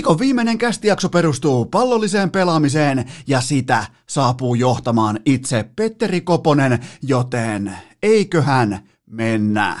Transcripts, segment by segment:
Viikon viimeinen kästijakso perustuu pallolliseen pelaamiseen ja sitä saapuu johtamaan itse Petteri Koponen, joten eiköhän mennä.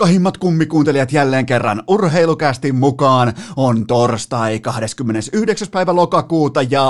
rakkahimmat kummikuuntelijat jälleen kerran urheilukästi mukaan. On torstai 29. päivä lokakuuta ja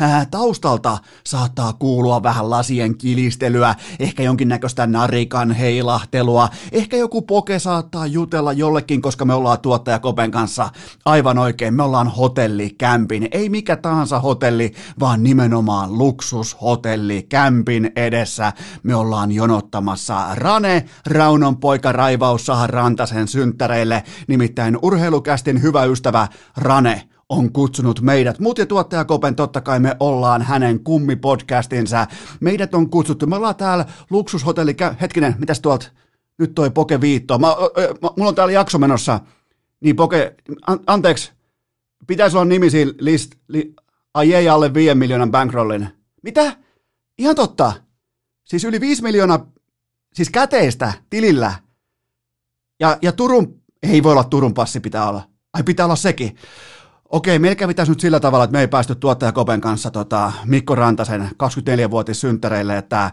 ää, taustalta saattaa kuulua vähän lasien kilistelyä, ehkä jonkinnäköistä narikan heilahtelua, ehkä joku poke saattaa jutella jollekin, koska me ollaan tuottaja Kopen kanssa aivan oikein. Me ollaan hotelli kämpin, ei mikä tahansa hotelli, vaan nimenomaan luksushotelli kämpin edessä. Me ollaan jonottamassa Rane, Raunon poika Raivaus Saha Rantasen synttäreille, nimittäin urheilukästin hyvä ystävä Rane on kutsunut meidät. Mut ja tuottaja Kopen, totta kai me ollaan hänen kummipodcastinsa. Meidät on kutsuttu, me ollaan täällä luksushotelli, hetkinen, mitäs tuolta, nyt toi Poke viitto. Mä, mä, mulla on täällä jakso menossa. Niin Poke, an, anteeksi, pitäisi olla nimi siinä list, li, ai ei alle 5 miljoonan bankrollin. Mitä? Ihan totta. Siis yli 5 miljoonaa Siis käteistä tilillä. Ja, ja Turun, ei voi olla Turun passi pitää olla. Ai pitää olla sekin. Okei, kävi tässä nyt sillä tavalla, että me ei päästy tuottaja Kopen kanssa tota, Mikko Rantasen 24-vuotis synttäreille, että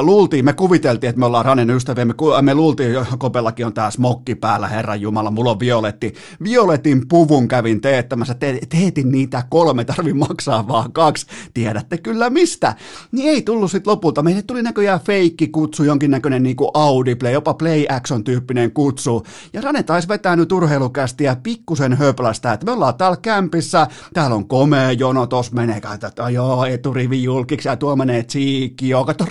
luultiin, me kuviteltiin, että me ollaan Ranen ystäviä, me, me luultiin, Kopellakin on tää smokki päällä, Herran Jumala, mulla on violetti. Violetin puvun kävin teettämässä, te, teetin niitä kolme, tarvi maksaa vaan kaksi, tiedätte kyllä mistä. Niin ei tullut sitten lopulta, meille tuli näköjään feikki kutsu, jonkinnäköinen niinku Audible, jopa Play Action tyyppinen kutsu. Ja Rane taisi vetää nyt urheilukästiä pikkusen höplästä, että me ollaan täällä kämpissä, täällä on komea jono, tos menee, että joo, eturivi julkiksi ja tuo menee tsiikki, joo, kato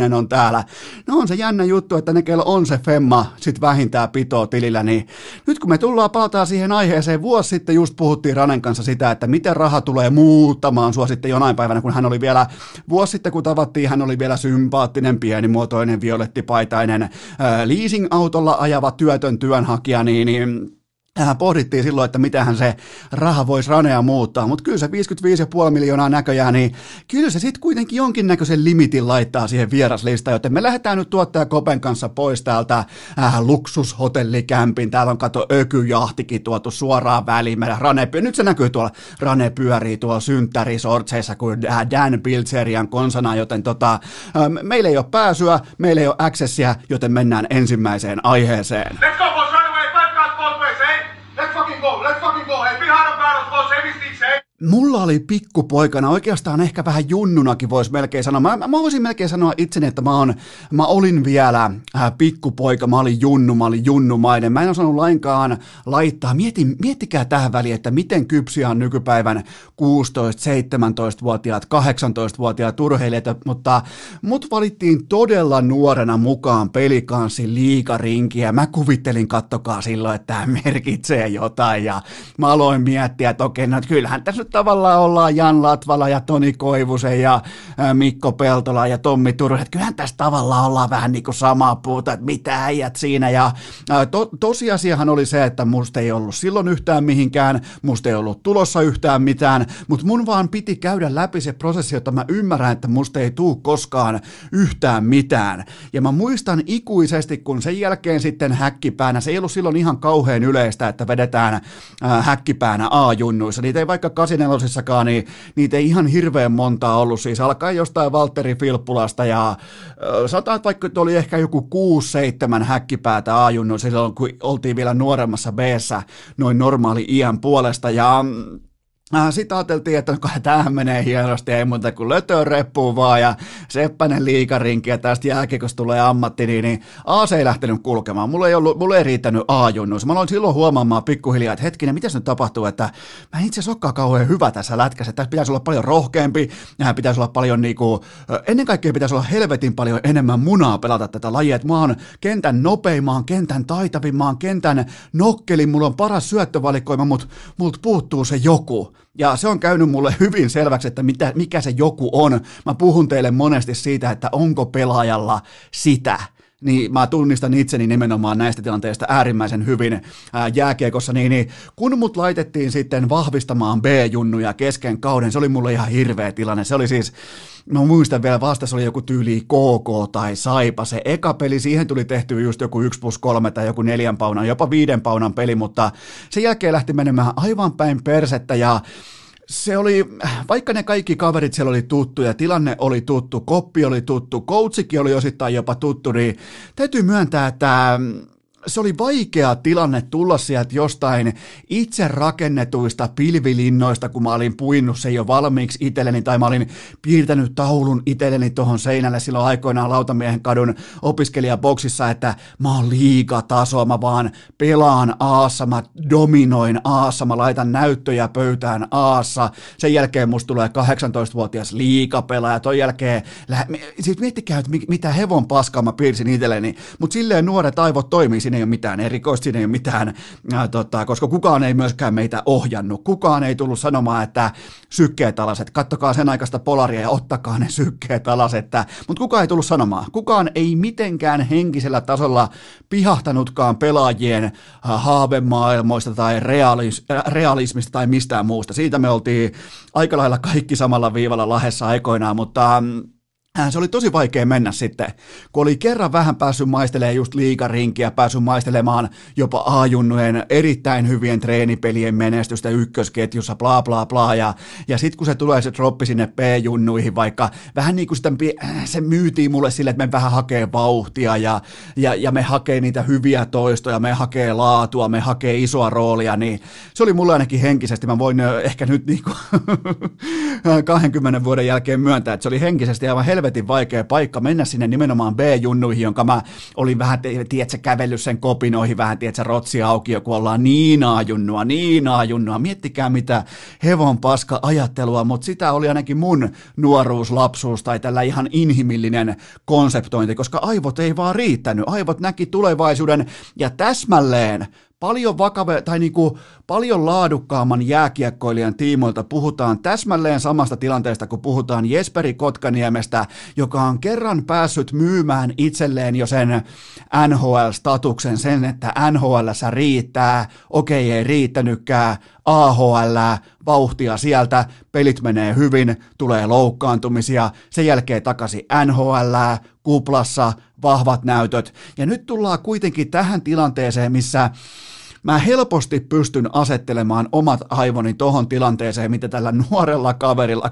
Ykkönen on täällä. No on se jännä juttu, että ne kello on se femma sit vähintään pitoa tilillä, niin nyt kun me tullaan palataan siihen aiheeseen, vuosi sitten just puhuttiin Ranen kanssa sitä, että miten raha tulee muuttamaan sua sitten jonain päivänä, kun hän oli vielä, vuosi sitten kun tavattiin, hän oli vielä sympaattinen, pienimuotoinen, violettipaitainen, ää, leasing-autolla ajava työtön työnhakija, niin, niin pohdittiin silloin, että mitähän se raha voisi ranea muuttaa, mutta kyllä se 55,5 miljoonaa näköjään, niin kyllä se sitten kuitenkin jonkinnäköisen limitin laittaa siihen vieraslistaan, joten me lähdetään nyt tuottaja Kopen kanssa pois täältä äh, luksushotellikämpin, täällä on kato ökyjahtikin tuotu suoraan väliin, meidän Rane, nyt se näkyy tuolla, Rane pyörii tuolla synttärisortseissa kuin äh, Dan Bilzerian konsana, joten tota, äh, meillä ei ole pääsyä, meillä ei ole accessia, joten mennään ensimmäiseen aiheeseen. Let's go, Mulla oli pikkupoikana, oikeastaan ehkä vähän junnunakin voisi melkein sanoa. Mä, mä voisin melkein sanoa itseni, että mä, on, mä olin vielä äh, pikkupoika, mä olin junnu, mä olin junnumainen. Mä en osannut lainkaan laittaa. Mieti, miettikää tähän väliin, että miten kypsiä on nykypäivän 16-17-vuotiaat, 18-vuotiaat urheilijat, mutta mut valittiin todella nuorena mukaan pelikanssin liikarinkiä. Mä kuvittelin, kattokaa silloin, että tämä merkitsee jotain ja mä aloin miettiä, että okei, no kyllähän tässä nyt tavallaan ollaan Jan Latvala ja Toni Koivusen ja Mikko Peltola ja Tommi että kyllähän tässä tavallaan ollaan vähän niin kuin samaa puuta, että mitä äijät siinä. Ja to, tosiasiahan oli se, että musta ei ollut silloin yhtään mihinkään, musta ei ollut tulossa yhtään mitään, mutta mun vaan piti käydä läpi se prosessi, jotta mä ymmärrän, että musta ei tuu koskaan yhtään mitään. Ja mä muistan ikuisesti, kun sen jälkeen sitten häkkipäänä, se ei ollut silloin ihan kauhean yleistä, että vedetään häkkipäänä A-junnuissa, niitä ei vaikka 84 niin niitä ei ihan hirveän montaa ollut, siis alkaa jostain Valtteri Filppulasta ja sanotaan, että vaikka oli ehkä joku 6-7 häkkipäätä ajunut silloin, kun oltiin vielä nuoremmassa b noin normaali iän puolesta. Ja mm, Sitten ajateltiin, että tämähän menee hienosti, ei muuta kuin lötön reppuun vaan ja Seppänen liikarinki ja tästä jälkeen, tulee ammatti, niin, niin AC ei lähtenyt kulkemaan. Mulla ei, ollut, mulla ei riittänyt A-junnus. Mä aloin silloin huomaamaan pikkuhiljaa, että hetkinen, mitä nyt tapahtuu, että mä en itse asiassa kauhean hyvä tässä lätkässä. Tässä pitäisi olla paljon rohkeampi, pitäisi olla paljon niinku, ennen kaikkea pitäisi olla helvetin paljon enemmän munaa pelata tätä lajia. Että mä oon kentän oon kentän oon kentän nokkelin, mulla on paras syöttövalikoima, mutta multa puuttuu se joku Ja se on käynyt mulle hyvin selväksi, että mitä, mikä se joku on. Mä puhun teille monesti siitä, että onko pelaajalla sitä niin mä tunnistan itseni nimenomaan näistä tilanteista äärimmäisen hyvin ää, jääkiekossa, niin, niin kun mut laitettiin sitten vahvistamaan B-junnuja kesken kauden, se oli mulle ihan hirveä tilanne. Se oli siis, mä muistan vielä, vasta se oli joku tyyli KK tai Saipa. Se eka peli, siihen tuli tehty just joku 1 plus 3 tai joku neljän paunan, jopa viiden paunan peli, mutta sen jälkeen lähti menemään aivan päin persettä ja se oli, vaikka ne kaikki kaverit siellä oli tuttuja, tilanne oli tuttu, koppi oli tuttu, coachikin oli osittain jopa tuttu, niin täytyy myöntää, että se oli vaikea tilanne tulla sieltä jostain itse rakennetuista pilvilinnoista, kun mä olin puinnut se jo valmiiksi itselleni, tai mä olin piirtänyt taulun itselleni tuohon seinälle silloin aikoinaan Lautamiehen kadun opiskelijaboksissa, että mä oon liikataso, mä vaan pelaan aassa, mä dominoin aassa, mä laitan näyttöjä pöytään aassa, sen jälkeen musta tulee 18-vuotias liikapelaaja, ton jälkeen, siis miettikää, että mitä hevon paskaa mä piirsin itselleni, mutta silleen nuoret aivot toimii siinä ei ole mitään erikoista, siinä ei ole mitään, ää, tota, koska kukaan ei myöskään meitä ohjannut. Kukaan ei tullut sanomaan, että sykkeet alas, että kattokaa sen aikaista polaria ja ottakaa ne sykkeet alas, että, mutta kukaan ei tullut sanomaan. Kukaan ei mitenkään henkisellä tasolla pihahtanutkaan pelaajien haavemaailmoista tai realis, realismista tai mistään muusta. Siitä me oltiin aika lailla kaikki samalla viivalla lahessa aikoinaan, mutta mm, se oli tosi vaikea mennä sitten, kun oli kerran vähän päässyt maistelemaan just liikarinkiä, päässyt maistelemaan jopa A-junnujen erittäin hyvien treenipelien menestystä ykkösketjussa, bla bla bla, ja, ja sitten kun se tulee se droppi sinne B-junnuihin, vaikka vähän niin kuin sitä, äh, se myytiin mulle sille, että me vähän hakee vauhtia, ja, ja, ja me hakee niitä hyviä toistoja, me hakee laatua, me hakee isoa roolia, niin se oli mulle ainakin henkisesti, mä voin ehkä nyt niin kuin 20 vuoden jälkeen myöntää, että se oli henkisesti aivan helvetin helvetin vaikea paikka mennä sinne nimenomaan B-junnuihin, jonka mä olin vähän, tiedätkö, kävellyt sen kopinoihin, vähän, tiedätkö, rotsi auki, kun ollaan niin junnua, niin junnua. Miettikää mitä hevon paska ajattelua, mutta sitä oli ainakin mun nuoruus, lapsuus tai tällä ihan inhimillinen konseptointi, koska aivot ei vaan riittänyt. Aivot näki tulevaisuuden ja täsmälleen paljon vakave, tai niin kuin paljon laadukkaamman jääkiekkoilijan tiimoilta puhutaan täsmälleen samasta tilanteesta, kun puhutaan Jesperi Kotkaniemestä, joka on kerran päässyt myymään itselleen jo sen NHL-statuksen, sen, että NHL riittää, okei ei riittänytkään, AHL, vauhtia sieltä, pelit menee hyvin, tulee loukkaantumisia, sen jälkeen takaisin NHL, kuplassa, vahvat näytöt, ja nyt tullaan kuitenkin tähän tilanteeseen, missä mä helposti pystyn asettelemaan omat aivoni tohon tilanteeseen, mitä tällä nuorella kaverilla,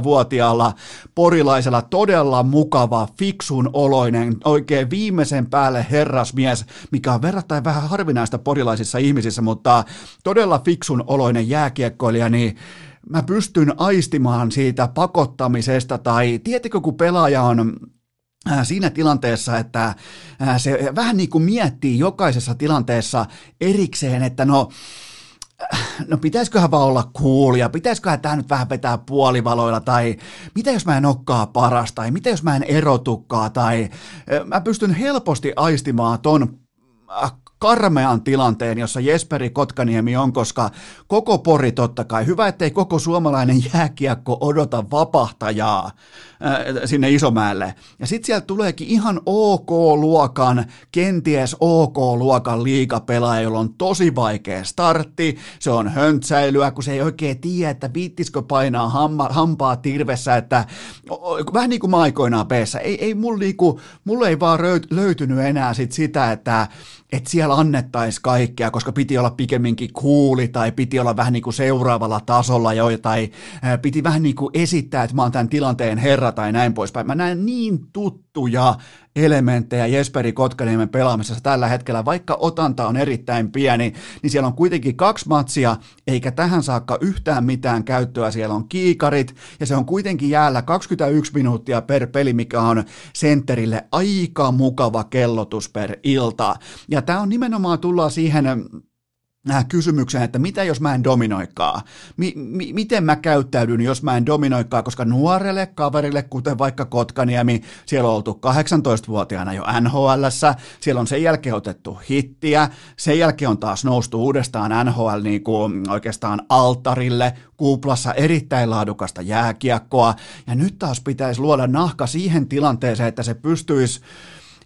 20-vuotiaalla porilaisella, todella mukava, fiksun oloinen, oikein viimeisen päälle herrasmies, mikä on verrattain vähän harvinaista porilaisissa ihmisissä, mutta todella fiksun oloinen jääkiekkoilija, niin mä pystyn aistimaan siitä pakottamisesta tai tietikö kun pelaaja on siinä tilanteessa, että äh, se vähän niin kuin miettii jokaisessa tilanteessa erikseen, että no, äh, no pitäisiköhän vaan olla ja pitäisiköhän tämä nyt vähän vetää puolivaloilla tai mitä jos mä en olekaan paras tai mitä jos mä en erotukaan tai mä pystyn helposti aistimaan ton karmean tilanteen, jossa Jesperi Kotkaniemi on, koska koko pori totta kai, hyvä ettei koko suomalainen jääkiekko odota vapahtajaa. äh, sinne Isomäelle. Ja sitten sieltä tuleekin ihan OK-luokan, kenties OK-luokan liikapelaaja, jolla on tosi vaikea startti, se on höntsäilyä, kun se ei oikein tiedä, että viittisikö painaa hamma, hampaa tirvessä, että vähän niin kuin mä aikoinaan ei, ei mulla niinku, mulle ei vaan löytynyt enää sit sitä, että että siellä annettaisiin kaikkea, koska piti olla pikemminkin kuuli tai piti olla vähän niin kuin seuraavalla tasolla jo, tai piti vähän niin kuin esittää, että mä oon tämän tilanteen herra tai näin poispäin. Mä näen niin tuttuja elementtejä Jesperi Kotkaniemen pelaamisessa tällä hetkellä, vaikka otanta on erittäin pieni, niin siellä on kuitenkin kaksi matsia, eikä tähän saakka yhtään mitään käyttöä. Siellä on kiikarit, ja se on kuitenkin jäällä 21 minuuttia per peli, mikä on sentterille aika mukava kellotus per ilta. Ja tämä on nimenomaan tullaan siihen kysymykseen, että mitä jos mä en dominoikaa? Mi- mi- miten mä käyttäydyn, jos mä en dominoikaa, koska nuorelle kaverille, kuten vaikka Kotkaniemi, siellä on oltu 18-vuotiaana jo nhl siellä on sen jälkeen otettu hittiä, sen jälkeen on taas noustu uudestaan NHL niin kuin oikeastaan altarille, kuplassa erittäin laadukasta jääkiekkoa, ja nyt taas pitäisi luoda nahka siihen tilanteeseen, että se pystyisi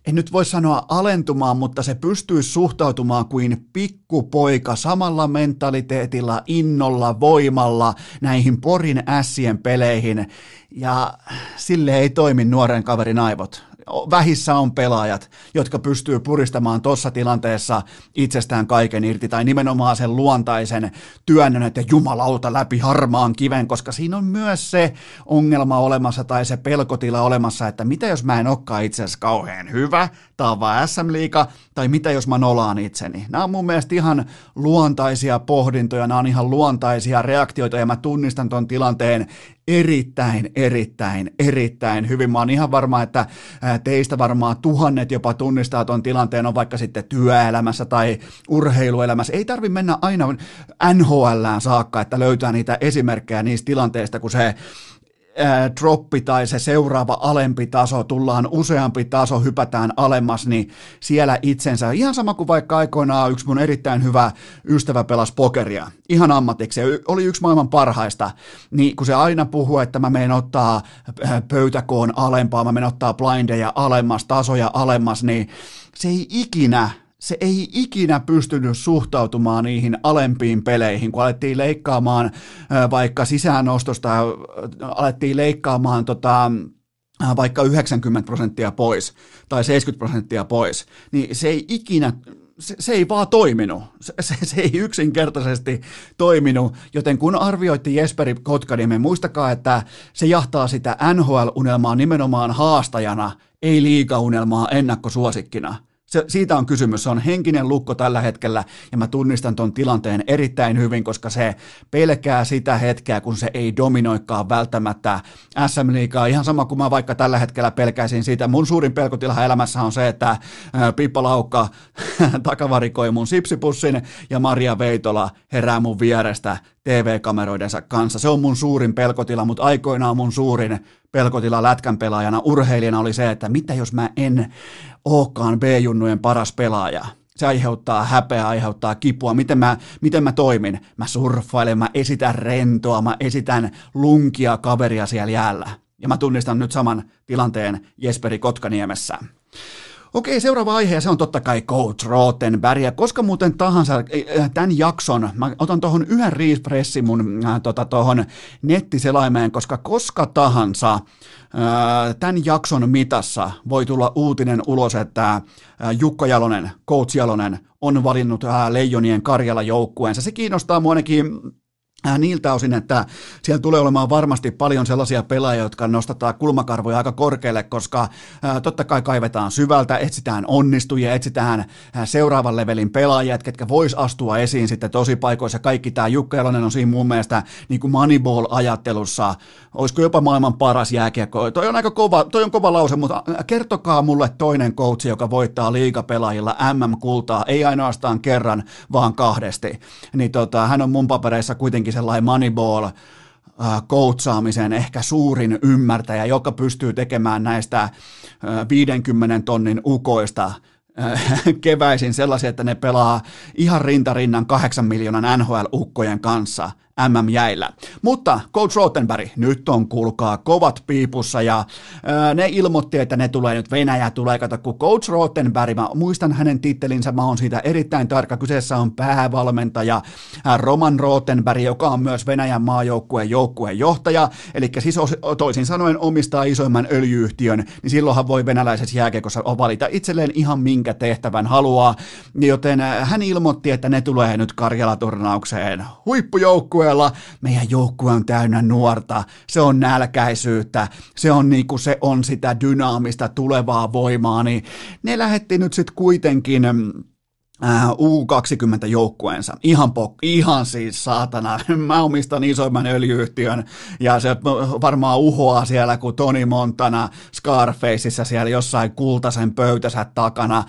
en nyt voi sanoa alentumaan, mutta se pystyy suhtautumaan kuin pikkupoika samalla mentaliteetilla, innolla, voimalla näihin Porin ässien peleihin. Ja sille ei toimi nuoren kaverin aivot vähissä on pelaajat, jotka pystyy puristamaan tuossa tilanteessa itsestään kaiken irti, tai nimenomaan sen luontaisen työnnön, että jumalauta läpi harmaan kiven, koska siinä on myös se ongelma olemassa tai se pelkotila olemassa, että mitä jos mä en olekaan itse asiassa kauhean hyvä, vaan SM-liiga, tai mitä jos mä nolaan itseni. Nämä on mun mielestä ihan luontaisia pohdintoja, nämä on ihan luontaisia reaktioita, ja mä tunnistan ton tilanteen erittäin, erittäin, erittäin hyvin. Mä oon ihan varma, että teistä varmaan tuhannet jopa tunnistaa tuon tilanteen, on vaikka sitten työelämässä tai urheiluelämässä. Ei tarvi mennä aina NHLään saakka, että löytää niitä esimerkkejä niistä tilanteista, kun se droppi tai se seuraava alempi taso, tullaan useampi taso, hypätään alemmas, niin siellä itsensä, ihan sama kuin vaikka aikoinaan yksi mun erittäin hyvä ystävä pelasi pokeria, ihan ammatiksi, oli yksi maailman parhaista, niin kun se aina puhuu, että mä menen ottaa pöytäkoon alempaa, mä menen ottaa blindeja alemmas, tasoja alemmas, niin se ei ikinä se ei ikinä pystynyt suhtautumaan niihin alempiin peleihin, kun alettiin leikkaamaan vaikka sisäänostosta, alettiin leikkaamaan tota, vaikka 90 prosenttia pois tai 70 prosenttia pois, niin se ei ikinä, se, se ei vaan toiminut. Se, se, se ei yksinkertaisesti toiminut, joten kun arvioitti Jesperi Kotkaniemen, muistakaa, että se jahtaa sitä NHL-unelmaa nimenomaan haastajana, ei liigaunelmaa ennakkosuosikkina – se, siitä on kysymys. Se on henkinen lukko tällä hetkellä ja mä tunnistan ton tilanteen erittäin hyvin, koska se pelkää sitä hetkeä, kun se ei dominoikaan välttämättä SM Liigaa. Ihan sama kuin mä vaikka tällä hetkellä pelkäisin siitä. Mun suurin pelkotila elämässä on se, että Pippa Laukka takavarikoi mun sipsipussin ja Maria Veitola herää mun vierestä TV-kameroidensa kanssa. Se on mun suurin pelkotila, mutta aikoinaan mun suurin pelkotila lätkän pelaajana, urheilijana oli se, että mitä jos mä en olekaan B-junnujen paras pelaaja. Se aiheuttaa häpeää, aiheuttaa kipua. Miten mä, miten mä toimin? Mä surffailen, mä esitän rentoa, mä esitän lunkia kaveria siellä jäällä. Ja mä tunnistan nyt saman tilanteen Jesperi Kotkaniemessä. Okei, seuraava aihe, ja se on totta kai Coach Rottenberg, ja koska muuten tahansa äh, tämän jakson, mä otan tuohon yhden refreshin mun äh, tota, tohon nettiselaimeen, koska koska tahansa äh, tämän jakson mitassa voi tulla uutinen ulos, että äh, Jukka Jalonen, Coach Jalonen, on valinnut äh, Leijonien Karjala joukkueensa. Se kiinnostaa mua niiltä osin, että siellä tulee olemaan varmasti paljon sellaisia pelaajia, jotka nostetaan kulmakarvoja aika korkealle, koska äh, totta kai kaivetaan syvältä, etsitään onnistujia, etsitään äh, seuraavan levelin pelaajia, ketkä vois astua esiin sitten tosi paikoissa. Kaikki tämä Jukka Jalonen on siinä mun mielestä niin kuin Moneyball-ajattelussa, olisiko jopa maailman paras jääkiekko. Toi on aika kova, toi on kova lause, mutta kertokaa mulle toinen coachi, joka voittaa liigapelaajilla MM-kultaa, ei ainoastaan kerran, vaan kahdesti. Niin tota, hän on mun papereissa kuitenkin kuitenkin sellainen moneyball koutsaamisen ehkä suurin ymmärtäjä, joka pystyy tekemään näistä 50 tonnin ukoista keväisin sellaisia, että ne pelaa ihan rintarinnan 8 miljoonan NHL-ukkojen kanssa – MM-jäillä. Mutta Coach Rottenberg, nyt on kuulkaa kovat piipussa ja ää, ne ilmoitti, että ne tulee nyt Venäjä tulee, kato kun Coach Rottenberg, mä muistan hänen tittelinsä, mä oon siitä erittäin tarkka, kyseessä on päävalmentaja ää, Roman Rottenberg, joka on myös Venäjän maajoukkueen joukkueen johtaja, eli siis toisin sanoen omistaa isoimman öljyyhtiön, niin silloinhan voi venäläisessä jääkekossa valita itselleen ihan minkä tehtävän haluaa, joten ää, hän ilmoitti, että ne tulee nyt Karjala-turnaukseen. Huippujoukkueen joukkueella. Meidän joukkue on täynnä nuorta, se on nälkäisyyttä, se on, niinku, se on sitä dynaamista tulevaa voimaa, niin ne lähetti nyt sitten kuitenkin mm, U20-joukkueensa. Ihan, pok- ihan siis saatana. Mä omistan isoimman öljyyhtiön ja se varmaan uhoaa siellä kuin Toni Montana Scarfaceissa siellä jossain kultaisen pöytänsä takana.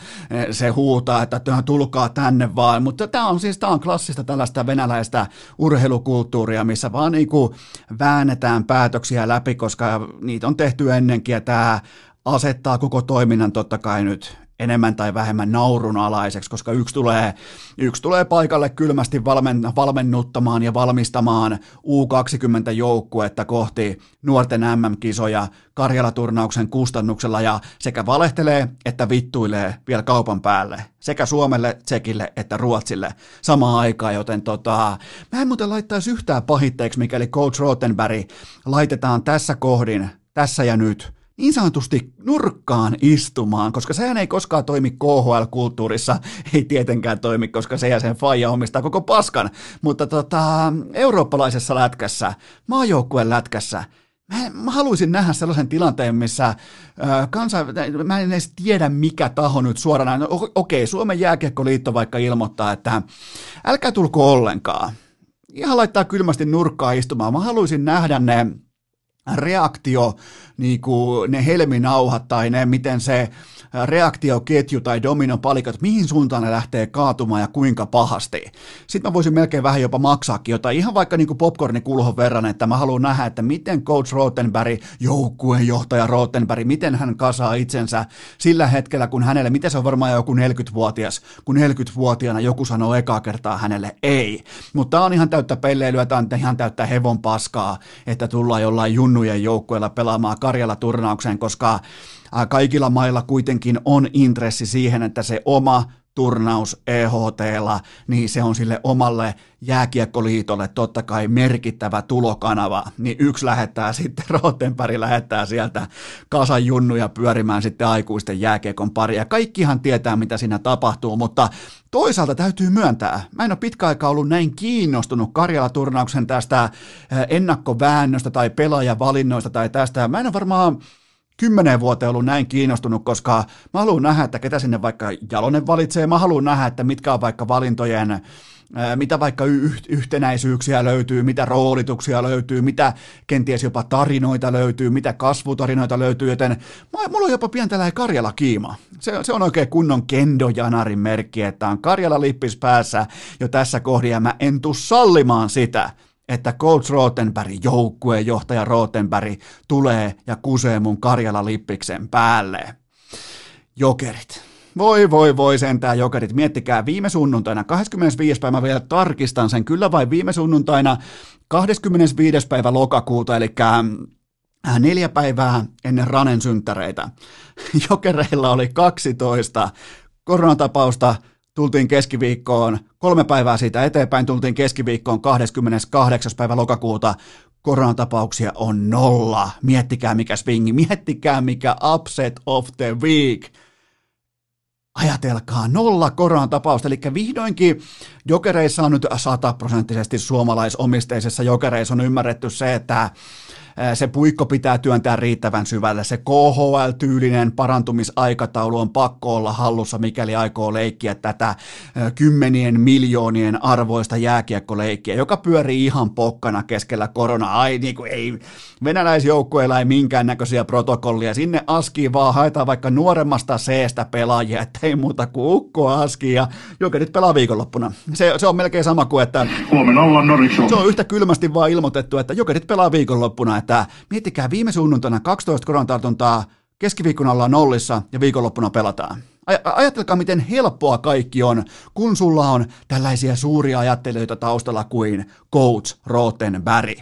Se huutaa, että tulkaa tänne vaan. Mutta tämä on siis tää on klassista tällaista venäläistä urheilukulttuuria, missä vaan niinku väännetään päätöksiä läpi, koska niitä on tehty ennenkin ja tämä asettaa koko toiminnan totta kai nyt enemmän tai vähemmän naurunalaiseksi, koska yksi tulee, yksi tulee paikalle kylmästi valmen, valmennuttamaan ja valmistamaan U20-joukkuetta kohti nuorten MM-kisoja Karjala-turnauksen kustannuksella ja sekä valehtelee että vittuilee vielä kaupan päälle sekä Suomelle, Tsekille että Ruotsille samaan aikaan, joten tota, mä en muuten laittaisi yhtään pahitteeksi, mikäli Coach Rottenberg laitetaan tässä kohdin, tässä ja nyt – niin sanotusti nurkkaan istumaan, koska sehän ei koskaan toimi KHL-kulttuurissa, ei tietenkään toimi, koska se ja sen faija omistaa koko paskan, mutta tota, eurooppalaisessa lätkässä, maajoukkueen lätkässä, Mä, mä haluaisin nähdä sellaisen tilanteen, missä äh, kansa, mä en edes tiedä mikä taho nyt suoraan, no, okei, Suomen jääkiekkoliitto vaikka ilmoittaa, että älkää tulko ollenkaan. Ihan laittaa kylmästi nurkkaa istumaan. Mä haluaisin nähdä ne reaktio, niin kuin ne helminauhat tai ne, miten se reaktioketju tai dominopalikat, mihin suuntaan ne lähtee kaatumaan ja kuinka pahasti. Sitten mä voisin melkein vähän jopa maksaakin jotain, ihan vaikka niin popcornikulhon verran, että mä haluan nähdä, että miten coach Rottenberg, joukkueenjohtaja Rottenberg, miten hän kasaa itsensä sillä hetkellä, kun hänelle, miten se on varmaan joku 40-vuotias, kun 40-vuotiaana joku sanoo ekaa kertaa hänelle ei. Mutta tämä on ihan täyttä pelleilyä, tämä on ihan täyttä hevon paskaa, että tullaan jollain junnujen joukkueella pelaamaan Karjala-turnaukseen, koska kaikilla mailla kuitenkin on intressi siihen, että se oma turnaus EHTlla, niin se on sille omalle jääkiekkoliitolle totta kai merkittävä tulokanava, niin yksi lähettää sitten, Rottenberg lähettää sieltä kasan junnuja pyörimään sitten aikuisten jääkiekon paria. Kaikkihan tietää, mitä siinä tapahtuu, mutta toisaalta täytyy myöntää, mä en ole pitkä aikaa ollut näin kiinnostunut Karjala-turnauksen tästä ennakkoväännöstä tai pelaajavalinnoista tai tästä. Mä en ole varmaan kymmeneen vuoteen ollut näin kiinnostunut, koska mä haluan nähdä, että ketä sinne vaikka Jalonen valitsee, mä haluan nähdä, että mitkä on vaikka valintojen mitä vaikka yhtenäisyyksiä löytyy, mitä roolituksia löytyy, mitä kenties jopa tarinoita löytyy, mitä kasvutarinoita löytyy, joten mulla on jopa pientä Karjala kiima. Se, se on oikein kunnon kendojanarin merkki, että on Karjala lippis päässä jo tässä kohdassa, ja mä en tuu sallimaan sitä, että coach Rotenberg, joukkuejohtaja Rotenberg, tulee ja kusee mun Karjala-lippiksen päälle. Jokerit. Voi voi voi sentään jokerit. Miettikää viime sunnuntaina, 25. päivä vielä tarkistan sen, kyllä vai viime sunnuntaina 25. päivä lokakuuta, eli äh, neljä päivää ennen Ranen synttäreitä. Jokereilla oli 12 koronatapausta, tultiin keskiviikkoon, kolme päivää siitä eteenpäin tultiin keskiviikkoon 28. päivä lokakuuta, koronatapauksia on nolla. Miettikää mikä swingi, miettikää mikä upset of the week. Ajatelkaa, nolla koronatapausta, eli vihdoinkin jokereissa on nyt sataprosenttisesti suomalaisomisteisessa jokereissa on ymmärretty se, että se puikko pitää työntää riittävän syvälle. Se KHL-tyylinen parantumisaikataulu on pakko olla hallussa, mikäli aikoo leikkiä tätä kymmenien miljoonien arvoista jääkiekkoleikkiä, joka pyörii ihan pokkana keskellä koronaa. Ai niin kuin ei, venäläisjoukkueilla ei minkäännäköisiä protokollia. Sinne askiin vaan haetaan vaikka nuoremmasta seestä pelaajia, että ei muuta kuin ukko aski ja joka nyt pelaa viikonloppuna. Se, se on melkein sama kuin, että Huomenna ollaan Se on yhtä kylmästi vaan ilmoitettu, että jokerit pelaa viikonloppuna, että miettikää viime sunnuntaina 12 koronatartuntaa, keskiviikkona ollaan nollissa ja viikonloppuna pelataan. Ajatelkaa, miten helppoa kaikki on, kun sulla on tällaisia suuria ajattelijoita taustalla kuin Coach Rottenberg.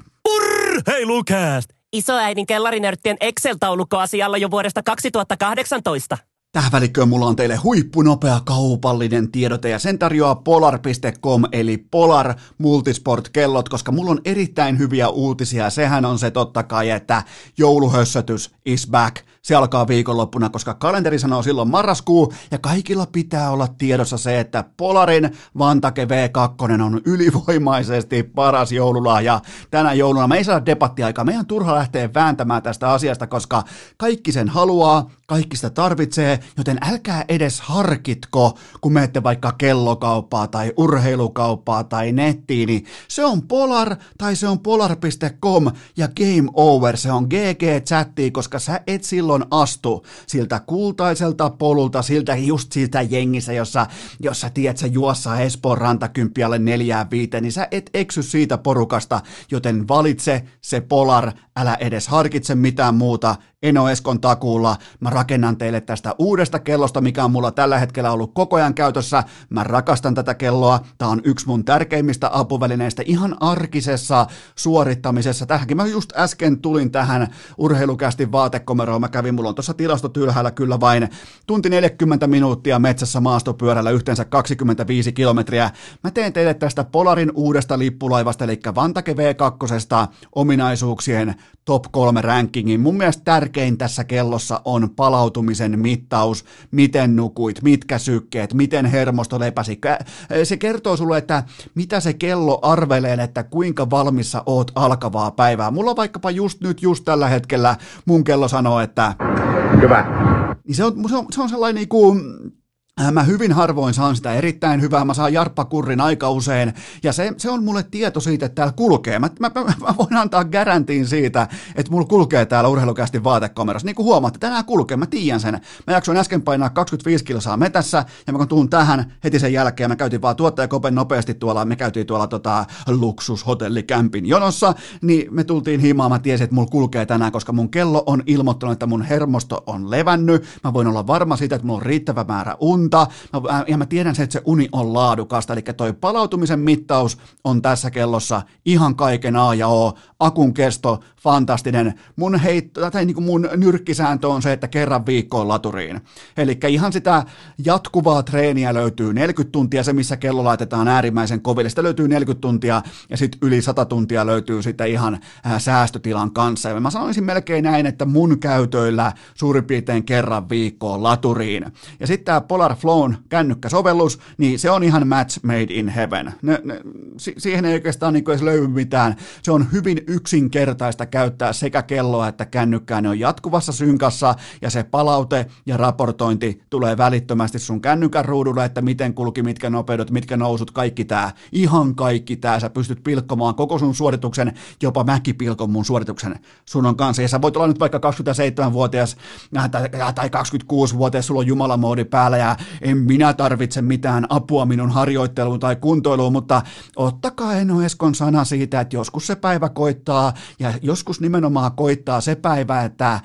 Hei Lukas! Isoäidin kellarinörttien Excel-taulukko asialla jo vuodesta 2018. Tähän välikköön mulla on teille huippunopea kaupallinen tiedote ja sen tarjoaa polar.com eli Polar Multisport kellot, koska mulla on erittäin hyviä uutisia. Sehän on se totta kai, että jouluhössötys is back – se alkaa viikonloppuna, koska kalenteri sanoo silloin marraskuu, ja kaikilla pitää olla tiedossa se, että Polarin Vantake V2 on ylivoimaisesti paras joululahja tänä jouluna. Me ei saa debattiaikaa, meidän turha lähteä vääntämään tästä asiasta, koska kaikki sen haluaa, kaikki sitä tarvitsee, joten älkää edes harkitko, kun menette vaikka kellokauppaa tai urheilukauppaa tai nettiin, niin se on Polar tai se on polar.com ja game over, se on GG-chatti, koska sä et silloin astu siltä kultaiselta polulta, siltä just siltä jengissä, jossa, jossa tiedät, sä juossa Espoon rantakymppialle neljään viiteen, niin sä et eksy siitä porukasta, joten valitse se Polar, älä edes harkitse mitään muuta, Eno Eskon takuulla. Mä rakennan teille tästä uudesta kellosta, mikä on mulla tällä hetkellä ollut koko ajan käytössä. Mä rakastan tätä kelloa. Tää on yksi mun tärkeimmistä apuvälineistä ihan arkisessa suorittamisessa. Tähänkin mä just äsken tulin tähän urheilukästi vaatekomeroon. Mä kävin, mulla on tuossa tilastot ylhäällä kyllä vain tunti 40 minuuttia metsässä maastopyörällä, yhteensä 25 kilometriä. Mä teen teille tästä Polarin uudesta lippulaivasta, eli Vantake V2 ominaisuuksien top 3 rankingin. Mun mielestä tärkein tässä kellossa on palautumisen mittaus, miten nukuit, mitkä sykkeet, miten hermosto lepäsi. Se kertoo sulle, että mitä se kello arvelee, että kuinka valmissa oot alkavaa päivää. Mulla on vaikkapa just nyt, just tällä hetkellä, mun kello sanoo, että... Hyvä. Niin se on, se on, se on sellainen niin kuin, mä hyvin harvoin saan sitä erittäin hyvää, mä saan jarppakurrin aika usein, ja se, se on mulle tieto siitä, että täällä kulkee. Mä, mä, mä, voin antaa garantiin siitä, että mulla kulkee täällä urheilukästi vaatekomerossa. Niin kuin huomaatte, tänään kulkee, mä tiedän sen. Mä jaksoin äsken painaa 25 kilsaa metässä, ja mä kun tuun tähän heti sen jälkeen, mä käytiin vaan tuottajakopen nopeasti tuolla, me käytiin tuolla tota, luksushotellikämpin jonossa, niin me tultiin himaan, mä tiesin, että mulla kulkee tänään, koska mun kello on ilmoittanut, että mun hermosto on levännyt, mä voin olla varma siitä, että mulla on riittävä määrä unta, unta, ja mä tiedän se, että se uni on laadukasta, eli toi palautumisen mittaus on tässä kellossa ihan kaiken A ja O, akun kesto, fantastinen. Mun, heitto, tai niin kuin mun nyrkkisääntö on se, että kerran viikkoon laturiin. Eli ihan sitä jatkuvaa treeniä löytyy 40 tuntia, se missä kello laitetaan äärimmäisen koville, sitä löytyy 40 tuntia, ja sitten yli 100 tuntia löytyy sitten ihan äh, säästötilan kanssa. Ja mä sanoisin melkein näin, että mun käytöillä suurin piirtein kerran viikkoon laturiin. Ja sitten tämä Polar Flown kännykkäsovellus, niin se on ihan match made in heaven. Ne, ne, si- siihen ei oikeastaan niin edes löydy mitään. Se on hyvin yksinkertaista käyttää sekä kelloa että kännykkää. Ne on jatkuvassa synkassa ja se palaute ja raportointi tulee välittömästi sun kännykän ruudulle, että miten kulki, mitkä nopeudet, mitkä nousut, kaikki tää. Ihan kaikki tää. Sä pystyt pilkkomaan koko sun suorituksen, jopa mäkin pilkon mun suorituksen sun on kanssa. Ja sä voit olla nyt vaikka 27-vuotias tai, tai 26-vuotias, sulla on jumalamoodi päällä ja en minä tarvitse mitään apua minun harjoitteluun tai kuntoiluun, mutta ottakaa Eno Eskon sana siitä, että joskus se päivä koittaa ja joskus nimenomaan koittaa se päivä, että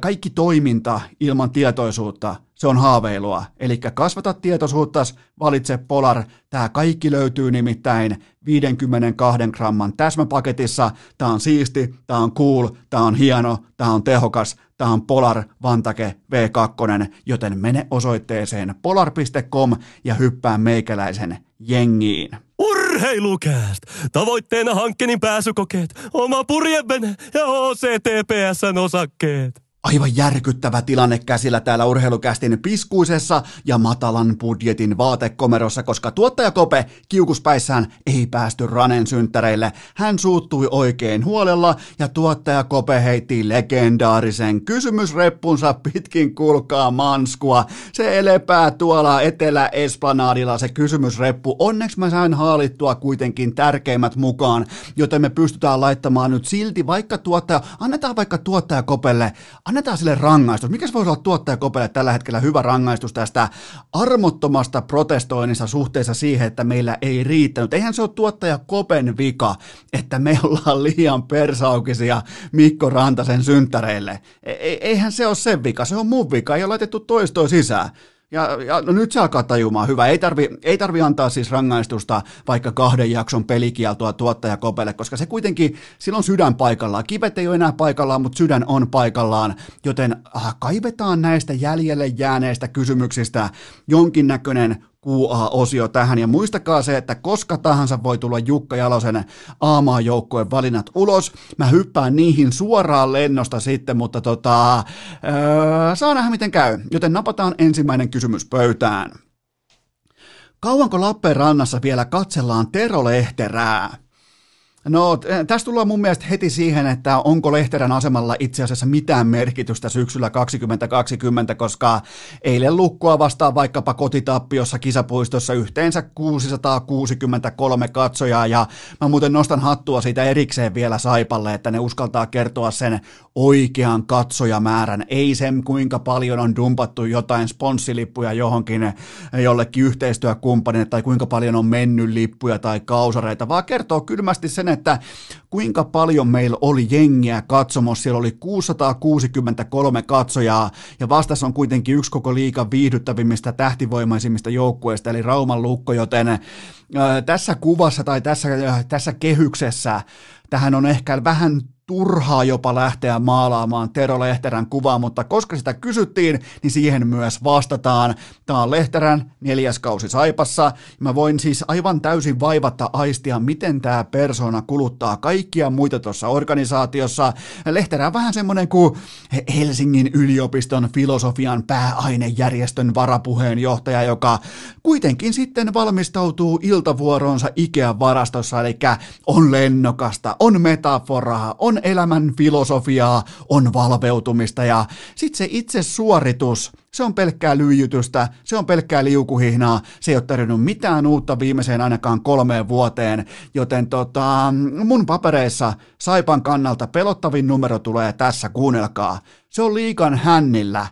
kaikki toiminta ilman tietoisuutta se on haaveilua. Eli kasvata tietoisuutta, valitse Polar. Tämä kaikki löytyy nimittäin 52 gramman täsmäpaketissa. Tämä on siisti, tämä on cool, tämä on hieno, tämä on tehokas, tämä on Polar Vantake V2, joten mene osoitteeseen polar.com ja hyppää meikäläisen jengiin. Urheilukääst! Tavoitteena hankkeen pääsykokeet, oma purjevene ja OCTPSn osakkeet. Aivan järkyttävä tilanne käsillä täällä urheilukästin piskuisessa ja matalan budjetin vaatekomerossa, koska tuottaja Kope kiukuspäissään ei päästy Ranen synttäreille. Hän suuttui oikein huolella ja tuottaja Kope heitti legendaarisen kysymysreppunsa pitkin kulkaa manskua. Se elepää tuolla Etelä-Esplanadilla se kysymysreppu. Onneksi mä sain haalittua kuitenkin tärkeimmät mukaan, joten me pystytään laittamaan nyt silti vaikka tuottaja, annetaan vaikka tuottaja Kopelle annetaan sille rangaistus. Mikä se voisi olla tuottaja Kopelle tällä hetkellä hyvä rangaistus tästä armottomasta protestoinnista suhteessa siihen, että meillä ei riittänyt. Eihän se ole tuottaja Kopen vika, että me ollaan liian persaukisia Mikko Rantasen synttäreille. E- e- eihän se ole sen vika, se on mun vika, ei ole laitettu toistoa sisään. Ja, ja no nyt se alkaa tajumaan hyvä. Ei tarvi, ei tarvi antaa siis rangaistusta vaikka kahden jakson pelikieltoa tuottaja Kopelle, koska se kuitenkin, silloin sydän paikallaan. Kivet ei ole enää paikallaan, mutta sydän on paikallaan. Joten ah, kaivetaan näistä jäljelle jääneistä kysymyksistä jonkinnäköinen QA-osio tähän. Ja muistakaa se, että koska tahansa voi tulla Jukka Jalosen aamaajoukkojen valinnat ulos. Mä hyppään niihin suoraan lennosta sitten, mutta tota, öö, saa nähdä miten käy. Joten napataan ensimmäinen kysymys pöytään. Kauanko Lappeenrannassa vielä katsellaan Tero Lehterää? No tässä tullaan mun mielestä heti siihen, että onko Lehterän asemalla itse asiassa mitään merkitystä syksyllä 2020, koska eilen lukkoa vastaan vaikkapa kotitappiossa kisapuistossa yhteensä 663 katsojaa. Ja mä muuten nostan hattua siitä erikseen vielä Saipalle, että ne uskaltaa kertoa sen oikean katsojamäärän, ei sen kuinka paljon on dumpattu jotain sponssilippuja johonkin jollekin yhteistyökumppanille tai kuinka paljon on mennyt lippuja tai kausareita, vaan kertoo kylmästi sen, että kuinka paljon meillä oli jengiä katsomossa. Siellä oli 663 katsojaa ja vastassa on kuitenkin yksi koko liikan viihdyttävimmistä tähtivoimaisimmista joukkueista, eli Rauman lukko, joten tässä kuvassa tai tässä, tässä kehyksessä tähän on ehkä vähän turhaa jopa lähteä maalaamaan Tero Lehterän kuvaa, mutta koska sitä kysyttiin, niin siihen myös vastataan. Tämä on Lehterän neljäs kausi Saipassa. Mä voin siis aivan täysin vaivatta aistia, miten tämä persona kuluttaa kaikkia muita tuossa organisaatiossa. Lehterä on vähän semmoinen kuin Helsingin yliopiston filosofian pääainejärjestön varapuheenjohtaja, joka kuitenkin sitten valmistautuu iltavuoroonsa Ikean varastossa, eli on lennokasta, on metaforaa, on elämän filosofiaa, on valveutumista ja sitten se itse suoritus, se on pelkkää lyijytystä, se on pelkkää liukuhihnaa, se ei ole tarjonnut mitään uutta viimeiseen ainakaan kolmeen vuoteen, joten tota, mun papereissa Saipan kannalta pelottavin numero tulee tässä, kuunnelkaa. Se on liikan hännillä.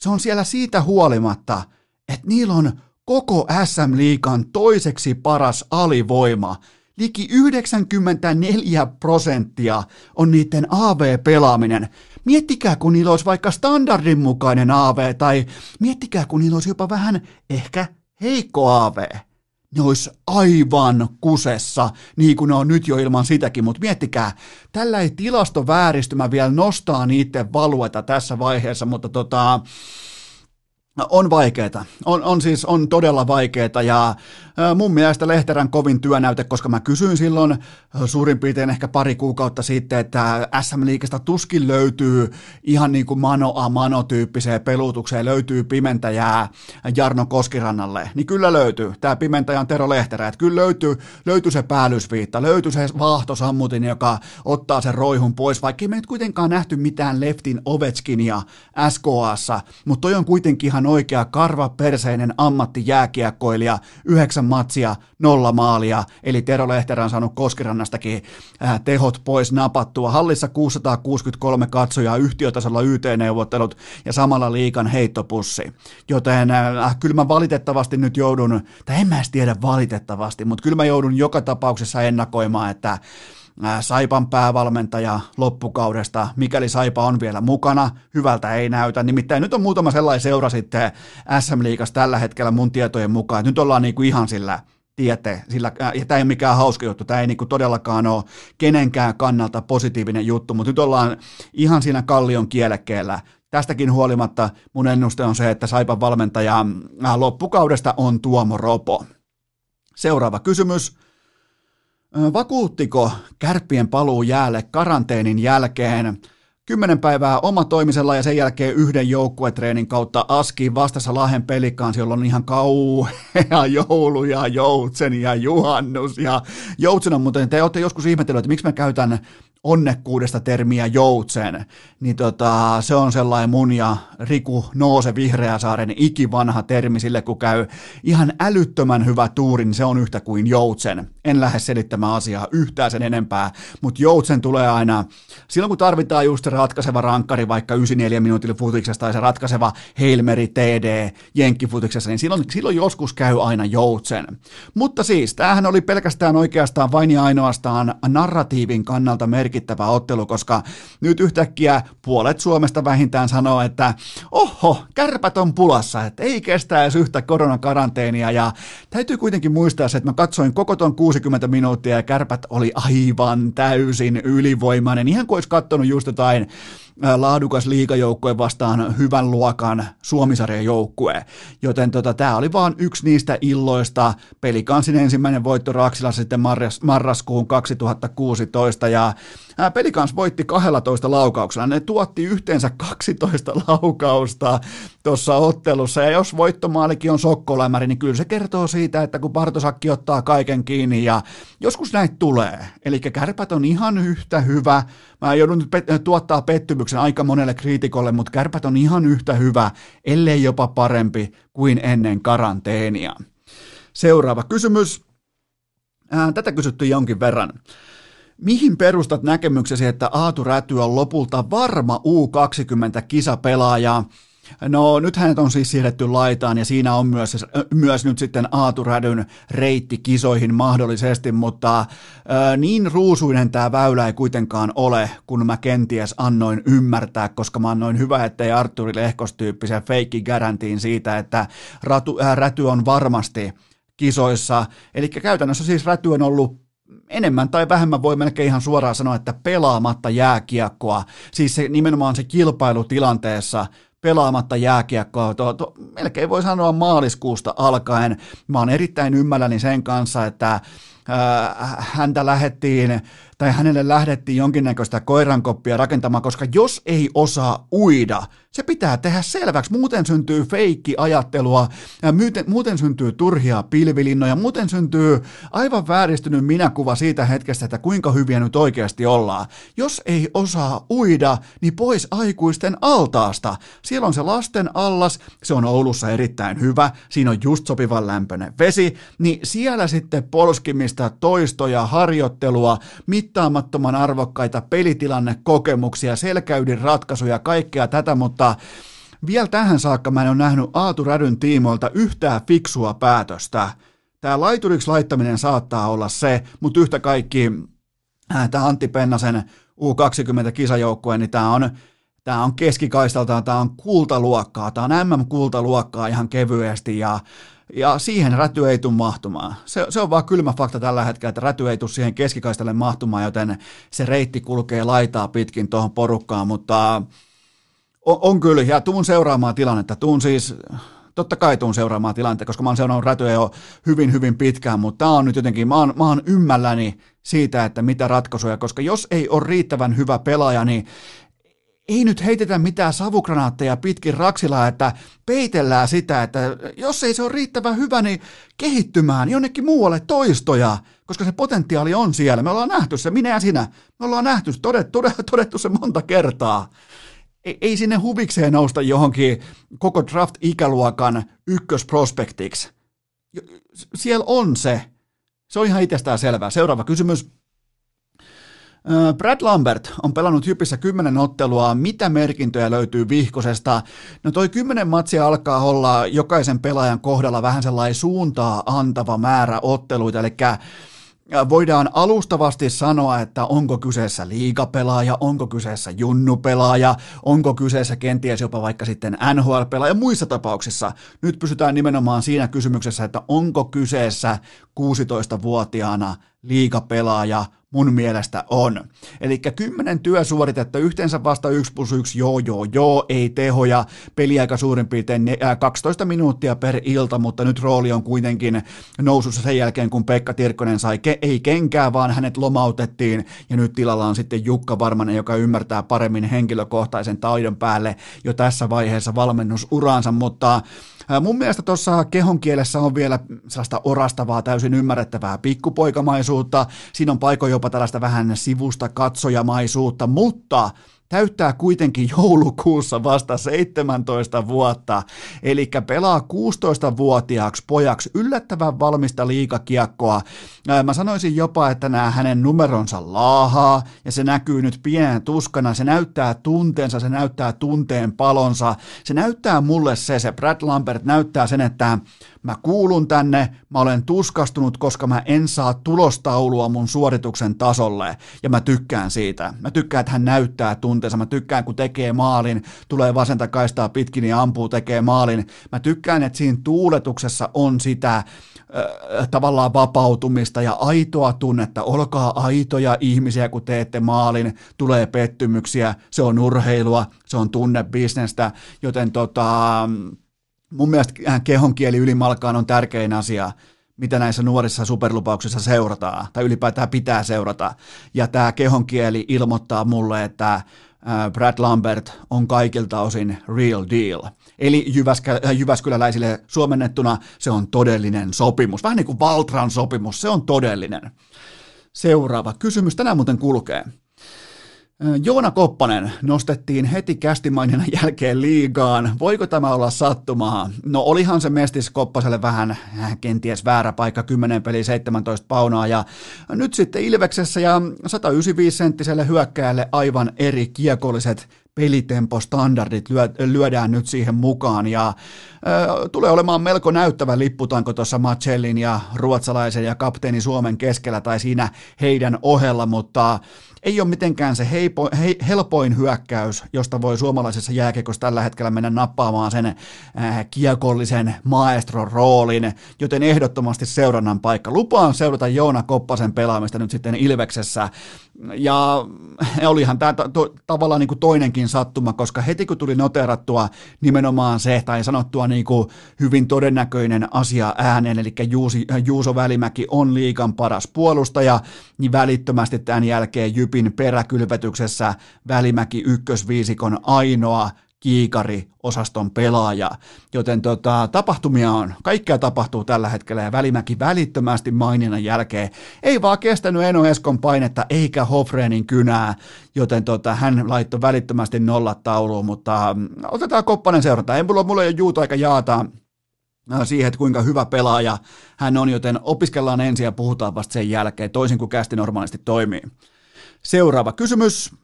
Se on siellä siitä huolimatta, että niillä on koko SM-liikan toiseksi paras alivoima – liki 94 prosenttia on niiden AV-pelaaminen. Miettikää, kun niillä olisi vaikka standardin mukainen AV, tai miettikää, kun niillä olisi jopa vähän ehkä heikko AV. Ne olisi aivan kusessa, niin kuin ne on nyt jo ilman sitäkin, mutta miettikää, tällä ei tilastovääristymä vielä nostaa niiden valueta tässä vaiheessa, mutta tota, on vaikeeta. On, on siis on todella vaikeeta ja mun mielestä Lehterän kovin työnäyte, koska mä kysyin silloin suurin piirtein ehkä pari kuukautta sitten, että SM Liikasta tuskin löytyy ihan niin kuin mano a mano tyyppiseen pelutukseen, löytyy pimentäjää Jarno Koskirannalle. Niin kyllä löytyy. Tämä pimentäjä on Tero Lehterä. Että kyllä löytyy, löytyy se päällysviitta, löytyy se vaahtosammutin, joka ottaa sen roihun pois, vaikka ei me nyt kuitenkaan nähty mitään Leftin Ovechkinia SKAssa, mutta toi on kuitenkin ihan oikea karvaperseinen ammattijääkiekkoilija, yhdeksän matsia, nolla maalia, eli Tero Lehterä on saanut Koskirannastakin äh, tehot pois napattua. Hallissa 663 katsojaa, yhtiötasolla YT-neuvottelut ja samalla liikan heittopussi. Joten äh, kyllä mä valitettavasti nyt joudun, tai en mä edes tiedä valitettavasti, mutta kyllä mä joudun joka tapauksessa ennakoimaan, että Saipan päävalmentaja loppukaudesta, mikäli Saipa on vielä mukana, hyvältä ei näytä. Nimittäin nyt on muutama sellainen seura sitten SM-liigassa tällä hetkellä mun tietojen mukaan, että nyt ollaan niinku ihan sillä tiete, sillä, ja tämä ei ole mikään hauska juttu, tämä ei niinku todellakaan ole kenenkään kannalta positiivinen juttu, mutta nyt ollaan ihan siinä kallion kielekkeellä. Tästäkin huolimatta mun ennuste on se, että Saipan valmentaja loppukaudesta on Tuomo Ropo. Seuraava kysymys. Vakuuttiko kärppien paluu jäälle karanteenin jälkeen? Kymmenen päivää oma toimisella ja sen jälkeen yhden joukkuetreenin kautta Askiin vastassa Lahden pelikaan, jolla on ihan kauhea joulu ja joutsen ja juhannus. Ja joutsen on muuten, te olette joskus ihmetellyt, että miksi mä käytän onnekkuudesta termiä joutsen, niin tota, se on sellainen mun ja Riku Noose Vihreäsaaren ikivanha termi sille, kun käy ihan älyttömän hyvä tuuri, niin se on yhtä kuin joutsen. En lähde selittämään asiaa yhtään sen enempää, mutta joutsen tulee aina, silloin kun tarvitaan just ratkaiseva rankkari vaikka 94 minuutilla futiksesta tai se ratkaiseva Heilmeri TD jenkkifutiksessa, niin silloin, silloin joskus käy aina joutsen. Mutta siis, tämähän oli pelkästään oikeastaan vain ja ainoastaan narratiivin kannalta merkittävä merkittävä ottelu, koska nyt yhtäkkiä puolet Suomesta vähintään sanoo, että oho, kärpät on pulassa, että ei kestä edes yhtä koronakaranteenia. Ja täytyy kuitenkin muistaa se, että mä katsoin koko ton 60 minuuttia ja kärpät oli aivan täysin ylivoimainen, ihan kuin olisi katsonut just jotain laadukas liikajoukkue vastaan hyvän luokan Suomisarjan joukkue. Joten tota, tämä oli vain yksi niistä illoista. Pelikansin ensimmäinen voitto Raksilla sitten marras, marraskuun 2016 ja Pelikans voitti 12 laukauksella. Ne tuotti yhteensä 12 laukausta tuossa ottelussa. Ja jos voittomaalikin on sokkolämäri, niin kyllä se kertoo siitä, että kun Bartosakki ottaa kaiken kiinni ja joskus näitä tulee. Eli kärpät on ihan yhtä hyvä. Mä joudun nyt tuottaa pettymyksen aika monelle kriitikolle, mutta kärpät on ihan yhtä hyvä, ellei jopa parempi kuin ennen karanteenia. Seuraava kysymys. Tätä kysyttiin jonkin verran. Mihin perustat näkemyksesi, että Aatu Räty on lopulta varma U20-kisapelaaja? No nyt hänet on siis siirretty laitaan ja siinä on myös, myös nyt sitten Aatu Rädyn reitti kisoihin mahdollisesti, mutta äh, niin ruusuinen tämä väylä ei kuitenkaan ole, kun mä kenties annoin ymmärtää, koska mä annoin hyvä, ettei Arturi Lehkos-tyyppisen feikki garantiin siitä, että ratu, äh, Räty on varmasti kisoissa. Eli käytännössä siis Räty on ollut enemmän tai vähemmän voi melkein ihan suoraan sanoa, että pelaamatta jääkiekkoa, siis se, nimenomaan se kilpailutilanteessa pelaamatta jääkiekkoa, to, to, melkein voi sanoa maaliskuusta alkaen. Mä oon erittäin ymmälläni sen kanssa, että häntä lähettiin tai hänelle lähdettiin jonkinnäköistä koirankoppia rakentamaan, koska jos ei osaa uida, se pitää tehdä selväksi. Muuten syntyy feikki ajattelua, ja muuten, muuten syntyy turhia pilvilinnoja, muuten syntyy aivan vääristynyt minäkuva siitä hetkestä, että kuinka hyviä nyt oikeasti ollaan. Jos ei osaa uida, niin pois aikuisten altaasta. Siellä on se lasten allas, se on Oulussa erittäin hyvä, siinä on just sopivan lämpöinen vesi, niin siellä sitten polskimista toistoja, harjoittelua, mit mittaamattoman arvokkaita pelitilannekokemuksia, selkäydin ratkaisuja, kaikkea tätä, mutta vielä tähän saakka mä en ole nähnyt Aatu Rädyn tiimoilta yhtään fiksua päätöstä. Tämä laituriksi laittaminen saattaa olla se, mutta yhtä kaikki äh, tämä Antti Pennasen U20-kisajoukkue, niin tämä on, tämä on keskikaistaltaan, tämä on kultaluokkaa, tämä on MM-kultaluokkaa ihan kevyesti ja ja siihen räty ei tule mahtumaan. Se, se on vaan kylmä fakta tällä hetkellä, että räty ei tule siihen keskikaistalle mahtumaan, joten se reitti kulkee laitaa pitkin tuohon porukkaan, mutta on, on kyllä, ja tuun seuraamaan tilannetta. Tuun siis, totta kai tuun seuraamaan tilannetta, koska mä oon seurannut rätyä jo hyvin, hyvin pitkään, mutta tämä on nyt jotenkin, mä oon, mä oon ymmälläni siitä, että mitä ratkaisuja, koska jos ei ole riittävän hyvä pelaaja, niin ei nyt heitetä mitään savukranaatteja pitkin raksilaa, että peitellään sitä, että jos ei se ole riittävän hyvä, niin kehittymään jonnekin muualle toistoja, koska se potentiaali on siellä. Me ollaan nähty se, minä ja sinä. Me ollaan nähty, todettu, todettu se monta kertaa. Ei, ei sinne huvikseen nousta johonkin koko draft-ikäluokan ykkösprospektiksi. Siellä on se. Se on ihan itsestään selvää. Seuraava kysymys. Brad Lambert on pelannut Jypissä kymmenen ottelua. Mitä merkintöjä löytyy vihkosesta? No toi kymmenen matsia alkaa olla jokaisen pelaajan kohdalla vähän sellainen suuntaa antava määrä otteluita, eli voidaan alustavasti sanoa, että onko kyseessä liigapelaaja, onko kyseessä junnupelaaja, onko kyseessä kenties jopa vaikka sitten NHL-pelaaja. Muissa tapauksissa nyt pysytään nimenomaan siinä kysymyksessä, että onko kyseessä 16-vuotiaana liigapelaaja, mun mielestä on. Eli 10 työsuoritetta, yhteensä vasta 1 plus 1, joo joo joo, ei tehoja, peliaika suurin piirtein 12 minuuttia per ilta, mutta nyt rooli on kuitenkin nousussa sen jälkeen, kun Pekka Tirkkonen sai, ke- ei kenkää, vaan hänet lomautettiin, ja nyt tilalla on sitten Jukka Varmanen, joka ymmärtää paremmin henkilökohtaisen taidon päälle jo tässä vaiheessa valmennusuraansa, mutta Mun mielestä tuossa kehon kielessä on vielä sellaista orastavaa, täysin ymmärrettävää pikkupoikamaisuutta. Siinä on paikoin jopa tällaista vähän sivusta katsojamaisuutta, mutta täyttää kuitenkin joulukuussa vasta 17 vuotta, eli pelaa 16-vuotiaaksi pojaksi yllättävän valmista liikakiekkoa. Mä sanoisin jopa, että nämä hänen numeronsa laahaa, ja se näkyy nyt pienen tuskana, se näyttää tunteensa, se näyttää tunteen palonsa, se näyttää mulle se, se Brad Lambert näyttää sen, että mä kuulun tänne, mä olen tuskastunut, koska mä en saa tulostaulua mun suorituksen tasolle, ja mä tykkään siitä. Mä tykkään, että hän näyttää tunteensa, mä tykkään, kun tekee maalin, tulee vasenta kaistaa pitkin ja ampuu, tekee maalin. Mä tykkään, että siinä tuuletuksessa on sitä tavallaan vapautumista ja aitoa tunnetta. Olkaa aitoja ihmisiä, kun teette maalin, tulee pettymyksiä, se on urheilua, se on tunnebisnestä, joten tota, mun mielestä kehonkieli ylimalkaan on tärkein asia, mitä näissä nuorissa superlupauksissa seurataan, tai ylipäätään pitää seurata. Ja tämä kehonkieli ilmoittaa mulle, että Brad Lambert on kaikilta osin real deal. Eli äh, Jyväskyläläisille suomennettuna se on todellinen sopimus. Vähän niin kuin Valtran sopimus, se on todellinen. Seuraava kysymys tänään muuten kulkee. Joona Koppanen nostettiin heti kästimainina jälkeen liigaan. Voiko tämä olla sattumaa? No olihan se Mestis Koppaselle vähän äh, kenties väärä paikka, 10 peli 17 paunaa ja nyt sitten Ilveksessä ja 195 senttiselle hyökkääjälle aivan eri kiekolliset pelitempostandardit lyö, lyödään nyt siihen mukaan ja tulee olemaan melko näyttävä lipputanko tuossa Marcellin ja ruotsalaisen ja kapteeni Suomen keskellä tai siinä heidän ohella, mutta ei ole mitenkään se heipo, he, helpoin hyökkäys, josta voi suomalaisessa jääkekossa tällä hetkellä mennä nappaamaan sen äh, kiekollisen maestron roolin, joten ehdottomasti seurannan paikka. Lupaan seurata Joona Koppasen pelaamista nyt sitten Ilveksessä, ja olihan tämä to, tavallaan niin kuin toinenkin sattuma, koska heti kun tuli noterattua nimenomaan se, tai sanottua niin kuin hyvin todennäköinen asia ääneen, eli Juusi, Juuso Välimäki on liikan paras puolustaja, niin välittömästi tämän jälkeen Jypin peräkylvetyksessä Välimäki ykkösviisikon ainoa kiikari-osaston pelaaja. Joten tota, tapahtumia on, kaikkea tapahtuu tällä hetkellä ja Välimäki välittömästi maininnan jälkeen ei vaan kestänyt Eno Eskon painetta eikä Hofreenin kynää, joten tota, hän laittoi välittömästi nollat tauluun, mutta mm, otetaan Koppanen seurata. Ei mulla, mulla ei ole juuta aika jaata äh, siihen, että kuinka hyvä pelaaja hän on, joten opiskellaan ensin ja puhutaan vasta sen jälkeen, toisin kuin kästi normaalisti toimii. Seuraava kysymys.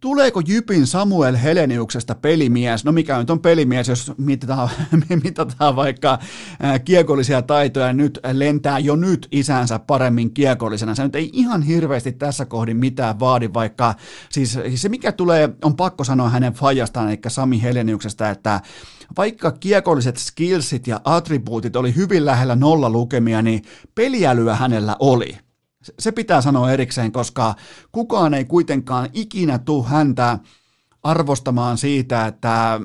Tuleeko Jypin Samuel Heleniuksesta pelimies? No mikä nyt on pelimies, jos mitataan, mitataan vaikka kiekollisia taitoja, nyt lentää jo nyt isänsä paremmin kiekollisena. Se nyt ei ihan hirveästi tässä kohdin mitään vaadi, vaikka siis se mikä tulee, on pakko sanoa hänen fajastaan, eli Sami Heleniuksesta, että vaikka kiekolliset skillsit ja attribuutit oli hyvin lähellä nolla lukemia, niin peliälyä hänellä oli. Se pitää sanoa erikseen, koska kukaan ei kuitenkaan ikinä tule häntä arvostamaan siitä, että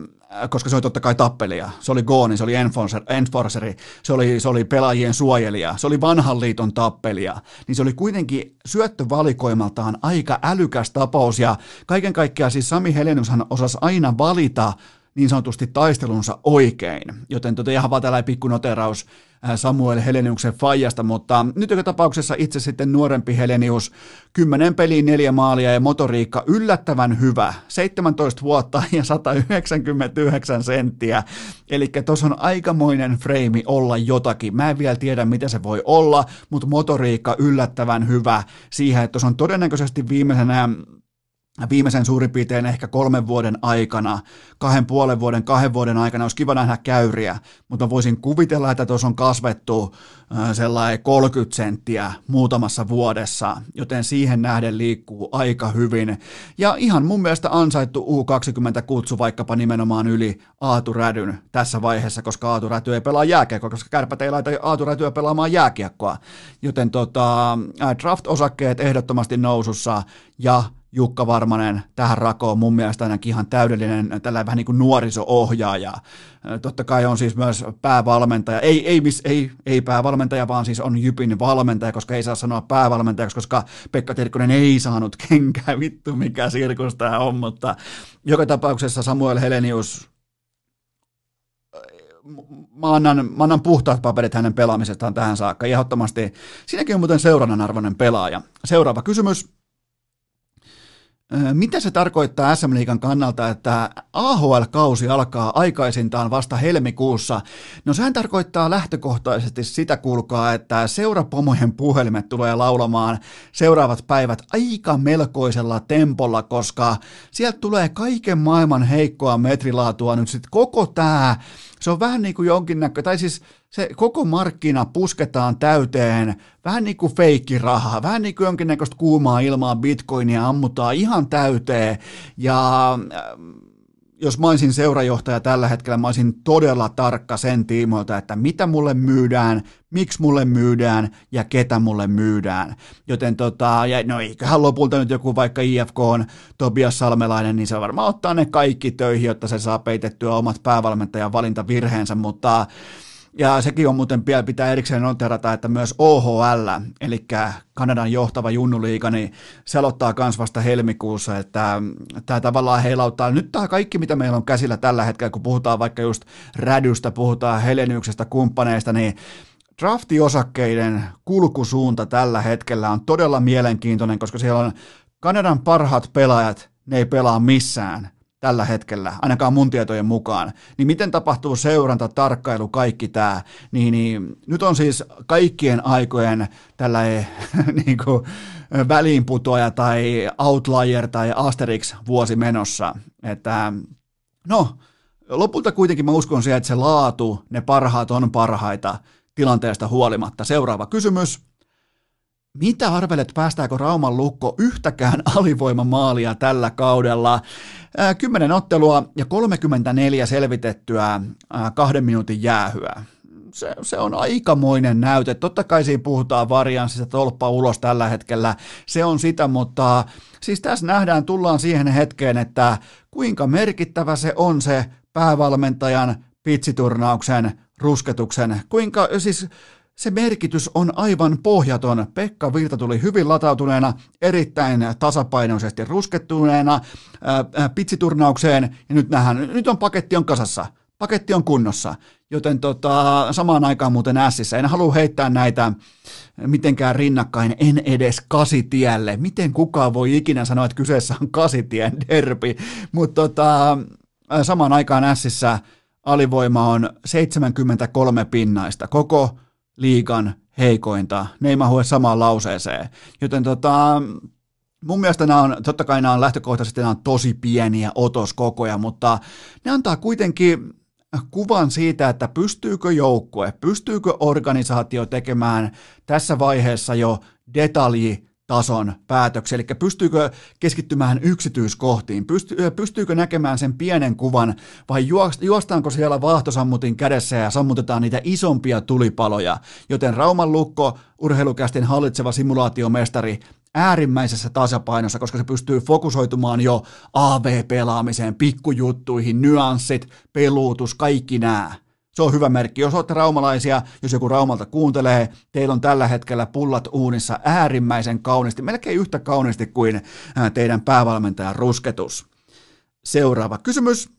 koska se oli totta kai tappelia. Se oli Gooni, se oli enforcer, enforceri, se oli, se oli pelaajien suojelija, se oli vanhan liiton tappelia. Niin se oli kuitenkin syöttövalikoimaltaan aika älykäs tapaus ja kaiken kaikkiaan siis Sami Helenushan osasi aina valita niin sanotusti taistelunsa oikein. Joten tota ihan vaan tällainen pikku noteraus Äh, Samuel Heleniuksen fajasta, mutta nyt joka tapauksessa itse sitten nuorempi Helenius, 10 peliä, neljä maalia ja motoriikka yllättävän hyvä, 17 vuotta ja 199 senttiä, eli tuossa on aikamoinen freimi olla jotakin, mä en vielä tiedä mitä se voi olla, mutta motoriikka yllättävän hyvä. Siihen, että tuossa on todennäköisesti viimeisenä viimeisen suurin piirtein ehkä kolmen vuoden aikana, kahden puolen vuoden, kahden vuoden aikana, olisi kiva nähdä käyriä, mutta voisin kuvitella, että tuossa on kasvettu sellainen 30 senttiä muutamassa vuodessa, joten siihen nähden liikkuu aika hyvin. Ja ihan mun mielestä ansaittu U20-kutsu vaikkapa nimenomaan yli Aatu Rädyn tässä vaiheessa, koska Aatu Räty ei pelaa jääkiekkoa, koska kärpät ei laita Aatu Rätyä pelaamaan jääkiekkoa. Joten tota, draft-osakkeet ehdottomasti nousussa ja Jukka Varmanen tähän rakoon mun mielestä ainakin ihan täydellinen tällä vähän niin kuin nuoriso-ohjaaja. Totta kai on siis myös päävalmentaja, ei, ei, ei, ei päävalmentaja, vaan siis on Jypin valmentaja, koska ei saa sanoa päävalmentajaksi, koska Pekka Tirkkonen ei saanut kenkää, vittu mikä sirkus tämä on, mutta joka tapauksessa Samuel Helenius, mä annan, mä annan puhtaat paperit hänen pelaamisestaan tähän saakka, ehdottomasti. Siinäkin on muuten seurannan arvoinen pelaaja. Seuraava kysymys. Mitä se tarkoittaa SM Liigan kannalta, että AHL-kausi alkaa aikaisintaan vasta helmikuussa? No sehän tarkoittaa lähtökohtaisesti sitä, kuulkaa, että seurapomojen puhelimet tulee laulamaan seuraavat päivät aika melkoisella tempolla, koska sieltä tulee kaiken maailman heikkoa metrilaatua nyt sitten koko tämä se on vähän niin kuin jonkinnäkö, tai siis se koko markkina pusketaan täyteen, vähän niin kuin feikkirahaa, vähän niin kuin jonkinnäköistä kuumaa ilmaa bitcoinia ammutaan ihan täyteen, ja jos mä olisin seurajohtaja tällä hetkellä, mä olisin todella tarkka sen tiimoilta, että mitä mulle myydään, miksi mulle myydään ja ketä mulle myydään. Joten tota, ja no eiköhän lopulta nyt joku vaikka IFK on Tobias Salmelainen, niin se varmaan ottaa ne kaikki töihin, jotta se saa peitettyä omat päävalmentajan valintavirheensä, mutta ja sekin on muuten vielä pitää erikseen noterata, että myös OHL, eli Kanadan johtava junnuliiga, niin se aloittaa myös vasta helmikuussa, että tämä tavallaan heilauttaa. Nyt tämä kaikki, mitä meillä on käsillä tällä hetkellä, kun puhutaan vaikka just rädystä, puhutaan helenyksestä, kumppaneista, niin draftiosakkeiden kulkusuunta tällä hetkellä on todella mielenkiintoinen, koska siellä on Kanadan parhaat pelaajat, ne ei pelaa missään tällä hetkellä, ainakaan mun tietojen mukaan, niin miten tapahtuu seuranta, tarkkailu, kaikki tämä, niin, niin nyt on siis kaikkien aikojen tällä niin kuin, väliinputoja tai outlier tai Asterix vuosi menossa, että no, lopulta kuitenkin mä uskon siihen, että se laatu, ne parhaat on parhaita tilanteesta huolimatta. Seuraava kysymys. Mitä arvelet, päästääkö Rauman lukko yhtäkään alivoimamaalia tällä kaudella? Kymmenen ottelua ja 34 selvitettyä kahden minuutin jäähyä. Se, se on aikamoinen näyte. Totta kai siinä puhutaan varianssista tolppa ulos tällä hetkellä. Se on sitä, mutta siis tässä nähdään, tullaan siihen hetkeen, että kuinka merkittävä se on se päävalmentajan pitsiturnauksen rusketuksen. Kuinka, siis se merkitys on aivan pohjaton. Pekka Virta tuli hyvin latautuneena, erittäin tasapainoisesti ruskettuneena ää, pitsiturnaukseen, ja nyt nähdään, nyt on paketti on kasassa. Paketti on kunnossa, joten tota, samaan aikaan muuten ässissä. En halua heittää näitä mitenkään rinnakkain, en edes kasitielle. Miten kukaan voi ikinä sanoa, että kyseessä on kasitien derbi, mutta tota, samaan aikaan ässissä alivoima on 73 pinnaista. Koko liikan heikointa. Ne ei mahu samaan lauseeseen. Joten tota, mun mielestä nämä on, totta kai nämä on lähtökohtaisesti nämä on tosi pieniä otoskokoja, mutta ne antaa kuitenkin kuvan siitä, että pystyykö joukkue, pystyykö organisaatio tekemään tässä vaiheessa jo detalji tason päätöksiä, eli pystyykö keskittymään yksityiskohtiin, Pysty, pystyykö näkemään sen pienen kuvan? Vai juostaanko siellä vaahtosammutin kädessä ja sammutetaan niitä isompia tulipaloja, joten Rauman lukko, urheilukästin hallitseva simulaatiomestari, äärimmäisessä tasapainossa, koska se pystyy fokusoitumaan jo AV-pelaamiseen, pikkujuttuihin, nyanssit, peluutus, kaikki nämä. Se on hyvä merkki. Jos olette raumalaisia, jos joku Raumalta kuuntelee, teillä on tällä hetkellä pullat uunissa äärimmäisen kauniisti, melkein yhtä kauniisti kuin teidän päävalmentajan rusketus. Seuraava kysymys.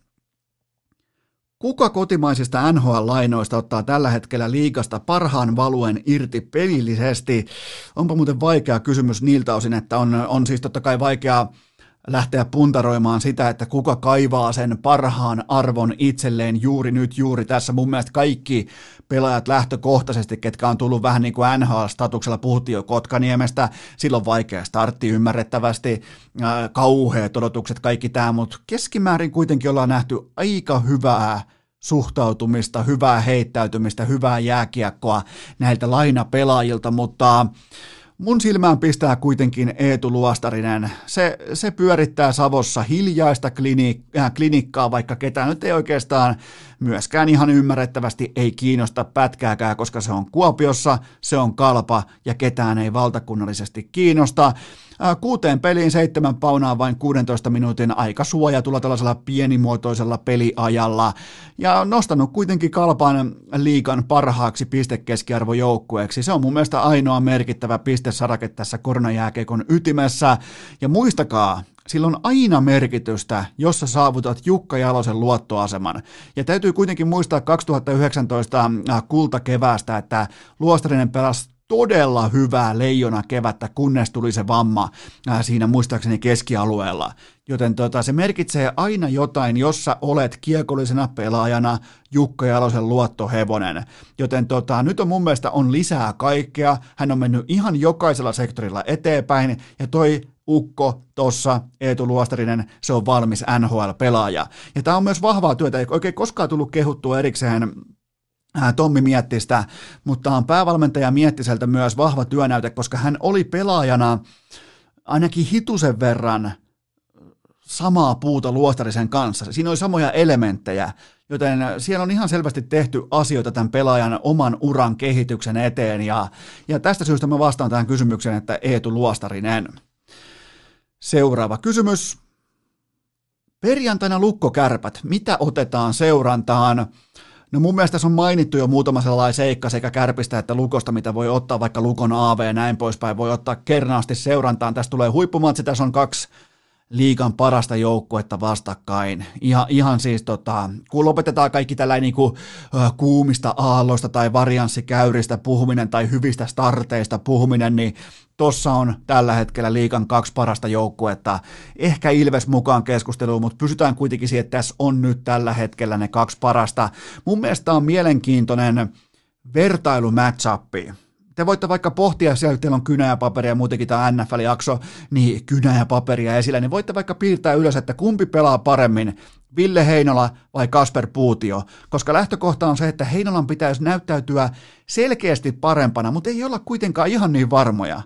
Kuka kotimaisista NHL-lainoista ottaa tällä hetkellä liikasta parhaan valuen irti pelillisesti? Onpa muuten vaikea kysymys niiltä osin, että on, on siis totta kai vaikeaa lähteä puntaroimaan sitä, että kuka kaivaa sen parhaan arvon itselleen juuri nyt, juuri tässä. Mun mielestä kaikki pelaajat lähtökohtaisesti, ketkä on tullut vähän niin kuin NHL-statuksella, puhuttiin jo Kotkaniemestä, silloin vaikea startti ymmärrettävästi, äh, kauheat odotukset, kaikki tämä, mutta keskimäärin kuitenkin ollaan nähty aika hyvää suhtautumista, hyvää heittäytymistä, hyvää jääkiekkoa näiltä lainapelaajilta, mutta Mun silmään pistää kuitenkin Eetu Luostarinen. Se, se pyörittää Savossa hiljaista klinik- äh, klinikkaa, vaikka ketään nyt ei oikeastaan myöskään ihan ymmärrettävästi ei kiinnosta pätkääkään, koska se on Kuopiossa, se on kalpa ja ketään ei valtakunnallisesti kiinnosta. Kuuteen peliin seitsemän paunaa vain 16 minuutin aika suojatulla tällaisella pienimuotoisella peliajalla ja nostanut kuitenkin kalpan liikan parhaaksi pistekeskiarvojoukkueeksi. Se on mun mielestä ainoa merkittävä pistesarake tässä koronajääkeikon ytimessä. Ja muistakaa, sillä on aina merkitystä, jos sä saavutat Jukka Jalosen luottoaseman. Ja täytyy kuitenkin muistaa 2019 kultakeväästä, että Luostarinen pelasi todella hyvää leijona kevättä, kunnes tuli se vamma ää, siinä muistaakseni keskialueella. Joten tota, se merkitsee aina jotain, jos sä olet kiekollisena pelaajana Jukka Jalosen luottohevonen. Joten tota, nyt on mun mielestä on lisää kaikkea. Hän on mennyt ihan jokaisella sektorilla eteenpäin ja toi ukko tossa, Eetu Luostarinen, se on valmis NHL-pelaaja. Ja tämä on myös vahvaa työtä, ei oikein koskaan tullut kehuttua erikseen Tommi Miettistä, mutta on päävalmentaja Miettiseltä myös vahva työnäyte, koska hän oli pelaajana ainakin hitusen verran samaa puuta luostarisen kanssa. Siinä oli samoja elementtejä, joten siellä on ihan selvästi tehty asioita tämän pelaajan oman uran kehityksen eteen, ja, ja tästä syystä mä vastaan tähän kysymykseen, että Eetu Luostarinen. Seuraava kysymys. Perjantaina lukkokärpät. Mitä otetaan seurantaan? No mun mielestä tässä on mainittu jo muutama sellainen seikka sekä kärpistä että lukosta, mitä voi ottaa vaikka lukon AV ja näin poispäin. Voi ottaa kernaasti seurantaan. Tästä tulee huippumatsi, tässä on kaksi liikan parasta joukkuetta vastakkain. Ihan, ihan siis tota, kun lopetetaan kaikki tällainen niin kuin, kuumista aalloista tai varianssikäyristä puhuminen tai hyvistä starteista puhuminen, niin tossa on tällä hetkellä liikan kaksi parasta joukkuetta. Ehkä Ilves mukaan keskusteluun, mutta pysytään kuitenkin siihen, että tässä on nyt tällä hetkellä ne kaksi parasta. Mun mielestä on mielenkiintoinen vertailu matchappi te voitte vaikka pohtia siellä, teillä on kynä ja paperia, muutenkin tämä NFL-jakso, niin kynä ja paperia esillä, niin voitte vaikka piirtää ylös, että kumpi pelaa paremmin, Ville Heinola vai Kasper Puutio, koska lähtökohta on se, että Heinolan pitäisi näyttäytyä selkeästi parempana, mutta ei olla kuitenkaan ihan niin varmoja.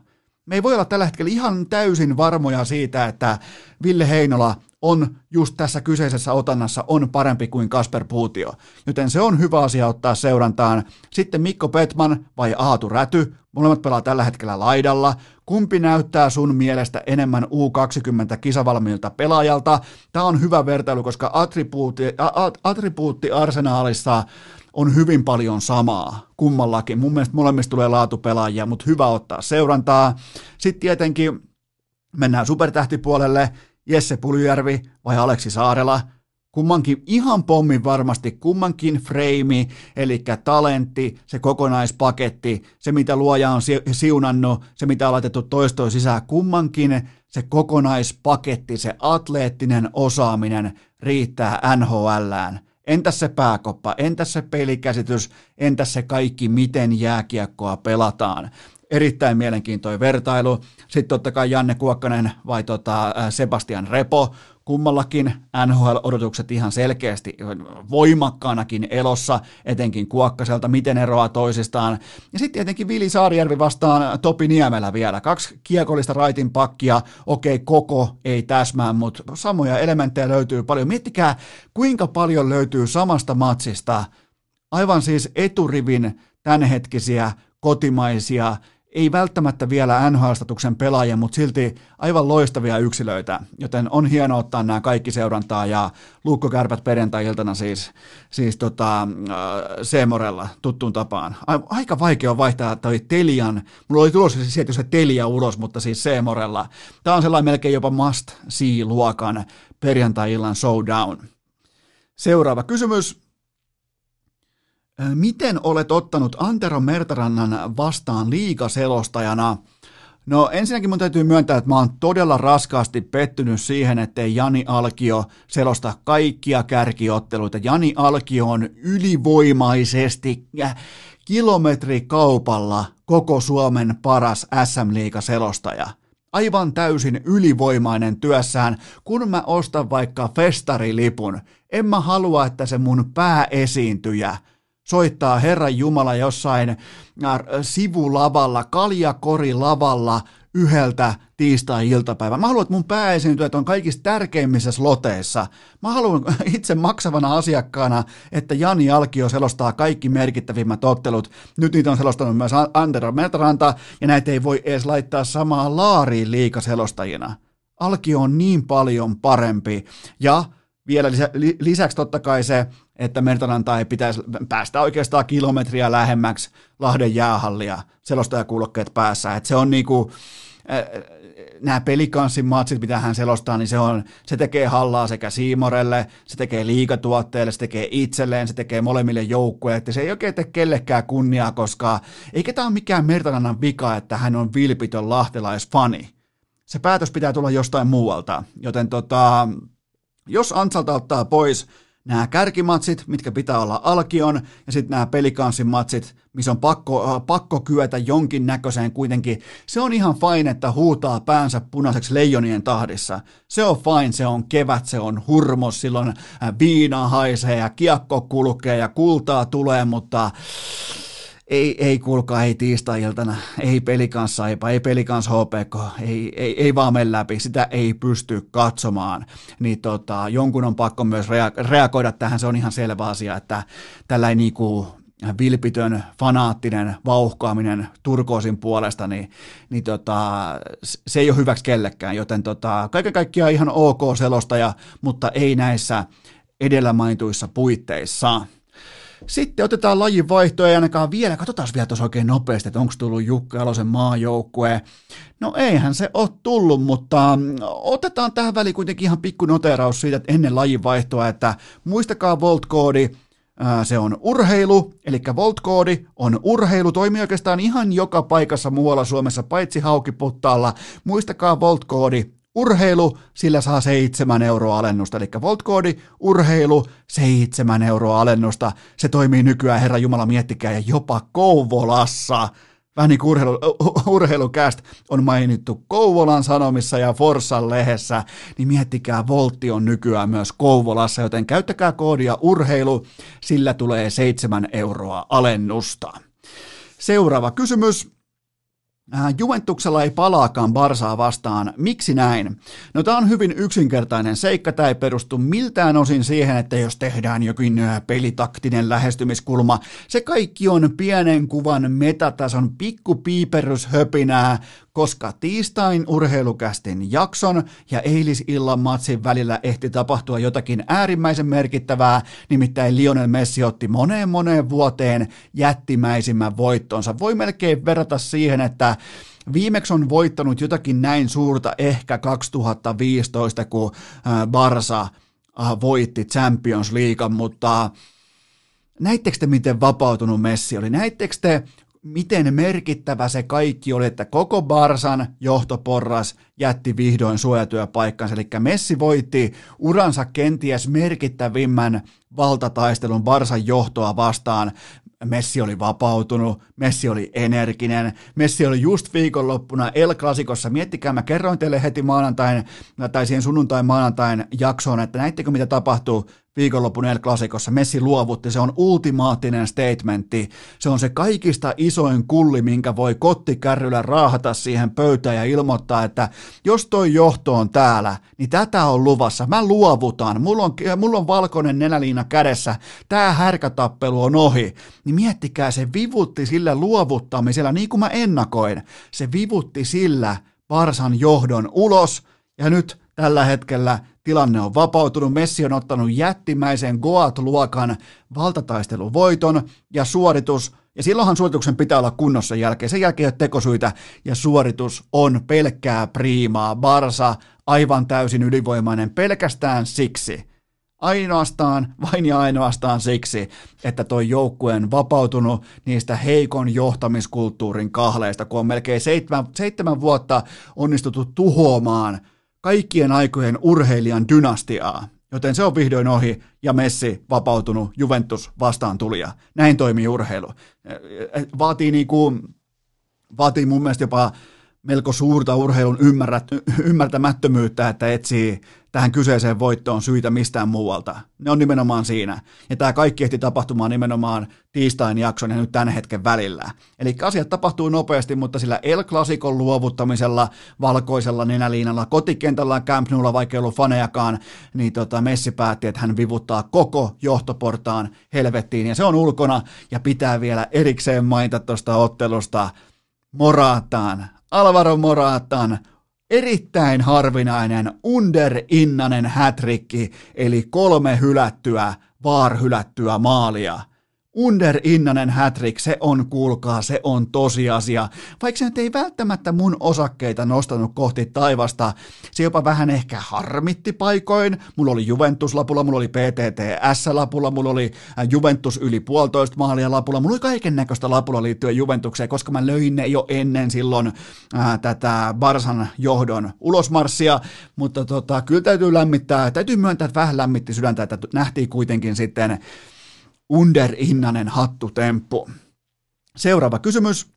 Me ei voi olla tällä hetkellä ihan täysin varmoja siitä, että Ville Heinola on just tässä kyseisessä otannassa on parempi kuin Kasper Puutio. Joten se on hyvä asia ottaa seurantaan. Sitten Mikko Petman vai Aatu Räty, molemmat pelaa tällä hetkellä laidalla. Kumpi näyttää sun mielestä enemmän U20 kisavalmiilta pelaajalta? Tämä on hyvä vertailu, koska attribuutti, attribuutti arsenaalissa on hyvin paljon samaa kummallakin. Mun mielestä molemmista tulee laatupelaajia, mutta hyvä ottaa seurantaa. Sitten tietenkin mennään supertähtipuolelle. Jesse Puljärvi vai Aleksi Saarela, kummankin ihan pommin varmasti, kummankin freimi, eli talentti, se kokonaispaketti, se mitä luoja on siunannut, se mitä on laitettu toistoon sisään, kummankin se kokonaispaketti, se atleettinen osaaminen riittää NHLään. Entäs se pääkoppa, entäs se pelikäsitys, entäs se kaikki, miten jääkiekkoa pelataan erittäin mielenkiintoinen vertailu. Sitten totta kai Janne Kuokkanen vai tota Sebastian Repo, kummallakin NHL-odotukset ihan selkeästi voimakkaanakin elossa, etenkin Kuokkaselta, miten eroaa toisistaan. Ja sitten tietenkin Vili Saarijärvi vastaan Topi Niemelä vielä. Kaksi kiekollista raitin pakkia, okei koko ei täsmää, mutta samoja elementtejä löytyy paljon. Miettikää, kuinka paljon löytyy samasta matsista aivan siis eturivin tämänhetkisiä kotimaisia ei välttämättä vielä NHL-statuksen pelaajia, mutta silti aivan loistavia yksilöitä, joten on hienoa ottaa nämä kaikki seurantaa ja Luukko Kärpät perjantai-iltana siis, siis tota, äh, Seemorella tuttuun tapaan. Aika vaikea on vaihtaa toi Telian, mulla oli tulossa siis sieltä se Telia ulos, mutta siis Seemorella. Tämä on sellainen melkein jopa must see-luokan perjantai-illan showdown. Seuraava kysymys. Miten olet ottanut Antero Mertarannan vastaan liikaselostajana? No ensinnäkin mun täytyy myöntää, että mä oon todella raskaasti pettynyt siihen, ettei Jani Alkio selosta kaikkia kärkiotteluita. Jani Alkio on ylivoimaisesti kilometrikaupalla koko Suomen paras SM-liigaselostaja. Aivan täysin ylivoimainen työssään, kun mä ostan vaikka festarilipun. En mä halua, että se mun pääesiintyjä – soittaa Herran Jumala jossain äh, sivulavalla, kaljakorilavalla yhdeltä tiistai-iltapäivä. Mä haluan, että mun pääesiintyjät on kaikista tärkeimmissä sloteissa. Mä haluan itse maksavana asiakkaana, että Jani Alkio selostaa kaikki merkittävimmät ottelut. Nyt niitä on selostanut myös Antero Metranta, ja näitä ei voi edes laittaa samaan laariin liikaselostajina. Alkio on niin paljon parempi, ja vielä lisä, lisäksi totta kai se, että Mertaranta ei pitäisi päästä oikeastaan kilometriä lähemmäksi Lahden jäähallia selostajakuulokkeet päässä. Että se on niinku, nämä pelikanssin matsit, mitä hän selostaa, niin se, on, se tekee hallaa sekä Siimorelle, se tekee liikatuotteelle, se tekee itselleen, se tekee molemmille joukkueille, että se ei oikein tee kellekään kunniaa, koska eikä tämä ole mikään Mertarannan vika, että hän on vilpitön lahtelaisfani. Se päätös pitää tulla jostain muualta, joten tota, jos Antsalta ottaa pois nämä kärkimatsit, mitkä pitää olla alkion, ja sitten nämä pelikanssin matsit, missä on pakko, äh, pakko kyetä jonkin näköiseen kuitenkin. Se on ihan fine, että huutaa päänsä punaiseksi leijonien tahdissa. Se on fine, se on kevät, se on hurmos, silloin äh, viina haisee ja kiekko kulkee ja kultaa tulee, mutta ei, ei kuulkaa, ei tiistai-iltana, ei pelikansaipa, ei pelikans HPK, ei, ei, ei vaan mene läpi, sitä ei pysty katsomaan. Niin tota, jonkun on pakko myös rea- reagoida tähän, se on ihan selvä asia, että tällä ei niinku vilpitön, fanaattinen vauhkaaminen Turkoosin puolesta, niin, niin tota, se ei ole hyväksi kellekään, joten tota, kaiken kaikkiaan ihan ok selostaja, mutta ei näissä edellä mainituissa puitteissa. Sitten otetaan lajin vaihtoja ja ainakaan vielä, katsotaan vielä tuossa oikein nopeasti, että onko tullut Jukka Alosen maajoukkue. No eihän se ole tullut, mutta mm, otetaan tähän väliin kuitenkin ihan pikku noteraus siitä, että ennen lajin vaihtoa, että muistakaa Volt-koodi, se on urheilu, eli Volt-koodi on urheilu, toimii oikeastaan ihan joka paikassa muualla Suomessa, paitsi Haukiputtaalla. Muistakaa Volt-koodi urheilu, sillä saa seitsemän euroa alennusta. Eli Voltkoodi, urheilu, seitsemän euroa alennusta. Se toimii nykyään, herra Jumala, miettikää, ja jopa Kouvolassa. Vähän niin kuin urheilu, urheilukäst on mainittu Kouvolan Sanomissa ja Forssan lehdessä, niin miettikää, Voltti on nykyään myös Kouvolassa, joten käyttäkää koodia urheilu, sillä tulee seitsemän euroa alennusta. Seuraava kysymys. Äh, Juventuksella ei palaakaan Barsaa vastaan. Miksi näin? No tämä on hyvin yksinkertainen seikka. Tämä ei perustu miltään osin siihen, että jos tehdään jokin äh, pelitaktinen lähestymiskulma, se kaikki on pienen kuvan metatason pikkupiiperyshöpinää, koska tiistain urheilukästin jakson ja eilisillan matsin välillä ehti tapahtua jotakin äärimmäisen merkittävää, nimittäin Lionel Messi otti moneen moneen vuoteen jättimäisimmän voittonsa. Voi melkein verrata siihen, että Viimeksi on voittanut jotakin näin suurta ehkä 2015, kun Barsa voitti Champions League, mutta näittekö te, miten vapautunut Messi oli? Näittekö te, miten merkittävä se kaikki oli, että koko Barsan johtoporras jätti vihdoin suojatyöpaikkansa. Eli Messi voitti uransa kenties merkittävimmän valtataistelun Barsan johtoa vastaan. Messi oli vapautunut, Messi oli energinen, Messi oli just viikonloppuna El Clasicossa. Miettikää, mä kerroin teille heti maanantain tai siihen sunnuntain maanantain jaksoon, että näittekö mitä tapahtuu viikonlopun El Clasicossa. Messi luovutti, se on ultimaattinen statementti. Se on se kaikista isoin kulli, minkä voi kottikärryllä raahata siihen pöytään ja ilmoittaa, että jos toi johto on täällä, niin tätä on luvassa. Mä luovutan. Mulla on, mulla on valkoinen nenäliina kädessä. Tää härkätappelu on ohi. Niin miettikää, se vivutti sillä luovuttamisella, niin kuin mä ennakoin. Se vivutti sillä Varsan johdon ulos, ja nyt tällä hetkellä tilanne on vapautunut. Messi on ottanut jättimäisen Goat-luokan valtataisteluvoiton ja suoritus, ja silloinhan suorituksen pitää olla kunnossa jälkeen. Sen jälkeen ei ole tekosyitä, ja suoritus on pelkkää priimaa. Barsa aivan täysin ylivoimainen pelkästään siksi, ainoastaan, vain ja ainoastaan siksi, että toi joukkue on vapautunut niistä heikon johtamiskulttuurin kahleista, kun on melkein seitsemän, seitsemän vuotta onnistuttu tuhoamaan – kaikkien aikojen urheilijan dynastiaa, joten se on vihdoin ohi ja Messi vapautunut Juventus vastaan tulija. Näin toimii urheilu. Vaatii, niinku, vaatii mun mielestä jopa melko suurta urheilun ymmärtämättömyyttä, että etsii tähän kyseiseen voittoon syitä mistään muualta. Ne on nimenomaan siinä. Ja tämä kaikki ehti tapahtumaan nimenomaan tiistain jakson ja nyt tämän hetken välillä. Eli asiat tapahtuu nopeasti, mutta sillä El Clasicon luovuttamisella, valkoisella nenäliinalla, kotikentällä Camp Noulla, vaikka ei ollut fanejakaan, niin tota Messi päätti, että hän vivuttaa koko johtoportaan helvettiin, ja se on ulkona, ja pitää vielä erikseen mainita tuosta ottelusta Morataan, Alvaro Moratan erittäin harvinainen underinnanen hätrikki, eli kolme hylättyä, vaarhylättyä maalia. Under Innanen hätrik, se on, kuulkaa, se on tosiasia. Vaikka se nyt ei välttämättä mun osakkeita nostanut kohti taivasta, se jopa vähän ehkä harmitti paikoin. Mulla oli Juventus-lapulla, mulla oli PTTS-lapulla, mulla oli äh, Juventus yli puolitoista maalia lapulla, mulla oli kaiken näköistä lapulla liittyen Juventukseen, koska mä löin ne jo ennen silloin ää, äh, tätä Barsan johdon ulosmarssia, mutta tota, kyllä täytyy lämmittää, täytyy myöntää, että vähän lämmitti sydäntä, että nähtiin kuitenkin sitten underinnanen hattutemppu. Seuraava kysymys.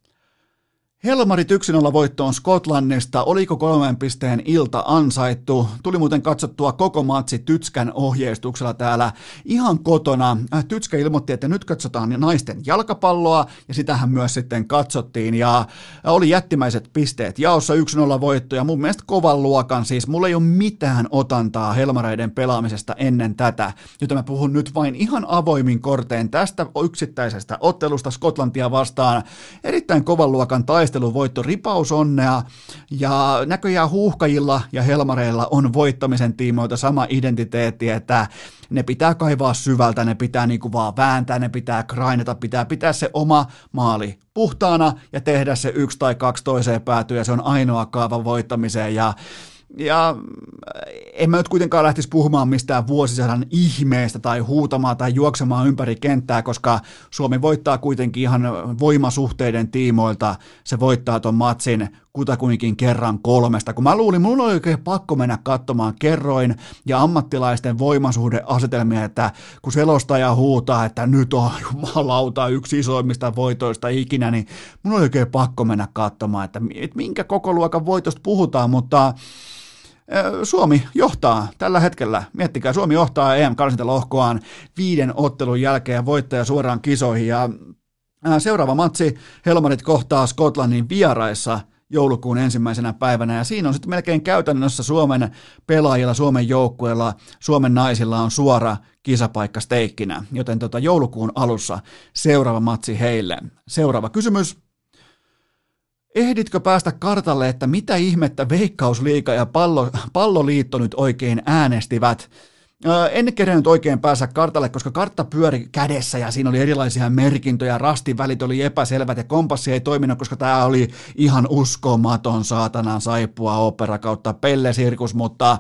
Helmarit 1-0 voittoon Skotlannista. Oliko kolmen pisteen ilta ansaittu? Tuli muuten katsottua koko matsi Tytskän ohjeistuksella täällä ihan kotona. Äh, Tytskä ilmoitti, että nyt katsotaan naisten jalkapalloa ja sitähän myös sitten katsottiin ja oli jättimäiset pisteet jaossa 1-0 voitto ja mun mielestä kovan luokan siis. Mulla ei ole mitään otantaa Helmareiden pelaamisesta ennen tätä, joten mä puhun nyt vain ihan avoimin korteen tästä yksittäisestä ottelusta Skotlantia vastaan. Erittäin kovan luokan taistelu voitto ripaus onnea ja näköjään huuhkajilla ja helmareilla on voittamisen tiimoilta sama identiteetti, että ne pitää kaivaa syvältä, ne pitää niinku vaan vääntää, ne pitää grainata, pitää pitää se oma maali puhtaana ja tehdä se yksi tai kaksi toiseen päätyä. Ja se on ainoa kaava voittamiseen. Ja ja en mä nyt kuitenkaan lähtisi puhumaan mistään vuosisadan ihmeestä tai huutamaan tai juoksemaan ympäri kenttää, koska Suomi voittaa kuitenkin ihan voimasuhteiden tiimoilta. Se voittaa ton matsin kutakuinkin kerran kolmesta. Kun mä luulin, mulla oli oikein pakko mennä katsomaan kerroin ja ammattilaisten voimasuhdeasetelmia, että kun selostaja huutaa, että nyt on jumalauta yksi isoimmista voitoista ikinä, niin mulla oli oikein pakko mennä katsomaan, että minkä koko luokan voitosta puhutaan, mutta Suomi johtaa tällä hetkellä, miettikää, Suomi johtaa em lohkoaan viiden ottelun jälkeen voittaja suoraan kisoihin ja seuraava matsi Helmarit kohtaa Skotlannin vieraissa joulukuun ensimmäisenä päivänä ja siinä on sitten melkein käytännössä Suomen pelaajilla, Suomen joukkueella, Suomen naisilla on suora kisapaikka steikkinä, joten tota joulukuun alussa seuraava matsi heille. Seuraava kysymys. Ehditkö päästä kartalle, että mitä ihmettä Veikkausliiga ja pallo, Palloliitto nyt oikein äänestivät? En kerennyt oikein päästä kartalle, koska kartta pyöri kädessä ja siinä oli erilaisia merkintöjä, rastivälit oli epäselvät ja kompassi ei toiminut, koska tämä oli ihan uskomaton saatanan saippua opera kautta pellesirkus, mutta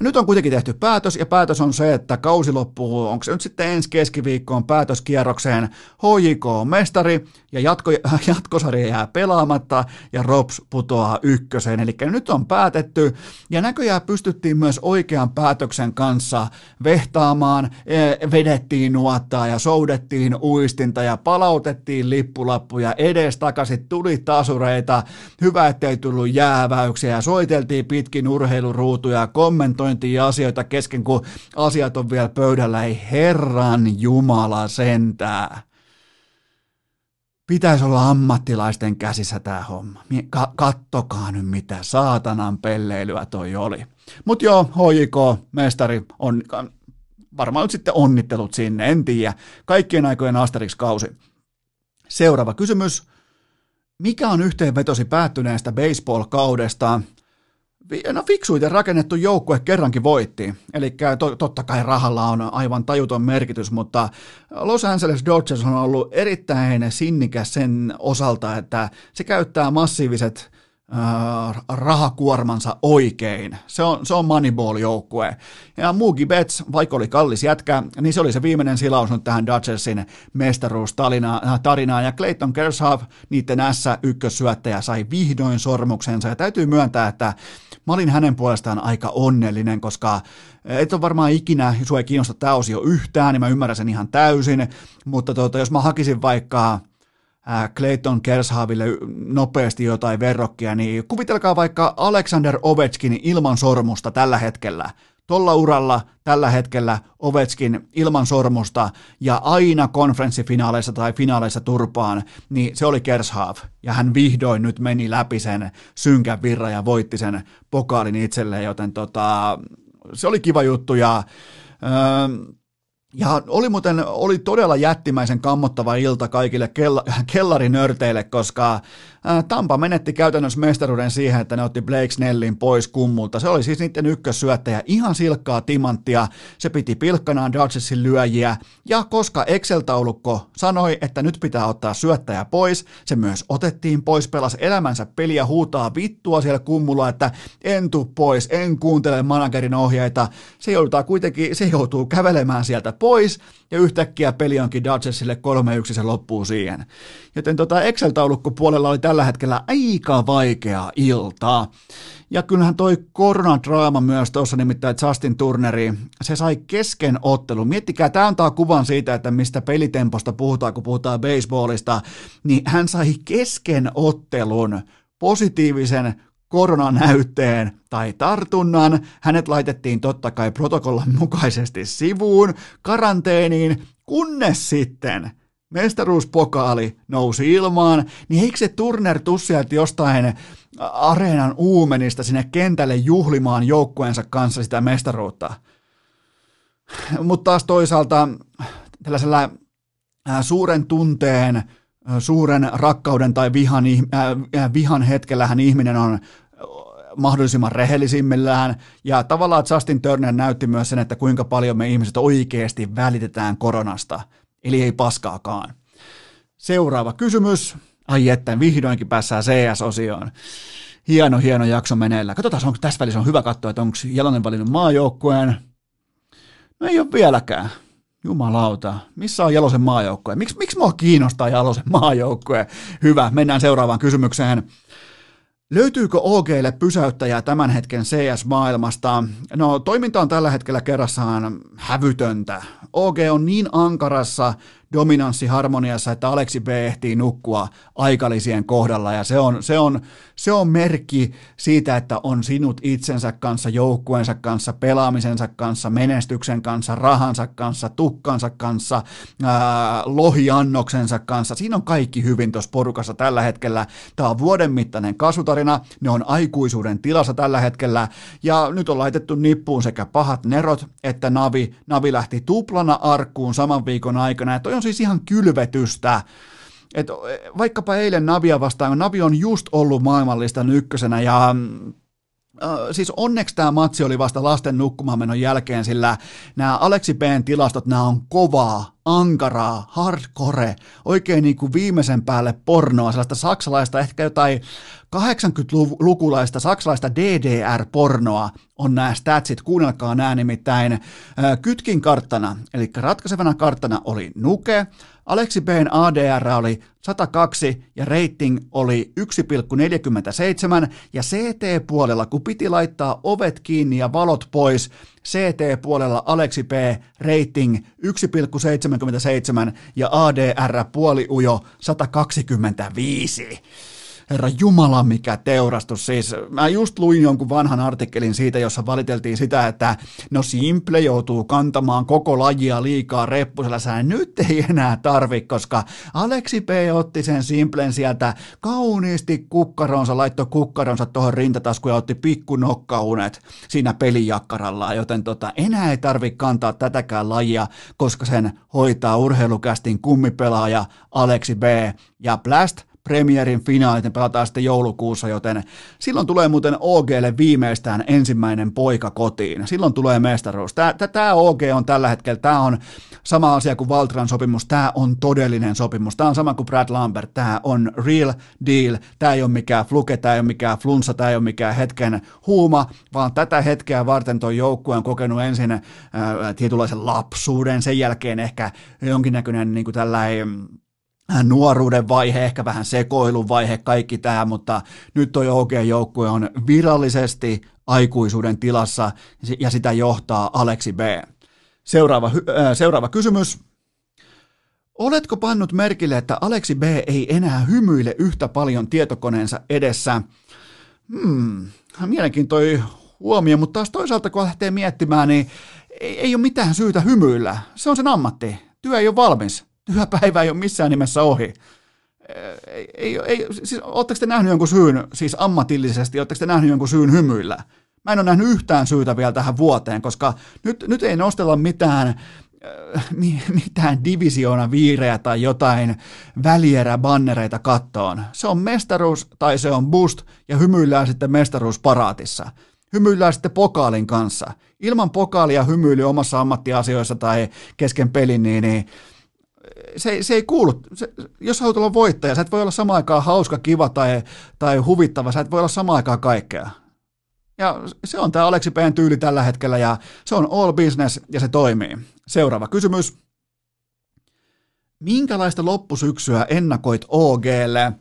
nyt on kuitenkin tehty päätös, ja päätös on se, että kausi loppuu, onko se nyt sitten ensi keskiviikkoon päätöskierrokseen, HJK on mestari, ja jatko, jatkosarja jää pelaamatta, ja ROPS putoaa ykköseen, eli nyt on päätetty, ja näköjään pystyttiin myös oikean päätöksen kanssa vehtaamaan, e, vedettiin nuottaa, ja soudettiin uistinta, ja palautettiin lippulappuja edes takaisin, tuli tasureita, hyvä ettei tullut jääväyksiä, ja soiteltiin pitkin urheiluruutuja, kommentoitiin, kommentointia asioita kesken, kun asiat on vielä pöydällä. Ei herran jumala sentää. Pitäisi olla ammattilaisten käsissä tämä homma. Ka- kattokaa nyt mitä saatanan pelleilyä toi oli. Mutta joo, HJK, mestari, on varmaan nyt sitten onnittelut sinne, en tiedä. Kaikkien aikojen Asterix-kausi. Seuraava kysymys. Mikä on yhteenvetosi päättyneestä baseball-kaudesta? No fiksuiten rakennettu joukkue kerrankin voitti. Eli to, totta kai rahalla on aivan tajuton merkitys, mutta Los Angeles Dodgers on ollut erittäin sinnikäs sen osalta, että se käyttää massiiviset äh, rahakuormansa oikein. Se on, se on Moneyball-joukkue. Ja Moogie Betts, vaikka oli kallis jätkä, niin se oli se viimeinen silaus nyt tähän Dodgersin mestaruustarinaan. Ja Clayton Kershaw, niiden S1-syöttäjä, sai vihdoin sormuksensa. Ja täytyy myöntää, että mä olin hänen puolestaan aika onnellinen, koska et ole varmaan ikinä, sua ei kiinnosta tämä osio yhtään, niin mä ymmärrän sen ihan täysin, mutta tuota, jos mä hakisin vaikka Clayton Kershaville nopeasti jotain verrokkia, niin kuvitelkaa vaikka Alexander Ovechkin ilman sormusta tällä hetkellä. Tolla uralla tällä hetkellä Ovechkin ilman sormusta ja aina konferenssifinaaleissa tai finaaleissa turpaan, niin se oli Kershav. Ja hän vihdoin nyt meni läpi sen synkän virran ja voitti sen pokaalin itselleen, joten tota, se oli kiva juttu ja öö, Ja oli muuten, oli todella jättimäisen kammottava ilta kaikille kella, kellarinörteille, koska Tampa menetti käytännössä mestaruuden siihen, että ne otti Blake Snellin pois kummulta. Se oli siis niiden ykkössyöttäjä, ihan silkkaa timanttia, se piti pilkkanaan Dodgersin lyöjiä, ja koska Excel-taulukko sanoi, että nyt pitää ottaa syöttäjä pois, se myös otettiin pois, pelas elämänsä peliä, huutaa vittua siellä kummulla, että en tuu pois, en kuuntele managerin ohjeita, se kuitenkin, se joutuu kävelemään sieltä pois, ja yhtäkkiä peli onkin Dodgersille 3-1, se loppuu siihen. Joten tota Excel-taulukko puolella oli tällä hetkellä aika vaikea ilta. Ja kyllähän toi koronadraama myös tuossa nimittäin Justin Turneri, se sai kesken ottelun. Miettikää, tämä antaa kuvan siitä, että mistä pelitemposta puhutaan, kun puhutaan baseballista, niin hän sai kesken ottelun positiivisen koronanäytteen tai tartunnan. Hänet laitettiin totta kai protokollan mukaisesti sivuun, karanteeniin, kunnes sitten mestaruuspokaali nousi ilmaan, niin eikö se Turner tussialti jostain areenan uumenista sinne kentälle juhlimaan joukkueensa kanssa sitä mestaruutta? Mutta taas toisaalta tällaisella suuren tunteen, suuren rakkauden tai vihan, vihan hetkellähän ihminen on mahdollisimman rehellisimmillään. Ja tavallaan Justin Turner näytti myös sen, että kuinka paljon me ihmiset oikeasti välitetään koronasta. Eli ei paskaakaan. Seuraava kysymys. Ai että, vihdoinkin päässään CS-osioon. Hieno, hieno jakso meneillä. Katsotaan, onko tässä välissä on hyvä katsoa, että onko Jalonen valinnut maajoukkueen. No ei ole vieläkään. Jumalauta, missä on Jalosen maajoukkue? Miks, miksi mua kiinnostaa Jalosen maajoukkue? Hyvä, mennään seuraavaan kysymykseen. Löytyykö OGlle pysäyttäjää tämän hetken CS-maailmasta? No toiminta on tällä hetkellä kerrassaan hävytöntä. OG on niin ankarassa dominanssiharmoniassa, että Aleksi B ehtii nukkua aikalisien kohdalla ja se on, se on, se on merkki siitä, että on sinut itsensä kanssa, joukkueensa kanssa, pelaamisensa kanssa, menestyksen kanssa, rahansa kanssa, tukkansa kanssa, ää, lohiannoksensa kanssa. Siinä on kaikki hyvin tuossa porukassa tällä hetkellä. Tämä on vuoden mittainen kasvutarina, ne on aikuisuuden tilassa tällä hetkellä ja nyt on laitettu nippuun sekä pahat nerot että Navi. Navi lähti tuplana arkkuun saman viikon aikana ja toi on siis ihan kylvetystä. Et vaikkapa eilen Navia vastaan, Navi on just ollut maailmallista ykkösenä ja Uh, siis onneksi tämä matsi oli vasta lasten nukkumaanmenon jälkeen, sillä nämä Aleksi B:n tilastot, nämä on kovaa, ankaraa, hardcore, oikein niin kuin viimeisen päälle pornoa, sellaista saksalaista, ehkä jotain 80-lukulaista saksalaista DDR-pornoa on nämä statsit, kuunnelkaa nämä nimittäin. Kytkin karttana, eli ratkaisevana karttana oli Nuke, Aleksi B:n ADR oli 102 ja rating oli 1,47 ja CT-puolella, kun piti laittaa ovet kiinni ja valot pois, CT-puolella Aleksi P. rating 1,77 ja ADR puoli ujo 125. Herra Jumala, mikä teurastus. Siis mä just luin jonkun vanhan artikkelin siitä, jossa valiteltiin sitä, että no Simple joutuu kantamaan koko lajia liikaa reppusella sään. Nyt ei enää tarvi, koska Aleksi P. otti sen Simplen sieltä kauniisti kukkaronsa, laittoi kukkaronsa tuohon rintataskuun ja otti pikkunokkaunet siinä pelijakkarallaan, joten tota, enää ei tarvi kantaa tätäkään lajia, koska sen hoitaa urheilukästin kummipelaaja Aleksi B. Ja Blast Premierin finaalit, ne pelataan sitten joulukuussa, joten silloin tulee muuten OGlle viimeistään ensimmäinen poika kotiin. Silloin tulee mestaruus. Tämä OG on tällä hetkellä, tämä on sama asia kuin Valtran sopimus, tämä on todellinen sopimus. Tämä on sama kuin Brad Lambert, tämä on real deal. Tämä ei ole mikään fluke, tämä ei ole mikään flunssa, tämä ei ole mikään hetken huuma, vaan tätä hetkeä varten tuo joukkue on kokenut ensin ää, tietynlaisen lapsuuden, sen jälkeen ehkä jonkinnäköinen niin kuin tällainen nuoruuden vaihe, ehkä vähän sekoilun vaihe, kaikki tämä, mutta nyt tuo OG-joukkue on virallisesti aikuisuuden tilassa ja sitä johtaa Aleksi B. Seuraava, äh, seuraava kysymys. Oletko pannut merkille, että Aleksi B ei enää hymyile yhtä paljon tietokoneensa edessä? Hmm, mielenkiintoinen huomio, mutta taas toisaalta kun lähtee miettimään, niin ei, ei ole mitään syytä hymyillä. Se on sen ammatti. Työ ei ole valmis työpäivä ei ole missään nimessä ohi. Ei, ei, ei, siis, oletteko te nähnyt jonkun syyn, siis ammatillisesti, oletteko te nähnyt jonkun syyn hymyillä? Mä en ole nähnyt yhtään syytä vielä tähän vuoteen, koska nyt, nyt ei nostella mitään mitään divisioona viireä tai jotain välierä-bannereita kattoon. Se on mestaruus tai se on boost ja hymyillään sitten mestaruusparaatissa. Hymyillään sitten pokaalin kanssa. Ilman pokaalia hymyily omassa ammattiasioissa tai kesken pelin, niin, niin se, se ei kuulu, se, jos haluat olla voittaja, sä et voi olla samaan aikaan hauska, kiva tai, tai huvittava, sä et voi olla samaan aikaan kaikkea. Ja se on tämä Aleksi P:n tyyli tällä hetkellä ja se on all business ja se toimii. Seuraava kysymys. Minkälaista loppusyksyä ennakoit OGlle?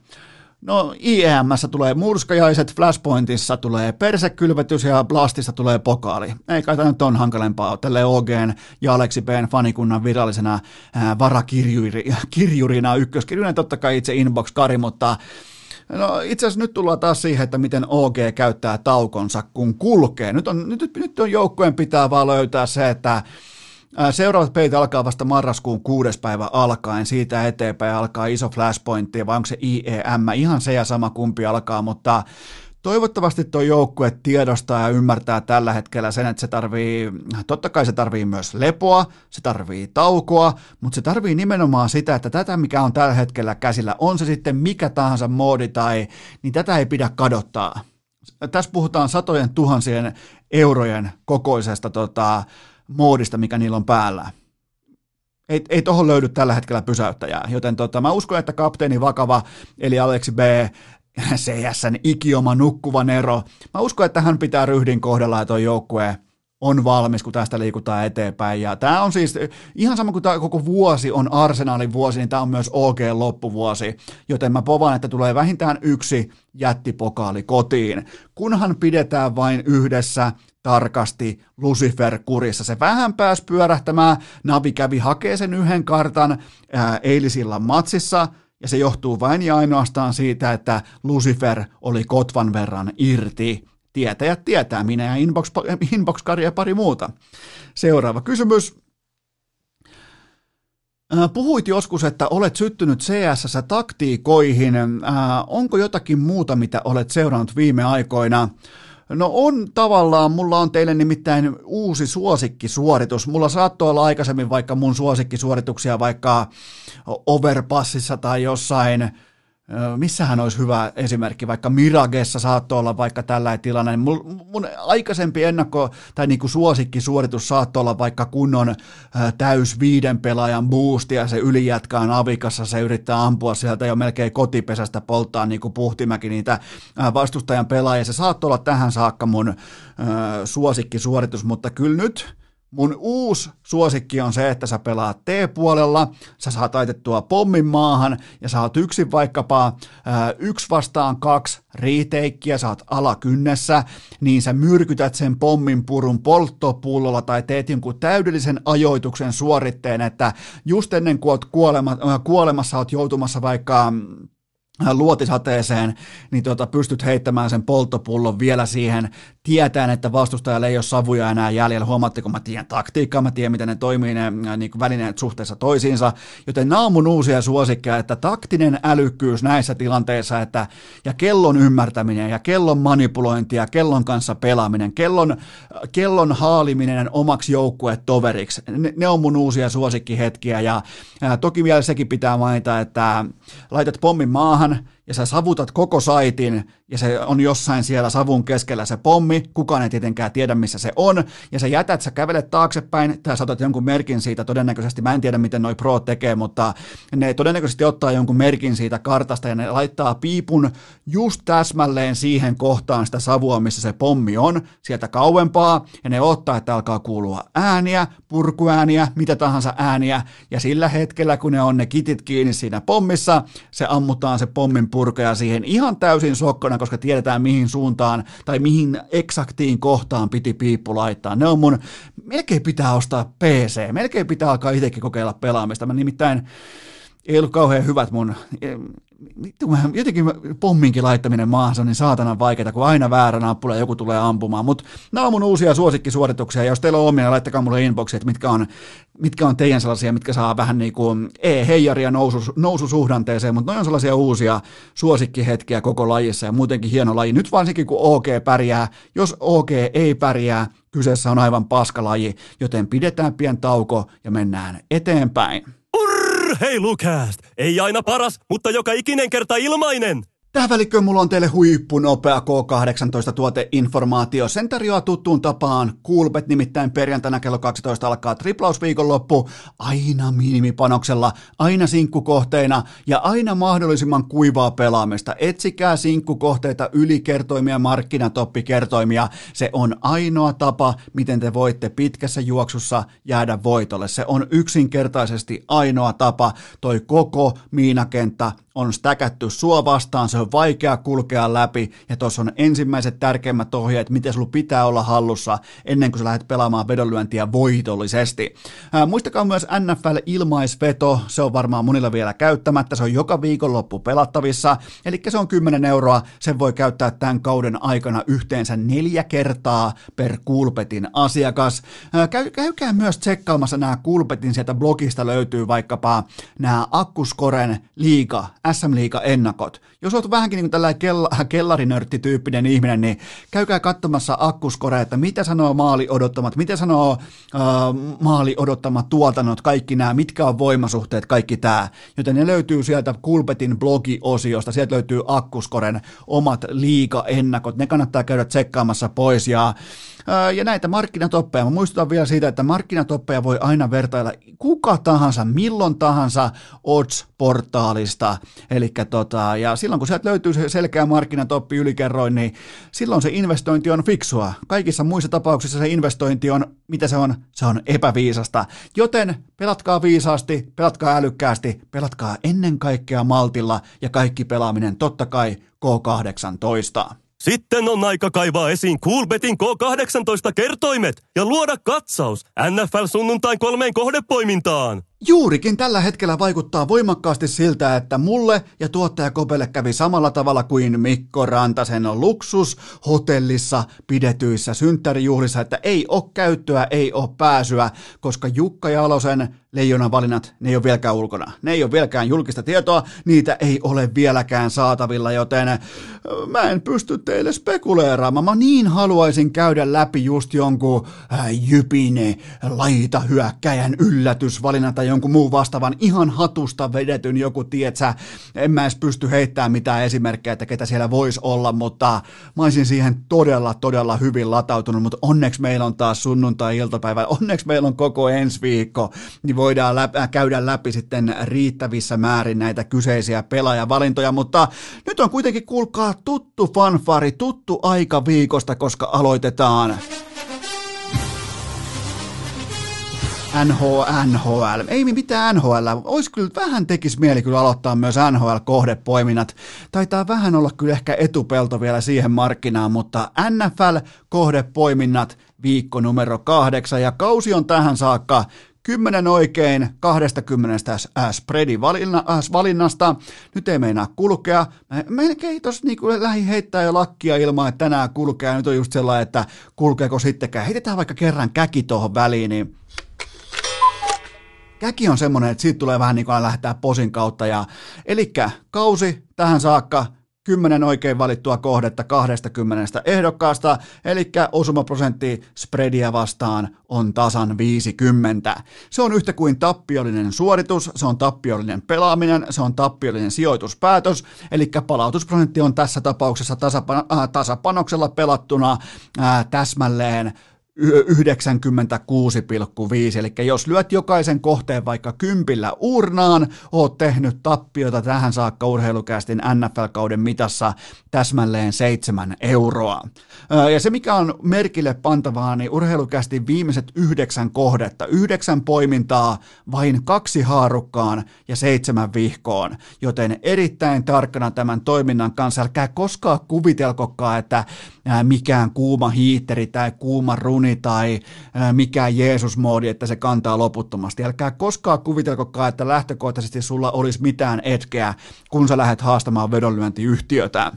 No IEMssä tulee murskajaiset, Flashpointissa tulee persekylvetys ja Blastissa tulee pokaali. Ei kai tämä nyt on hankalempaa tälle OGn ja Aleksi P:n fanikunnan virallisena ää, varakirjurina, ykköskirjurina totta kai itse Inbox-kari, mutta No itse asiassa nyt tullaan taas siihen, että miten OG käyttää taukonsa, kun kulkee. Nyt on, nyt, nyt on joukkueen pitää vaan löytää se, että Seuraavat peit alkaa vasta marraskuun kuudes päivä alkaen, siitä eteenpäin alkaa iso flashpointti, vai onko se IEM, ihan se ja sama kumpi alkaa, mutta toivottavasti tuo joukkue tiedostaa ja ymmärtää tällä hetkellä sen, että se tarvii, totta kai se tarvii myös lepoa, se tarvii taukoa, mutta se tarvii nimenomaan sitä, että tätä mikä on tällä hetkellä käsillä, on se sitten mikä tahansa moodi tai, niin tätä ei pidä kadottaa. Tässä puhutaan satojen tuhansien eurojen kokoisesta tota, moodista, mikä niillä on päällä. Ei, ei tuohon löydy tällä hetkellä pysäyttäjää, joten tota, mä uskon, että kapteeni Vakava, eli Aleksi B, CSN ikioma nukkuva Nero, mä uskon, että hän pitää ryhdin kohdalla ja tuo joukkue on valmis, kun tästä liikutaan eteenpäin. Ja tämä on siis ihan sama kuin tämä koko vuosi on arsenaalin vuosi, niin tämä on myös OK loppuvuosi. Joten mä povaan, että tulee vähintään yksi jättipokaali kotiin. Kunhan pidetään vain yhdessä tarkasti Lucifer kurissa. Se vähän pääsi pyörähtämään, Navi kävi hakee sen yhden kartan ää, eilisillä matsissa, ja se johtuu vain ja ainoastaan siitä, että Lucifer oli kotvan verran irti. Tietäjät tietää, minä ja Inbox, Inbox ja pari muuta. Seuraava kysymys. Puhuit joskus, että olet syttynyt CSS taktiikoihin. Onko jotakin muuta, mitä olet seurannut viime aikoina? No on tavallaan, mulla on teille nimittäin uusi suosikkisuoritus. Mulla saattoi olla aikaisemmin vaikka mun suosikkisuorituksia vaikka Overpassissa tai jossain missähän olisi hyvä esimerkki, vaikka Miragessa saattoi olla vaikka tällainen tilanne. Mun, mun aikaisempi ennakko tai niin kuin suosikkisuoritus saattoi olla vaikka kunnon täys viiden pelaajan boosti ja se ylijätkä on avikassa, se yrittää ampua sieltä jo melkein kotipesästä polttaa niin kuin puhtimäki niitä vastustajan pelaajia. Se saattoi olla tähän saakka mun suosikkisuoritus, mutta kyllä nyt Mun uusi suosikki on se, että sä pelaat T-puolella, sä saat taitettua pommin maahan ja sä oot yksin vaikkapa ää, yksi vastaan kaksi riiteikkiä, sä oot alakynnessä, niin sä myrkytät sen pommin purun polttopullolla tai teet jonkun täydellisen ajoituksen suoritteen, että just ennen kuin oot kuolema, kuolemassa, oot joutumassa vaikka luotisateeseen, niin tuota, pystyt heittämään sen polttopullon vielä siihen, tietäen, että vastustajalla ei ole savuja enää jäljellä. Huomaatteko, mä tiedän taktiikkaa, mä tiedän, miten ne toimii ne niin välineet suhteessa toisiinsa, joten nämä on mun uusia suosikkeja, että taktinen älykkyys näissä tilanteissa, että, ja kellon ymmärtäminen, ja kellon manipulointi, ja kellon kanssa pelaaminen, kellon, kellon haaliminen omaksi joukkuetoveriksi, ne, ne on mun uusia suosikkihetkiä, ja, ja toki vielä sekin pitää mainita, että laitat pommin maahan, ja sä savutat koko saitin ja se on jossain siellä savun keskellä se pommi, kukaan ei tietenkään tiedä missä se on, ja sä jätät, sä kävelet taaksepäin, tai saatat jonkun merkin siitä todennäköisesti, mä en tiedä miten noi pro tekee, mutta ne todennäköisesti ottaa jonkun merkin siitä kartasta ja ne laittaa piipun just täsmälleen siihen kohtaan sitä savua, missä se pommi on, sieltä kauempaa, ja ne ottaa, että alkaa kuulua ääniä, purkuääniä, mitä tahansa ääniä, ja sillä hetkellä, kun ne on ne kitit kiinni siinä pommissa, se ammutaan se pommin purkaja siihen ihan täysin sokkona, koska tiedetään mihin suuntaan tai mihin eksaktiin kohtaan piti piippu laittaa. Ne on mun, melkein pitää ostaa PC, melkein pitää alkaa itsekin kokeilla pelaamista. Mä nimittäin ei ollut kauhean hyvät mun, jotenkin pomminkin laittaminen maahan on niin saatanan vaikeaa, kun aina väärä nappula joku tulee ampumaan, mutta nämä on mun uusia suosikkisuorituksia, ja jos teillä on omia, laittakaa mulle inboxia, että mitkä on, mitkä on teidän sellaisia, mitkä saa vähän niin kuin e-heijaria nousu, noususuhdanteeseen, mutta ne on sellaisia uusia suosikkihetkiä koko lajissa, ja muutenkin hieno laji, nyt varsinkin kun OK pärjää, jos OK ei pärjää, kyseessä on aivan paskalaji, joten pidetään pien tauko ja mennään eteenpäin. Urheilukääst! Ei aina paras, mutta joka ikinen kerta ilmainen! Tähän välikköön mulla on teille huippunopea K18-tuoteinformaatio. Sen tarjoaa tuttuun tapaan Coolbet, nimittäin perjantaina kello 12 alkaa triplausviikonloppu. Aina minimipanoksella, aina sinkkukohteina ja aina mahdollisimman kuivaa pelaamista. Etsikää sinkkukohteita, ylikertoimia, markkinatoppikertoimia. Se on ainoa tapa, miten te voitte pitkässä juoksussa jäädä voitolle. Se on yksinkertaisesti ainoa tapa. Toi koko miinakenttä on stäkätty sua vastaan, se vaikea kulkea läpi ja tuossa on ensimmäiset tärkeimmät ohjeet, miten sulla pitää olla hallussa ennen kuin sä lähdet pelaamaan vedonlyöntiä voitollisesti. Ää, muistakaa myös NFL ilmaisveto, se on varmaan monilla vielä käyttämättä, se on joka viikonloppu pelattavissa, eli se on 10 euroa, sen voi käyttää tämän kauden aikana yhteensä neljä kertaa per Kulpetin asiakas. Ää, käy, käykää myös tsekkaamassa nämä Kulpetin sieltä blogista löytyy vaikkapa nämä Akkuskoren liiga SM-liiga ennakot. Jos olet vähänkin niin tällainen kell- kellarinörtti-tyyppinen ihminen, niin käykää katsomassa akkuskore, että mitä sanoo maali odottamat, mitä sanoo uh, maali odottamat tuotannot, kaikki nämä, mitkä on voimasuhteet, kaikki tämä. Joten ne löytyy sieltä Kulpetin blogiosiosta, sieltä löytyy akkuskoren omat liiga-ennakot, ne kannattaa käydä tsekkaamassa pois ja ja näitä markkinatoppeja, mä muistutan vielä siitä, että markkinatoppeja voi aina vertailla kuka tahansa, milloin tahansa odds-portaalista, eli tota, ja silloin kun sieltä löytyy se selkeä markkinatoppi ylikerroin, niin silloin se investointi on fiksua. Kaikissa muissa tapauksissa se investointi on, mitä se on? Se on epäviisasta. Joten pelatkaa viisaasti, pelatkaa älykkäästi, pelatkaa ennen kaikkea maltilla ja kaikki pelaaminen totta kai K18. Sitten on aika kaivaa esiin Coolbetin K18-kertoimet ja luoda katsaus NFL sunnuntain kolmeen kohdepoimintaan. Juurikin tällä hetkellä vaikuttaa voimakkaasti siltä, että mulle ja tuottaja Kopelle kävi samalla tavalla kuin Mikko Rantasen luksus hotellissa pidetyissä synttärijuhlissa, että ei ole käyttöä, ei ole pääsyä, koska Jukka Jalosen leijonan valinnat, ne ei ole vieläkään ulkona. Ne ei ole vieläkään julkista tietoa, niitä ei ole vieläkään saatavilla, joten mä en pysty teille spekuleeraamaan. Mä niin haluaisin käydä läpi just jonkun äh, jypine laitahyökkäjän yllätysvalinnan tai jonkun muun vastaavan ihan hatusta vedetyn joku, tietsä, en mä edes pysty heittämään mitään esimerkkejä, että ketä siellä voisi olla, mutta mä olisin siihen todella, todella hyvin latautunut, mutta onneksi meillä on taas sunnuntai-iltapäivä, onneksi meillä on koko ensi viikko, niin voidaan läpi, äh, käydä läpi sitten riittävissä määrin näitä kyseisiä pelaajavalintoja, mutta nyt on kuitenkin, kuulkaa, tuttu fanfari, tuttu aika viikosta, koska aloitetaan. NHL, NHL. Ei mitään NHL. Olisi kyllä vähän tekisi mieli kyllä aloittaa myös NHL-kohdepoiminnat. Taitaa vähän olla kyllä ehkä etupelto vielä siihen markkinaan, mutta NFL-kohdepoiminnat viikko numero kahdeksan ja kausi on tähän saakka 10 oikein 20 spreadin valinnasta. Nyt ei meinaa kulkea. Melkein tuossa niin lähi heittää jo lakkia ilman, että tänään kulkee. Nyt on just sellainen, että kulkeeko sittenkään. Heitetään vaikka kerran käki tuohon väliin, niin käki on semmoinen, että siitä tulee vähän niin kuin lähtää posin kautta. Ja, elikkä kausi tähän saakka 10 oikein valittua kohdetta 20 ehdokkaasta, eli osumaprosentti spreadia vastaan on tasan 50. Se on yhtä kuin tappiollinen suoritus, se on tappiollinen pelaaminen, se on tappiollinen sijoituspäätös, eli palautusprosentti on tässä tapauksessa tasapan- äh, tasapanoksella pelattuna äh, täsmälleen 96,5, eli jos lyöt jokaisen kohteen vaikka kympillä urnaan, oot tehnyt tappiota tähän saakka urheilukästin NFL-kauden mitassa täsmälleen seitsemän euroa. Ja se mikä on merkille pantavaa, niin urheilukästin viimeiset yhdeksän kohdetta, yhdeksän poimintaa, vain kaksi haarukkaan ja seitsemän vihkoon, joten erittäin tarkkana tämän toiminnan kanssa, älkää koskaan kuvitelkokaan, että mikään kuuma hiitteri tai kuuma run uni tai mikään Jeesus-moodi, että se kantaa loputtomasti. Älkää koskaan kuvitelkokaan, että lähtökohtaisesti sulla olisi mitään etkeä, kun sä lähdet haastamaan vedonlyöntiyhtiötä.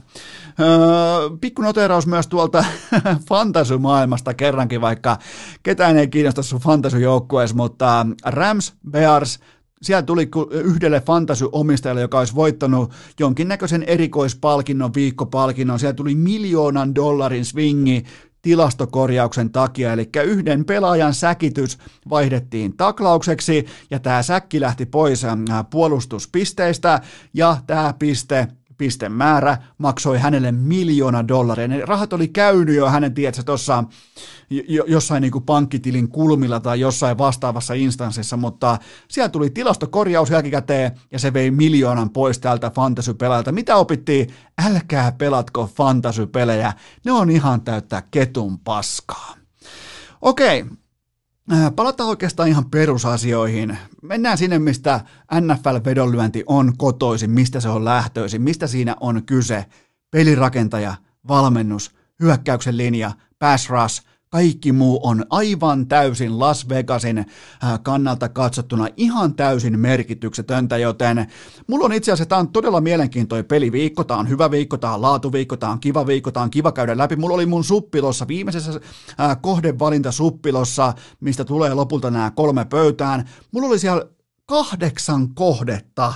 Pikku noteraus myös tuolta fantasymaailmasta kerrankin, vaikka ketään ei kiinnosta sun fantasyjoukkueessa, mutta Rams, Bears, siellä tuli yhdelle fantasy-omistajalle, joka olisi voittanut jonkinnäköisen erikoispalkinnon, viikkopalkinnon, siellä tuli miljoonan dollarin swingi tilastokorjauksen takia, eli yhden pelaajan säkitys vaihdettiin taklaukseksi, ja tämä säkki lähti pois puolustuspisteistä, ja tämä piste pistemäärä maksoi hänelle miljoona dollaria. Ne rahat oli käynyt jo hänen, tiedätkö, tuossa jossain niin pankkitilin kulmilla tai jossain vastaavassa instanssissa, mutta siellä tuli tilastokorjaus jälkikäteen ja se vei miljoonan pois täältä fantasypelailta. Mitä opittiin? Älkää pelatko fantasypelejä, ne on ihan täyttä ketun paskaa. Okei, palataan oikeastaan ihan perusasioihin. Mennään sinne, mistä NFL-vedonlyönti on kotoisin, mistä se on lähtöisin, mistä siinä on kyse. Pelirakentaja, valmennus, hyökkäyksen linja, pass rush, kaikki muu on aivan täysin Las Vegasin äh, kannalta katsottuna ihan täysin merkityksetöntä, joten mulla on itse asiassa, tämä on todella mielenkiintoinen peliviikko, tämä on hyvä viikko, tämä on laatuviikko, tämä on kiva viikko, tämä on kiva käydä läpi. Mulla oli mun suppilossa, viimeisessä äh, kohdevalinta suppilossa, mistä tulee lopulta nämä kolme pöytään, mulla oli siellä kahdeksan kohdetta,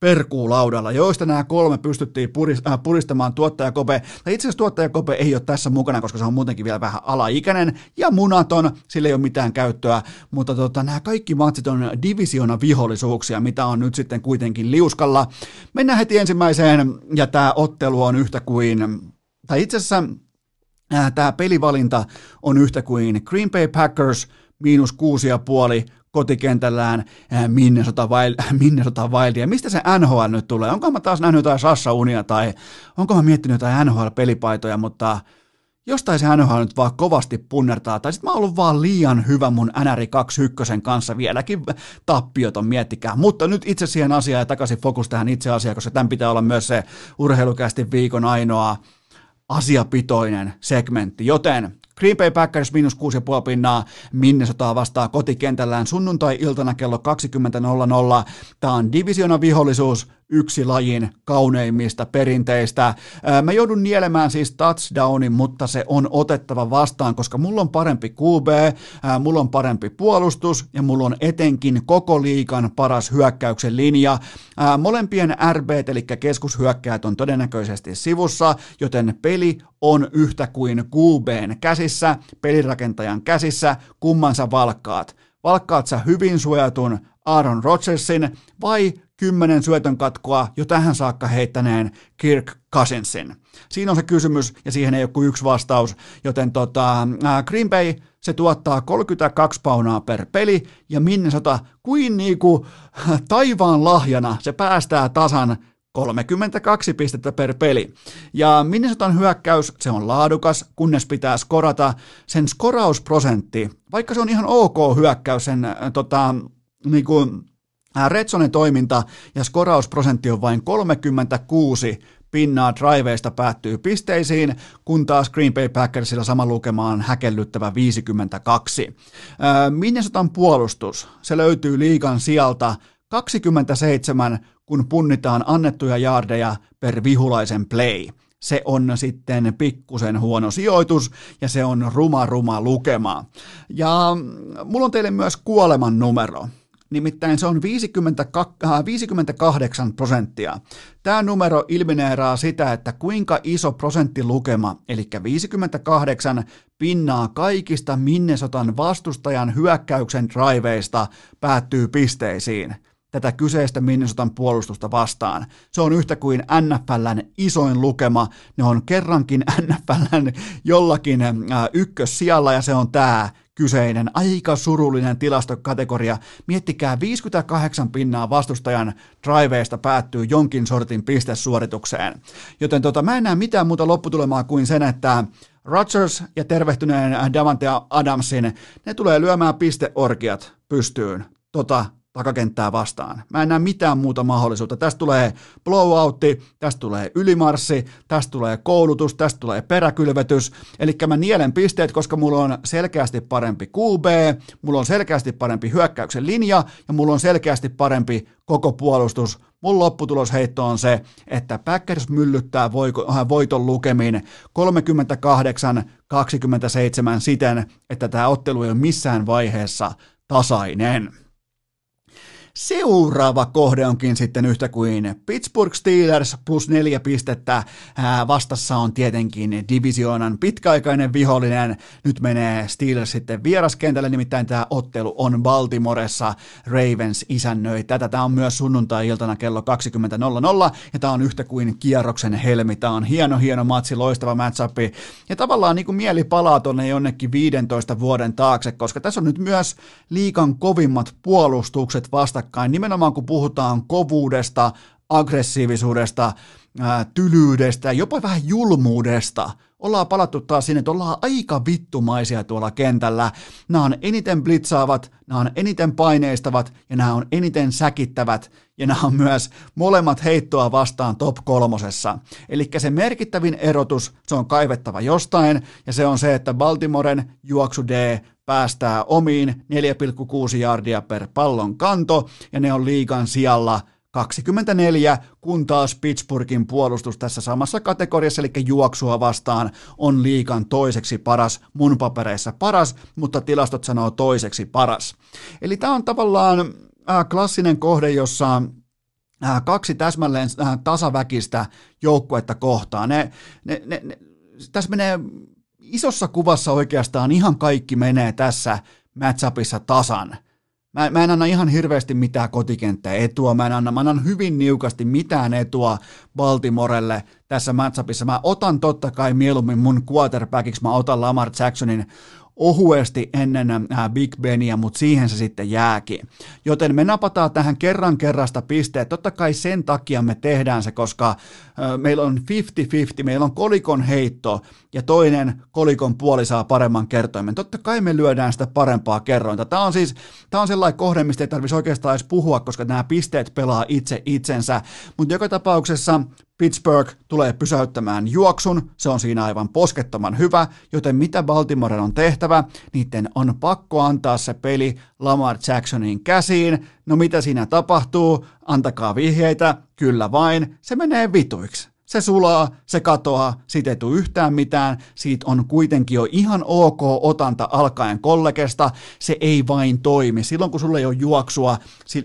perkuulaudalla, joista nämä kolme pystyttiin äh, puristamaan tuottajakope. Tai itse asiassa tuottajakope ei ole tässä mukana, koska se on muutenkin vielä vähän alaikäinen ja munaton, sillä ei ole mitään käyttöä, mutta tota, nämä kaikki matsit on divisiona vihollisuuksia, mitä on nyt sitten kuitenkin liuskalla. Mennään heti ensimmäiseen, ja tämä ottelu on yhtä kuin, tai itse asiassa tämä pelivalinta on yhtä kuin Green Bay Packers miinus kuusi ja puoli kotikentällään Minnesota, Wild, Minnesota Wildia. Mistä se NHL nyt tulee? Onko mä taas nähnyt jotain Sassa Unia tai onko mä miettinyt jotain NHL-pelipaitoja, mutta jostain se NHL nyt vaan kovasti punnertaa, tai sitten mä oon ollut vaan liian hyvä mun NRI 21 kanssa vieläkin tappioton, miettikää. Mutta nyt itse siihen asiaan ja takaisin fokus tähän itse asiaan, koska tämän pitää olla myös se urheilukästi viikon ainoa asiapitoinen segmentti, joten Green Bay Packers miinus 6,5 pinnaa Minnesota vastaa kotikentällään sunnuntai-iltana kello 20.00. Tämä on divisiona vihollisuus, yksi lajin kauneimmista perinteistä. Mä joudun nielemään siis touchdownin, mutta se on otettava vastaan, koska mulla on parempi QB, mulla on parempi puolustus ja mulla on etenkin koko liikan paras hyökkäyksen linja. Molempien RB, eli keskushyökkäät, on todennäköisesti sivussa, joten peli on yhtä kuin QBn käsissä, pelirakentajan käsissä, kummansa valkkaat. Valkkaat sä hyvin suojatun Aaron Rodgersin vai kymmenen syötön katkoa jo tähän saakka heittäneen Kirk Cousinsin? Siinä on se kysymys ja siihen ei ole kuin yksi vastaus, joten tota, Green Bay se tuottaa 32 paunaa per peli ja Minnesota kuin niinku taivaan lahjana se päästää tasan 32 pistettä per peli. Ja Minnesotan hyökkäys, se on laadukas, kunnes pitää skorata. Sen skorausprosentti, vaikka se on ihan ok hyökkäys, sen äh, tota, niin kuin, äh, Redsonen toiminta ja skorausprosentti on vain 36 pinnaa driveista päättyy pisteisiin, kun taas Green Bay Packersilla sama lukemaan häkellyttävä 52. Äh, Minnesotan puolustus, se löytyy liikan sieltä 27, kun punnitaan annettuja jaardeja per vihulaisen play. Se on sitten pikkusen huono sijoitus ja se on ruma ruma lukema. Ja mulla on teille myös kuoleman numero. Nimittäin se on 50, 58 äh, prosenttia. Tämä numero ilmineeraa sitä, että kuinka iso prosenttilukema, eli 58 pinnaa kaikista Minnesotan vastustajan hyökkäyksen driveista päättyy pisteisiin – tätä kyseistä Minnesotan puolustusta vastaan. Se on yhtä kuin NFLn isoin lukema. Ne on kerrankin NFLn jollakin äh, ykkössijalla ja se on tämä kyseinen aika surullinen tilastokategoria. Miettikää, 58 pinnaa vastustajan driveista päättyy jonkin sortin pistesuoritukseen. Joten tota, mä en näe mitään muuta lopputulemaa kuin sen, että Rodgers ja tervehtyneen Davante Adamsin, ne tulee lyömään pisteorgiat pystyyn tota takakenttää vastaan. Mä en näe mitään muuta mahdollisuutta. Tästä tulee blowoutti, tästä tulee ylimarssi, tästä tulee koulutus, tästä tulee peräkylvetys. Eli mä nielen pisteet, koska mulla on selkeästi parempi QB, mulla on selkeästi parempi hyökkäyksen linja ja mulla on selkeästi parempi koko puolustus. Mun lopputulosheitto on se, että Packers myllyttää äh, voiton lukemin 38-27 siten, että tämä ottelu ei ole missään vaiheessa tasainen. Seuraava kohde onkin sitten yhtä kuin Pittsburgh Steelers plus neljä pistettä. Vastassa on tietenkin divisioonan pitkäaikainen vihollinen. Nyt menee Steelers sitten vieraskentälle, nimittäin tämä ottelu on Baltimoressa. Ravens isännöi tätä. Tämä on myös sunnuntai-iltana kello 20.00 ja tämä on yhtä kuin kierroksen helmi. Tämä on hieno, hieno matsi, loistava matchup. Ja tavallaan niin kuin mieli palaa tuonne jonnekin 15 vuoden taakse, koska tässä on nyt myös liikan kovimmat puolustukset vasta vastakkain, nimenomaan kun puhutaan kovuudesta, aggressiivisuudesta, tylyydestä, jopa vähän julmuudesta. Ollaan palattu taas sinne, että ollaan aika vittumaisia tuolla kentällä. Nämä on eniten blitzaavat, nämä on eniten paineistavat ja nämä on eniten säkittävät ja nämä on myös molemmat heittoa vastaan top kolmosessa. Eli se merkittävin erotus, se on kaivettava jostain ja se on se, että Baltimoren juoksu D päästää omiin 4,6 jardia per pallon kanto, ja ne on liigan sijalla 24, kun taas Pittsburghin puolustus tässä samassa kategoriassa, eli juoksua vastaan, on liikan toiseksi paras, mun papereissa paras, mutta tilastot sanoo toiseksi paras. Eli tämä on tavallaan klassinen kohde, jossa kaksi täsmälleen tasaväkistä joukkuetta kohtaa. Ne, ne, ne, ne, tässä menee isossa kuvassa oikeastaan ihan kaikki menee tässä matchupissa tasan. Mä, mä en anna ihan hirveästi mitään kotikenttää etua, mä en anna, mä annan hyvin niukasti mitään etua Baltimorelle tässä matchupissa. Mä otan totta kai mieluummin mun quarterbackiksi, mä otan Lamar Jacksonin ohuesti ennen äh, Big Benia, mutta siihen se sitten jääkin. Joten me napataan tähän kerran kerrasta pisteet. Totta kai sen takia me tehdään se, koska äh, meillä on 50-50, meillä on kolikon heitto ja toinen kolikon puoli saa paremman kertoimen. Totta kai me lyödään sitä parempaa kerrointa. Tämä on siis tämä on sellainen kohde, mistä ei tarvitsisi oikeastaan edes puhua, koska nämä pisteet pelaa itse itsensä. Mutta joka tapauksessa Pittsburgh tulee pysäyttämään juoksun, se on siinä aivan poskettoman hyvä, joten mitä Baltimore on tehtävä, niiden on pakko antaa se peli Lamar Jacksonin käsiin. No mitä siinä tapahtuu? Antakaa vihjeitä, kyllä vain, se menee vituiksi se sulaa, se katoaa, siitä ei tule yhtään mitään, siitä on kuitenkin jo ihan ok otanta alkaen kollegesta, se ei vain toimi. Silloin kun sulle ei ole juoksua,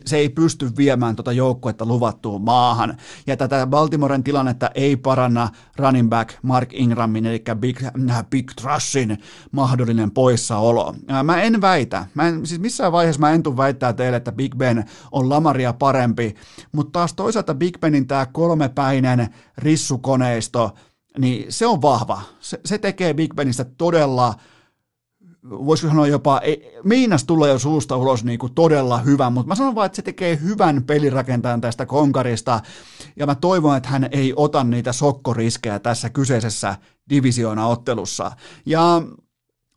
se ei pysty viemään tuota joukkuetta luvattuun maahan. Ja tätä Baltimoren tilannetta ei paranna running back Mark Ingramin, eli Big, äh, Big Trushin mahdollinen poissaolo. Äh, mä en väitä, mä en, siis missään vaiheessa mä en tule väittää teille, että Big Ben on Lamaria parempi, mutta taas toisaalta Big Benin tämä kolmepäinen rissukoneisto, niin se on vahva. Se, se tekee Big Benistä todella, voisiko sanoa jopa, ei, Miinas tulee jo suusta ulos niin kuin todella hyvän, mutta mä sanon vaan, että se tekee hyvän pelirakentajan tästä konkarista, ja mä toivon, että hän ei ota niitä sokkoriskejä tässä kyseisessä divisioona-ottelussa. Ja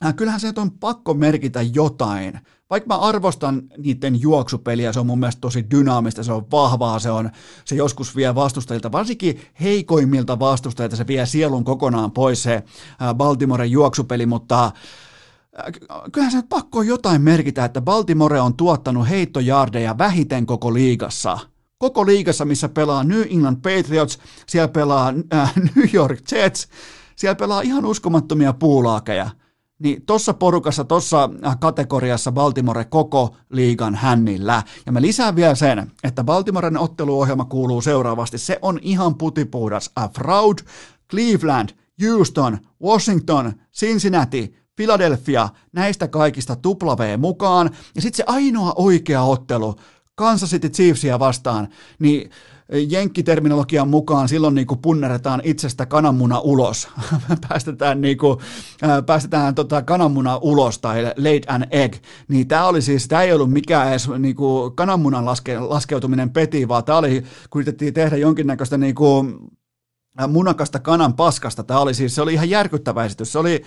äh, kyllähän se on pakko merkitä jotain, vaikka mä arvostan niiden juoksupeliä, se on mun mielestä tosi dynaamista, se on vahvaa, se, on, se joskus vie vastustajilta, varsinkin heikoimmilta vastustajilta, se vie sielun kokonaan pois se Baltimoren juoksupeli, mutta kyllähän se pakko jotain merkitä, että Baltimore on tuottanut heittojardeja vähiten koko liigassa. Koko liigassa, missä pelaa New England Patriots, siellä pelaa äh, New York Jets, siellä pelaa ihan uskomattomia puulaakeja niin tuossa porukassa, tuossa äh, kategoriassa Baltimore koko liigan hännillä. Ja mä lisään vielä sen, että Baltimoren otteluohjelma kuuluu seuraavasti. Se on ihan putipuhdas. A fraud, Cleveland, Houston, Washington, Cincinnati, Philadelphia, näistä kaikista tupla V mukaan. Ja sitten se ainoa oikea ottelu, Kansas City Chiefsia vastaan, niin jenkkiterminologian mukaan silloin niin kuin punneretaan itsestä kananmuna ulos. päästetään, niin kuin, päästetään tota kananmuna ulos tai late an egg. Niin tämä oli siis, tämä ei ollut mikään edes niin kuin kananmunan laske, laskeutuminen peti, vaan tämä oli, kun yritettiin tehdä jonkinnäköistä niin kuin, munakasta kanan paskasta. Tämä oli siis, se oli ihan järkyttävä esitys. Se oli,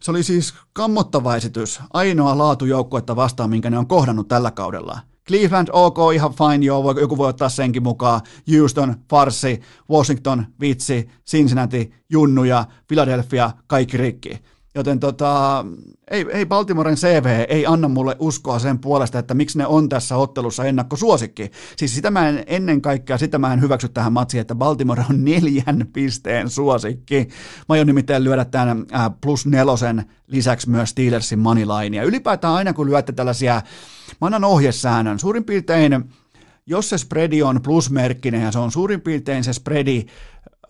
se oli siis kammottava esitys, ainoa laatujoukkuetta vastaan, minkä ne on kohdannut tällä kaudella. Cleveland, ok, ihan fine, joo, joku voi ottaa senkin mukaan. Houston, farsi, Washington, vitsi, Cincinnati, junnuja, Philadelphia, kaikki rikki. Joten tota, ei, ei Baltimoren CV ei anna mulle uskoa sen puolesta, että miksi ne on tässä ottelussa ennakkosuosikki. Siis sitä mä en ennen kaikkea, sitä mä en hyväksy tähän matsiin, että Baltimore on neljän pisteen suosikki. Mä aion nimittäin lyödä tämän äh, plus nelosen lisäksi myös Steelersin moneyline. Ja ylipäätään aina kun lyötte tällaisia, mä annan ohjesäännön, suurin piirtein jos se spreadi on plusmerkkinen ja se on suurin piirtein se spreadi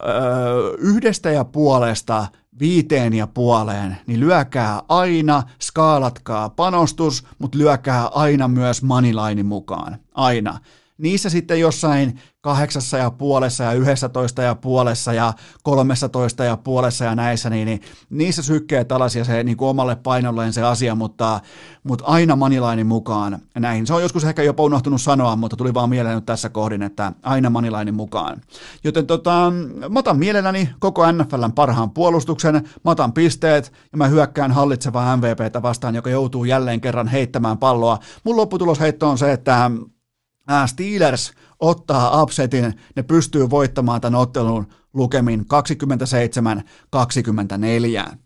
öö, yhdestä ja puolesta viiteen ja puoleen, niin lyökää aina, skaalatkaa panostus, mutta lyökää aina myös manilainin mukaan. Aina. Niissä sitten jossain kahdeksassa ja puolessa ja yhdessä ja puolessa ja kolmessa toista ja puolessa ja näissä, niin, niin niissä sykkee tällaisia se niin kuin omalle painolleen se asia, mutta, mutta aina manilainin mukaan näihin. Se on joskus ehkä jopa unohtunut sanoa, mutta tuli vaan mieleen nyt tässä kohdin, että aina manilainin mukaan. Joten tota, mä otan mielelläni koko NFLn parhaan puolustuksen, mä otan pisteet ja mä hyökkään hallitsevaa MVPtä vastaan, joka joutuu jälleen kerran heittämään palloa. Mun lopputulosheitto on se, että Steelers ottaa upsetin, ne pystyy voittamaan tämän ottelun lukemin 27-24.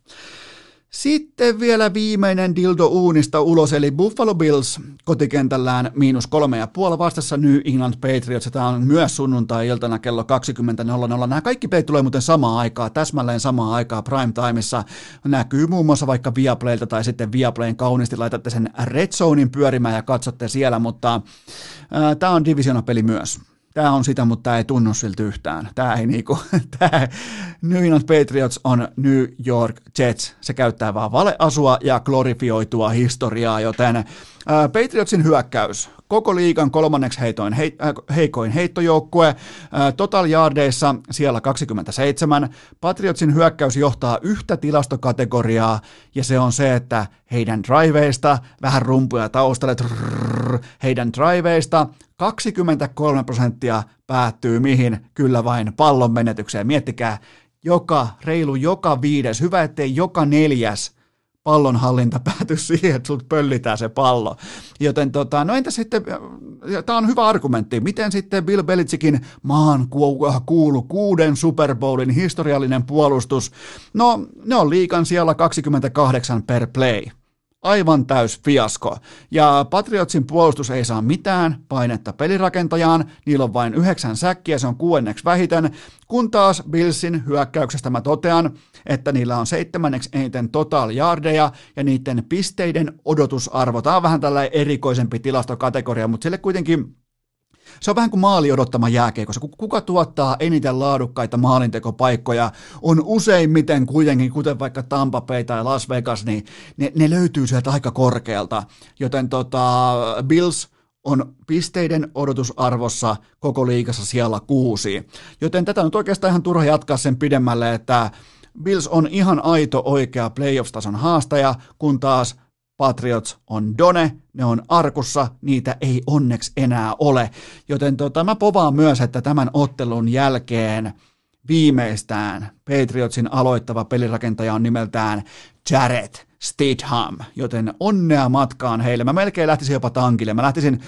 Sitten vielä viimeinen dildo uunista ulos, eli Buffalo Bills kotikentällään miinus kolme ja puoli vastassa New England Patriots. Tämä on myös sunnuntai-iltana kello 20.00. Nämä kaikki pelit tulee muuten samaan aikaa, täsmälleen samaan aikaa prime timeissa. Näkyy muun muassa vaikka Viaplaylta tai sitten Viaplayn kauniisti laitatte sen Red Zonein pyörimään ja katsotte siellä, mutta äh, tämä on divisionapeli myös tämä on sitä, mutta tämä ei tunnu siltä yhtään. Tämä ei niinku, tämä New England Patriots on New York Jets. Se käyttää vaan valeasua ja glorifioitua historiaa, joten Patriotsin hyökkäys koko liigan kolmanneksi heitoin, he, äh, heikoin heittojoukkue, äh, total yardeissa siellä 27. Patriotsin hyökkäys johtaa yhtä tilastokategoriaa, ja se on se, että heidän driveista, vähän rumpuja taustalle, trrr, heidän driveista 23 prosenttia päättyy mihin? Kyllä vain pallon menetykseen. Miettikää, joka, reilu joka viides, hyvä ettei joka neljäs pallonhallinta pääty siihen, että sulta pöllitään se pallo. Joten tota, no entä sitten, tämä on hyvä argumentti, miten sitten Bill Belichickin maan kuulu kuuden Super Bowlin historiallinen puolustus, no ne on liikan siellä 28 per play aivan täys fiasko. Ja Patriotsin puolustus ei saa mitään painetta pelirakentajaan, niillä on vain yhdeksän säkkiä, se on kuuenneksi vähiten, kun taas Billsin hyökkäyksestä mä totean, että niillä on seitsemänneksi eniten total yardeja ja niiden pisteiden odotusarvo. Tämä on vähän tällainen erikoisempi tilastokategoria, mutta sille kuitenkin se on vähän kuin maali odottama jääkeikossa. Kuka tuottaa eniten laadukkaita maalintekopaikkoja on useimmiten kuitenkin, kuten vaikka Tampa Bay tai Las Vegas, niin ne, ne löytyy sieltä aika korkealta. Joten tota, Bills on pisteiden odotusarvossa koko liigassa siellä kuusi. Joten tätä on oikeastaan ihan turha jatkaa sen pidemmälle, että Bills on ihan aito oikea playoffs-tason haastaja, kun taas Patriots on Done, ne on arkussa, niitä ei onneksi enää ole. Joten tota, mä povaan myös, että tämän ottelun jälkeen viimeistään Patriotsin aloittava pelirakentaja on nimeltään Jared Stidham, joten onnea matkaan heille. Mä melkein lähtisin jopa tankille. Mä lähtisin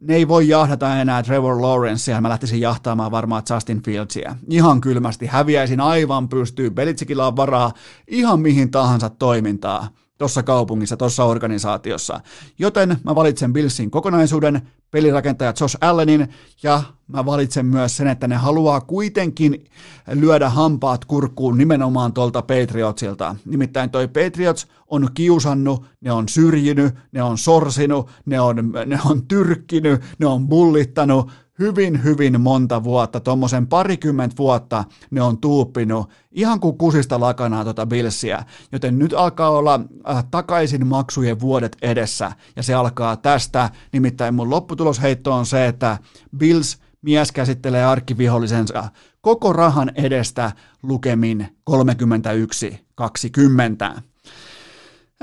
ne ei voi jahdata enää Trevor Lawrencea, mä lähtisin jahtaamaan varmaan Justin Fieldsia. Ihan kylmästi häviäisin aivan pystyy, Belitsikillä on varaa ihan mihin tahansa toimintaa tuossa kaupungissa, tuossa organisaatiossa. Joten mä valitsen Billsin kokonaisuuden, pelirakentaja Josh Allenin, ja mä valitsen myös sen, että ne haluaa kuitenkin lyödä hampaat kurkkuun nimenomaan tuolta Patriotsilta. Nimittäin toi Patriots on kiusannut, ne on syrjinyt, ne on sorsinut, ne on, ne on tyrkkinyt, ne on bullittanut, hyvin, hyvin monta vuotta, tuommoisen parikymmentä vuotta ne on tuuppinut ihan kuin kusista lakanaa tuota Billsiä, joten nyt alkaa olla äh, takaisin maksujen vuodet edessä, ja se alkaa tästä, nimittäin mun lopputulosheitto on se, että Bills mies käsittelee arkkivihollisensa koko rahan edestä lukemin 31-20.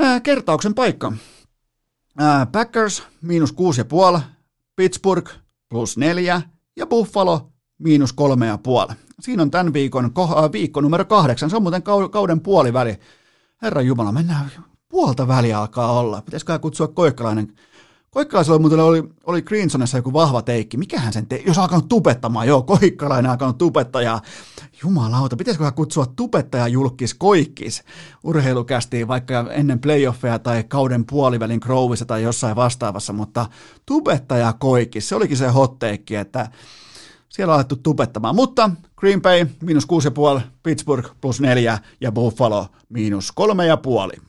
Äh, kertauksen paikka. Äh, Packers miinus 6,5, Pittsburgh plus neljä ja Buffalo miinus kolme ja puoli. Siinä on tämän viikon äh, viikko numero kahdeksan. Se on muuten kauden puoliväli. Herra Jumala, mennään puolta väliä alkaa olla. Pitäisikö kutsua Koikkalainen, Koikkalaisella muuten oli, oli Greensonessa joku vahva teikki. Mikähän sen teki? Jos alkanut tupettamaan, joo, Koikkalainen alkanut tupettaa jumalauta, pitäisiköhän kutsua tupettaja julkis Koikkis urheilukästiin vaikka ennen playoffeja tai kauden puolivälin Crowissa tai jossain vastaavassa, mutta tupettaja Koikkis, se olikin se hotteikki, että siellä on alettu tupettamaan. Mutta Green Bay miinus 6,5, Pittsburgh plus 4 ja Buffalo miinus 3,5.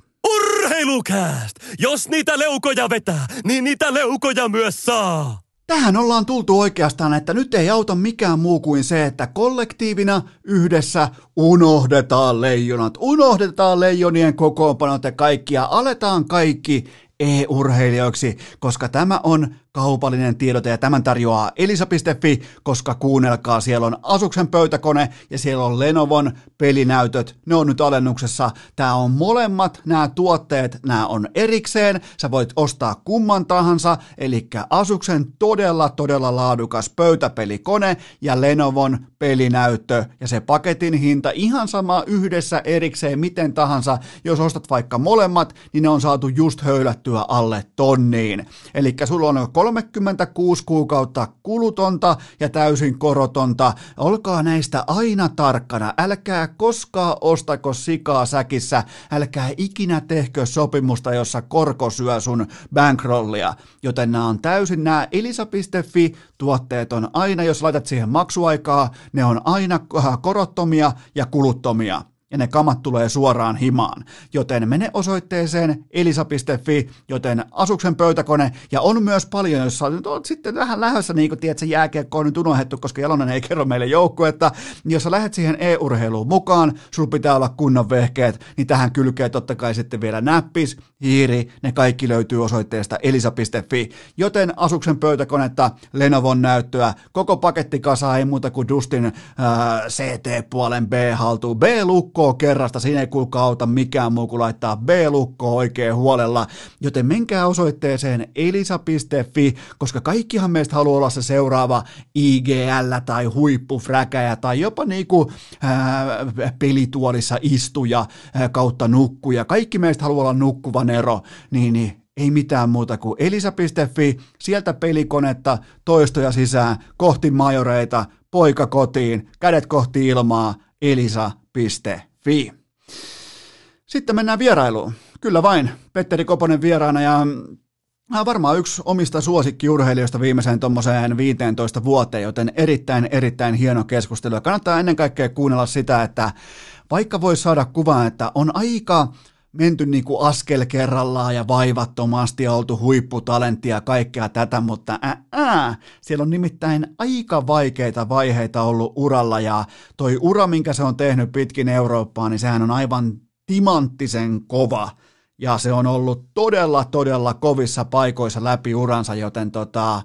Urheilukääst! Jos niitä leukoja vetää, niin niitä leukoja myös saa! Tähän ollaan tultu oikeastaan, että nyt ei auta mikään muu kuin se, että kollektiivina yhdessä unohdetaan leijonat, unohdetaan leijonien kokoonpanot ja kaikkia, aletaan kaikki e-urheilijoiksi, koska tämä on kaupallinen tiedote ja tämän tarjoaa elisa.fi, koska kuunnelkaa, siellä on Asuksen pöytäkone ja siellä on Lenovon pelinäytöt, ne on nyt alennuksessa. Tämä on molemmat, nämä tuotteet, nämä on erikseen, sä voit ostaa kumman tahansa, eli Asuksen todella todella laadukas pöytäpelikone ja Lenovon pelinäyttö ja se paketin hinta ihan sama yhdessä erikseen miten tahansa, jos ostat vaikka molemmat, niin ne on saatu just höylättyä alle tonniin. Eli sulla on 36 kuukautta kulutonta ja täysin korotonta. Olkaa näistä aina tarkkana. Älkää koskaan ostako sikaa säkissä. Älkää ikinä tehkö sopimusta, jossa korko syö sun bankrollia. Joten nämä on täysin nämä elisa.fi tuotteet on aina, jos laitat siihen maksuaikaa, ne on aina korottomia ja kuluttomia ja ne kamat tulee suoraan himaan. Joten mene osoitteeseen elisa.fi, joten asuksen pöytäkone, ja on myös paljon, jos oot sitten vähän lähdössä, niin kuin tiedät, se jääkiekko on nyt unohdettu, koska Jalonen ei kerro meille joukkuetta, niin jos sä lähdet siihen e-urheiluun mukaan, sulla pitää olla kunnon vehkeet, niin tähän kylkee totta kai sitten vielä näppis, hiiri, ne kaikki löytyy osoitteesta elisa.fi, joten asuksen pöytäkonetta, Lenovon näyttöä, koko paketti kasa ei muuta kuin Dustin äh, CT-puolen B-haltuun, B-lukko lukkoa kerrasta, siinä ei kuulkaa auta mikään muu kuin laittaa B-lukkoa oikein huolella, joten menkää osoitteeseen elisa.fi, koska kaikkihan meistä haluaa olla se seuraava IGL tai huippufräkäjä tai jopa niinku ää, pelituolissa istuja ää, kautta nukkuja, kaikki meistä haluaa olla nukkuvan ero, niin, niin ei mitään muuta kuin elisa.fi, sieltä pelikonetta, toistoja sisään, kohti majoreita, poika kotiin, kädet kohti ilmaa, elisa.fi. Sitten mennään vierailuun. Kyllä vain, Petteri Koponen vieraana ja varmaan yksi omista suosikkiurheilijoista viimeiseen tuommoiseen 15 vuoteen, joten erittäin, erittäin hieno keskustelu. Kannattaa ennen kaikkea kuunnella sitä, että vaikka voi saada kuvan, että on aika menty niin kuin askel kerrallaan ja vaivattomasti ja oltu huipputalenttia ja kaikkea tätä, mutta ää, ää, siellä on nimittäin aika vaikeita vaiheita ollut uralla ja toi ura, minkä se on tehnyt pitkin Eurooppaa, niin sehän on aivan timanttisen kova. Ja se on ollut todella, todella kovissa paikoissa läpi uransa, joten tota,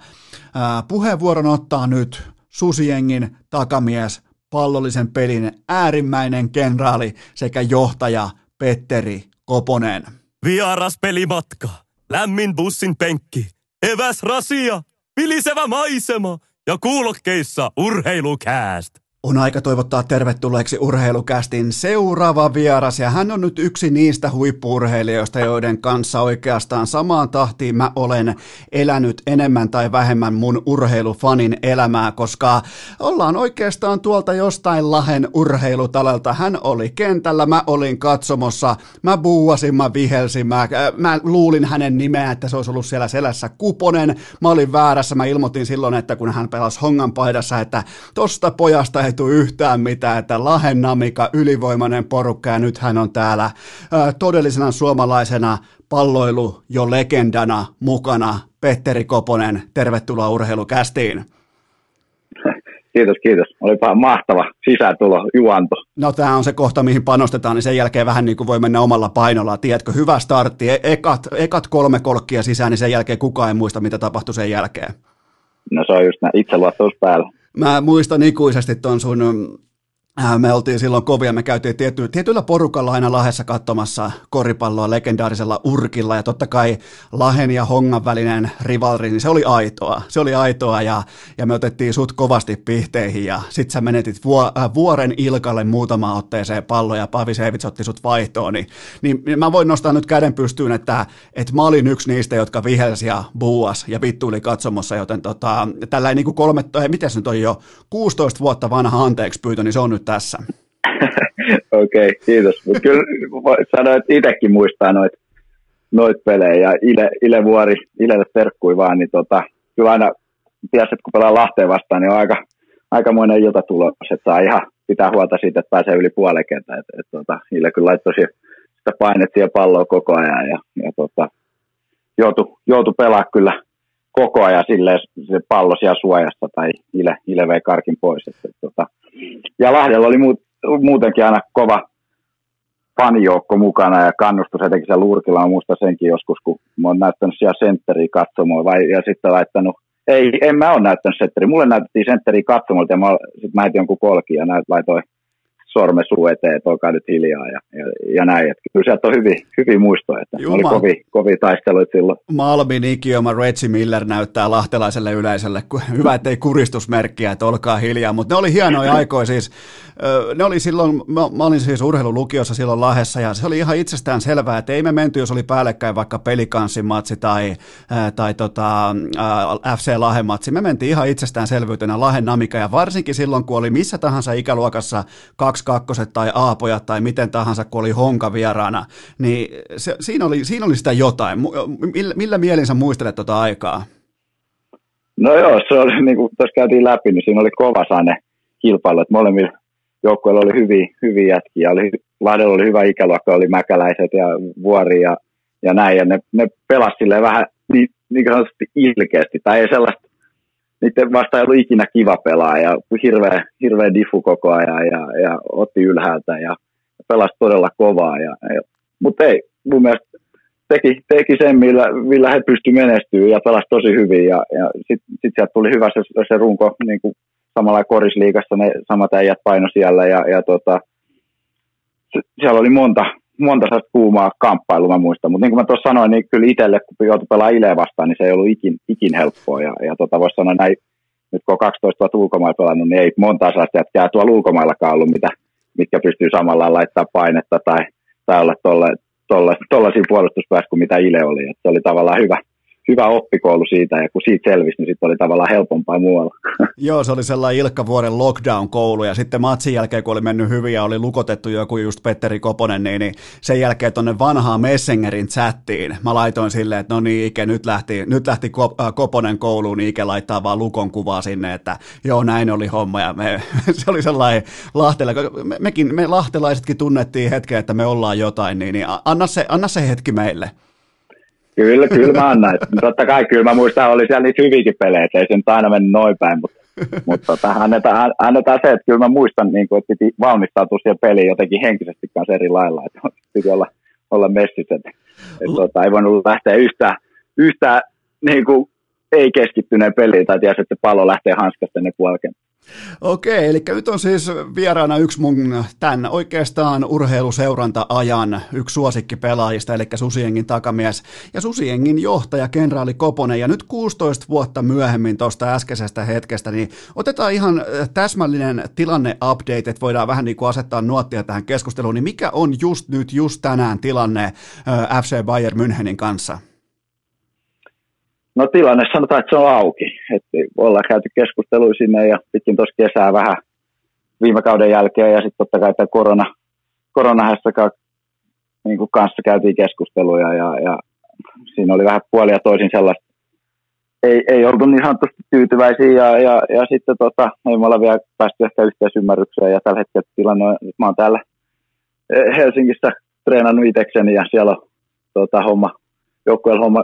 ää, puheenvuoron ottaa nyt Susiengin takamies, pallollisen pelin äärimmäinen kenraali sekä johtaja Petteri Koponen. Vieras pelimatka, lämmin bussin penkki, eväs rasia, vilisevä maisema ja kuulokkeissa urheilukääst. On aika toivottaa tervetulleeksi urheilukästin seuraava vieras ja hän on nyt yksi niistä huippuurheilijoista, joiden kanssa oikeastaan samaan tahtiin mä olen elänyt enemmän tai vähemmän mun urheilufanin elämää, koska ollaan oikeastaan tuolta jostain Lahen urheilutalelta. Hän oli kentällä, mä olin katsomossa, mä buuasin, mä vihelsin, mä, äh, mä luulin hänen nimeä, että se olisi ollut siellä selässä Kuponen. Mä olin väärässä, mä ilmoitin silloin, että kun hän pelasi Hongan paidassa, että tosta pojasta tule yhtään mitään, että Lahennamika, ylivoimainen porukka ja nyt hän on täällä ää, todellisena suomalaisena palloilu jo legendana mukana. Petteri Koponen, tervetuloa urheilukästiin. Kiitos, kiitos. Olipa mahtava sisätulo, juonto. No tämä on se kohta, mihin panostetaan, niin sen jälkeen vähän niin kuin voi mennä omalla painolla. Tiedätkö, hyvä startti, e- ekat, ekat kolme kolkkia sisään, niin sen jälkeen kukaan ei muista, mitä tapahtui sen jälkeen. No se on just näin, itseluottamus päällä. Mä muistan ikuisesti ton sun Äh, me oltiin silloin kovia, me käytiin tiety, tietyllä porukalla aina Lahessa katsomassa koripalloa legendaarisella urkilla ja totta kai Lahen ja Hongan välinen rivalri, niin se oli aitoa. Se oli aitoa ja, ja me otettiin sut kovasti pihteihin ja sit sä menetit vuo, äh, vuoren Ilkalle muutama otteeseen pallo ja Pavi Seivits otti sut vaihtoon, niin, niin, niin mä voin nostaa nyt käden pystyyn, että, että mä olin yksi niistä, jotka vihelsi ja buuas ja vittuili katsomossa, joten tota, tällä niin kuin kolme, miten se nyt on jo 16 vuotta vanha anteeksi pyytö, niin se on nyt tässä. Okei, okay, kiitos. Mutta kyllä sanoin, että itsekin muistaa noita noit pelejä ja Ile, Ile Vuori, Ilelle terkkui vaan, niin tota, kyllä aina tiedät, että kun pelaa Lahteen vastaan, niin on aika, aikamoinen ilta tulos, että saa ihan pitää huolta siitä, että pääsee yli puolen kentä. Et, et, tota, Ile kyllä laittoi sitä painettiin ja palloa koko ajan ja, ja tota, joutui, joutui pelaa kyllä koko ajan silleen, se pallo siellä suojassa tai Ile, Ile vei karkin pois. Et, et, tota, ja Lahdella oli muut, muutenkin aina kova fanijoukko mukana ja kannustus etenkin se Lurkilla. Muista senkin joskus, kun mä oon näyttänyt siellä sentteriä katsomaan vai, ja sitten laittanut, ei, en mä ole näyttänyt sentteriä, mulle näytettiin sentteriä katsomalta ja mä, sit mä jonkun kolki ja näyt laitoin sorme suu eteen, että olkaa nyt hiljaa ja, ja, ja näin. Että kyllä sieltä on hyvin, hyvin muistoja, että Juma. oli kovin, kovin taisteluit silloin. Malmin ikioma Reggie Miller näyttää lahtelaiselle yleisölle. Hyvä, ettei kuristusmerkkiä, että olkaa hiljaa, mutta ne oli hienoja aikoja siis. Ne oli silloin, mä, mä olin siis urheilulukiossa silloin Lahessa ja se oli ihan itsestään selvää, että ei me menty, jos oli päällekkäin vaikka pelikanssin matsi tai, tai tota, FC Lahen matsi. Me mentiin ihan itsestäänselvyytenä Lahen namika ja varsinkin silloin, kun oli missä tahansa ikäluokassa kaksi kakkoset tai aapojat tai miten tahansa, kun oli honka vieraana, niin se, siinä, oli, siinä oli sitä jotain. Millä, millä mielin sä muistelet tuota aikaa? No joo, se oli niin kuin tuossa käytiin läpi, niin siinä oli kova saine kilpailu, että molemmilla joukkueilla oli hyviä, hyviä jätkiä. Oli, Lahdella oli hyvä ikäluokka, oli Mäkäläiset ja Vuori ja, ja näin, ja ne, ne pelasivat vähän niin, niin sanotusti ilkeästi, tai ei sellaista niiden vasta ei ollut ikinä kiva pelaa ja hirveä, hirveä diffu koko ajan ja, ja otti ylhäältä ja pelasi todella kovaa. Ja, ja, mutta ei, mun mielestä teki, teki sen, millä, millä he pystyivät menestyä ja pelasi tosi hyvin ja, ja sitten sit sieltä tuli hyvä se, se runko niin kuin samalla korisliigassa ne samat äijät paino siellä ja, ja tota, siellä oli monta, monta sellaista kuumaa kamppailua, mä muistan. Mutta niin kuin mä tuossa sanoin, niin kyllä itselle, kun joutui pelaamaan Ile vastaan, niin se ei ollut ikin, ikin helppoa. Ja, ja tota, voisi sanoa näin, nyt kun on 12 vuotta ulkomailla pelannut, niin ei monta sellaista jätkää tuolla ulkomaillakaan ollut, mitä, mitkä pystyy samalla laittaa painetta tai, tai olla tuollaisia puolustuspäässä kuin mitä Ile oli. Et se oli tavallaan hyvä, hyvä oppikoulu siitä, ja kun siitä selvisi, niin sitten oli tavallaan helpompaa muualla. Joo, se oli sellainen Ilkka Vuoren lockdown-koulu, ja sitten matsin jälkeen, kun oli mennyt hyvin ja oli lukotettu joku just Petteri Koponen, niin, niin sen jälkeen tuonne vanhaan Messengerin chattiin mä laitoin silleen, että no niin, Ike, nyt lähti, nyt lähti äh, Koponen kouluun, niin Ike laittaa vaan lukon kuvaa sinne, että joo, näin oli homma, ja me, se oli sellainen lahtela, me, mekin, me lahtelaisetkin tunnettiin hetken, että me ollaan jotain, niin, niin anna, se, anna se hetki meille. Kyllä, kyllä mä annan. Totta kai kyllä mä muistan, oli siellä niitä hyviäkin pelejä, ei se nyt aina mennyt noin päin, mutta, mutta tota, annetaan, annetaan, se, että kyllä mä muistan, niin kuin, että piti valmistautua siihen peliin jotenkin henkisesti kanssa eri lailla, että piti olla, olla messissä, että, että tota, ei voinut lähteä yhtään, yhtään niin kuin, ei keskittyneen peliin tai tiesi, että pallo lähtee hanskasta puolikenttää. Okei, eli nyt on siis vieraana yksi mun tämän oikeastaan urheiluseuranta-ajan yksi suosikkipelaajista, eli Susiengin takamies ja Susiengin johtaja, kenraali Koponen. Ja nyt 16 vuotta myöhemmin tuosta äskeisestä hetkestä, niin otetaan ihan äh, täsmällinen tilanne-update, että voidaan vähän niin kuin asettaa nuottia tähän keskusteluun. Niin mikä on just nyt, just tänään tilanne äh, FC Bayern Münchenin kanssa? No tilanne sanotaan, että se on auki. Että ollaan käyty keskusteluja sinne ja pitkin tuossa kesää vähän viime kauden jälkeen ja sitten totta kai tämä korona, koronahässäkään niin kanssa käytiin keskusteluja ja, ja siinä oli vähän puolia toisin sellaista. Ei, ei oltu niin sanotusti tyytyväisiä ja, ja, ja sitten tota, ei me olla vielä päästy ehkä yhteisymmärrykseen ja tällä hetkellä tilanne on, mä oon täällä Helsingissä treenannut itsekseni ja siellä on tota, homma, joukkueella homma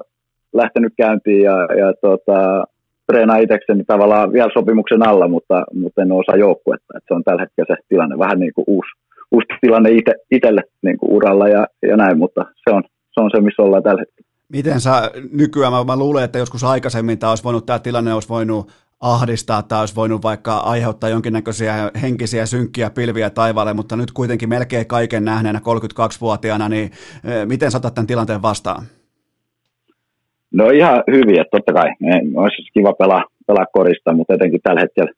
lähtenyt käyntiin ja, ja tota, treenaa itsekseni tavallaan vielä sopimuksen alla, mutta, mutta en osaa joukkuetta. Että se on tällä hetkellä se tilanne vähän niin kuin uusi, uusi tilanne ite, itselle niin kuin uralla ja, ja näin, mutta se on, se on se, missä ollaan tällä hetkellä. Miten sä nykyään, mä, mä luulen, että joskus aikaisemmin tämä olisi voinut, tämä tilanne olisi voinut ahdistaa tai olisi voinut vaikka aiheuttaa jonkinnäköisiä henkisiä synkkiä pilviä taivaalle, mutta nyt kuitenkin melkein kaiken nähneenä 32-vuotiaana, niin miten saatat tämän tilanteen vastaan? No ihan hyvin, että totta kai. Olisi siis kiva pelaa, pelaa korista, mutta etenkin tällä hetkellä,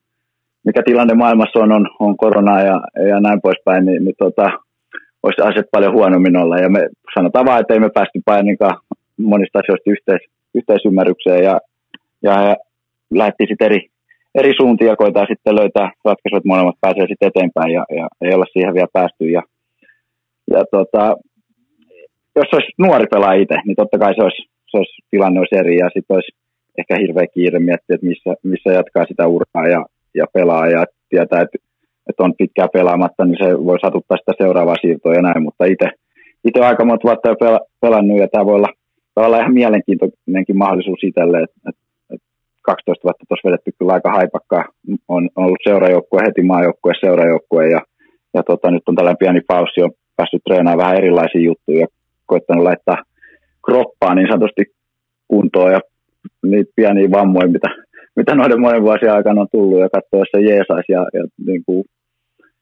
mikä tilanne maailmassa on, on, on korona ja, ja näin poispäin, niin, niin tota, olisi asiat paljon huonommin olla. Ja me sanotaan vaan, että ei me päästy paininkaan monista asioista yhteis, yhteisymmärrykseen ja, ja, ja lähdettiin sitten eri, eri suuntia, koitaa sitten löytää ratkaisut, että molemmat pääsee sitten eteenpäin ja, ja ei olla siihen vielä päästy. Ja, ja tota, jos olisi nuori pelaa itse, niin totta kai se olisi, se olisi, tilanne olisi eri ja sitten olisi ehkä hirveä kiire miettiä, että missä, missä jatkaa sitä uraa ja, ja pelaa ja tietää, että, että on pitkää pelaamatta, niin se voi satuttaa sitä seuraavaa siirtoa ja näin, mutta itse, itse aika monta vuotta jo pela, pelannut ja tämä voi olla, olla ihan mielenkiintoinenkin mahdollisuus itselle, että, että, että 12 vuotta tuossa vedetty kyllä aika haipakkaa, on, on ollut seurajoukkue, heti maajoukkue, seurajoukkue ja, ja tota, nyt on tällainen pieni paussi, on päässyt treenaamaan vähän erilaisia juttuja, koittanut laittaa kroppaa niin sanotusti kuntoon ja niitä pieniä vammoja, mitä, mitä noiden monen vuosien aikana on tullut ja katsoa, se jeesais ja, ja niin kuin,